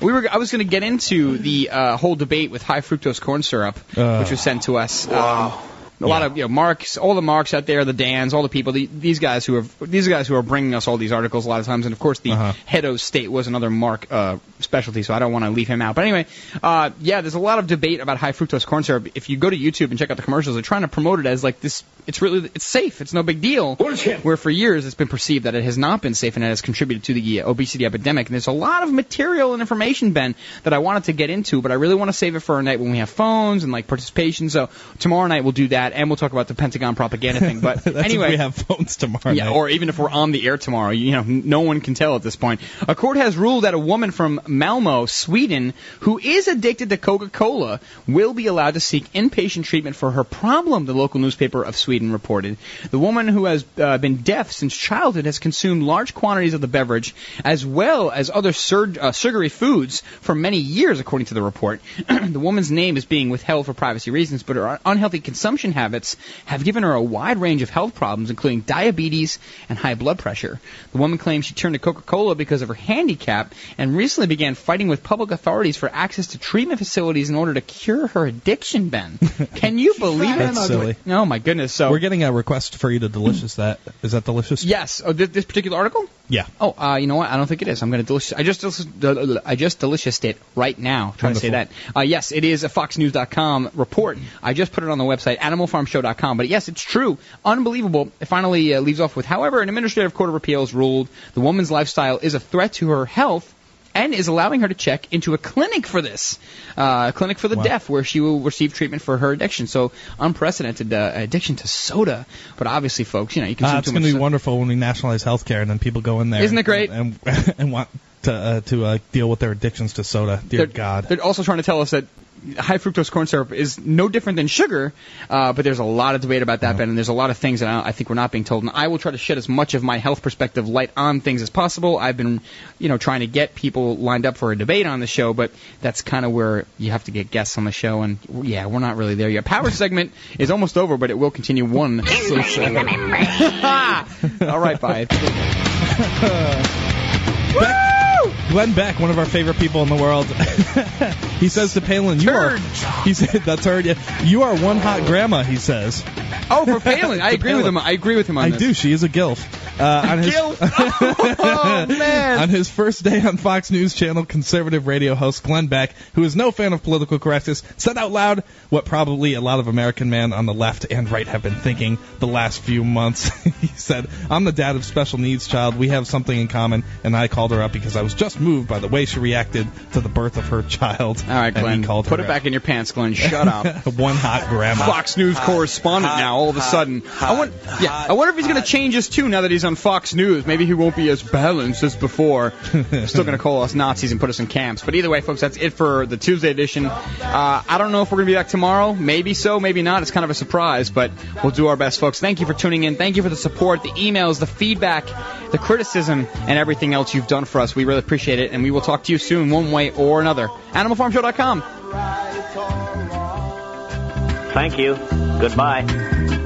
We were. I was going to get into the uh, whole debate with high fructose corn syrup, Uh. which was sent to us. Um, a lot of you know marks, all the marks out there, the Dans, all the people, the, these guys who are these guys who are bringing us all these articles a lot of times, and of course the Uh-huh. head of state was another mark uh, specialty, so I don't want to leave him out. But anyway, uh, yeah, there's a lot of debate about high fructose corn syrup. If you go to YouTube and check out the commercials, they're trying to promote it as like this. It's really it's safe. It's no big deal. Bullshit. Where for years it's been perceived that it has not been safe and it has contributed to the uh, obesity epidemic. And there's a lot of material and information, Ben, that I wanted to get into, but I really want to save it for a night when we have phones and like participation. So tomorrow night we'll do that, and we'll talk about the Pentagon propaganda thing. But anyway, if we have phones tomorrow yeah, night. or even if we're on the air tomorrow, you know, no one can tell at this point. A court has ruled that a woman from Malmo, Sweden, who is addicted to Coca-Cola, will be allowed to seek inpatient treatment for her problem. The local newspaper of Sweden reported. The woman who has uh, been deaf since childhood has consumed large quantities of the beverage, as well as other sur- uh, sugary foods, for many years, according to the report. the woman's name is being withheld for privacy reasons, but her unhealthy consumption habits have given her a wide range of health problems, including diabetes and high blood pressure. The woman claims she turned to Coca-Cola because of her handicap and recently began fighting with public authorities for access to treatment facilities in order to cure her addiction, Ben. Can you believe it? Silly. Oh, my goodness. So We're getting a request for you to delicious that. Is that delicious? Yes. Oh, this, this particular article? Yeah. Oh, uh, you know what? I don't think it is. I'm going to delicious. I just delicious, I just delicioused it right now. Trying to say that. Uh, yes, it is a FoxNews.com report. I just put it on the website, AnimalFarmShow.com. But yes, it's true. Unbelievable. It finally uh, leaves off with, however, an administrative court of appeals ruled the woman's lifestyle is a threat to her health. And is allowing her to check into a clinic for this, uh, a clinic for the Wow. deaf, where she will receive treatment for her addiction. So unprecedented uh, addiction to soda. But obviously, folks, you know you consume Uh, it's going to be soda. wonderful when we nationalize healthcare and then people go in there. Isn't it great? And, and, and want to uh, to uh, deal with their addictions to soda. Dear they're, God. They're also trying to tell us that high fructose corn syrup is no different than sugar, uh, but there's a lot of debate about that, Ben, and there's a lot of things that I, I think we're not being told. And I will try to shed as much of my health perspective light on things as possible. I've been, you know, trying to get people lined up for a debate on the show, but that's kind of where you have to get guests on the show, and yeah, we're not really there yet. Power segment is almost over, but it will continue one. So, so. All right, bye. Glenn Beck, one of our favorite people in the world, he says to Palin, "You are." He said, "That's her. Yeah, you are one hot grandma." He says. Oh, for Palin, I agree with him. I agree with him on I this. do. She is a gilf. Uh, on his, oh man! on his first day on Fox News Channel, conservative radio host Glenn Beck, who is no fan of political correctness, said out loud what probably a lot of American men on the left and right have been thinking the last few months. he said, "I'm the dad of special needs child. We have something in common, and I called her up because I was just moved by the way she reacted to the birth of her child." All right, Glenn. called Put her it back in your pants, Glenn. Shut up. one hot grandma. Fox News correspondent now. All of a sudden, I want. Yeah, I wonder if he's going to change his tune now that he's on Fox News. Maybe he won't be as balanced as before. Still going to call us Nazis and put us in camps. But either way, folks, that's it for the Tuesday edition. Uh, I don't know if we're going to be back tomorrow. Maybe so, maybe not. It's kind of a surprise, but we'll do our best, folks. Thank you for tuning in. Thank you for the support, the emails, the feedback, the criticism, and everything else you've done for us. We really appreciate it, and we will talk to you soon, one way or another. AnimalFarmShow.com. Thank you. Goodbye.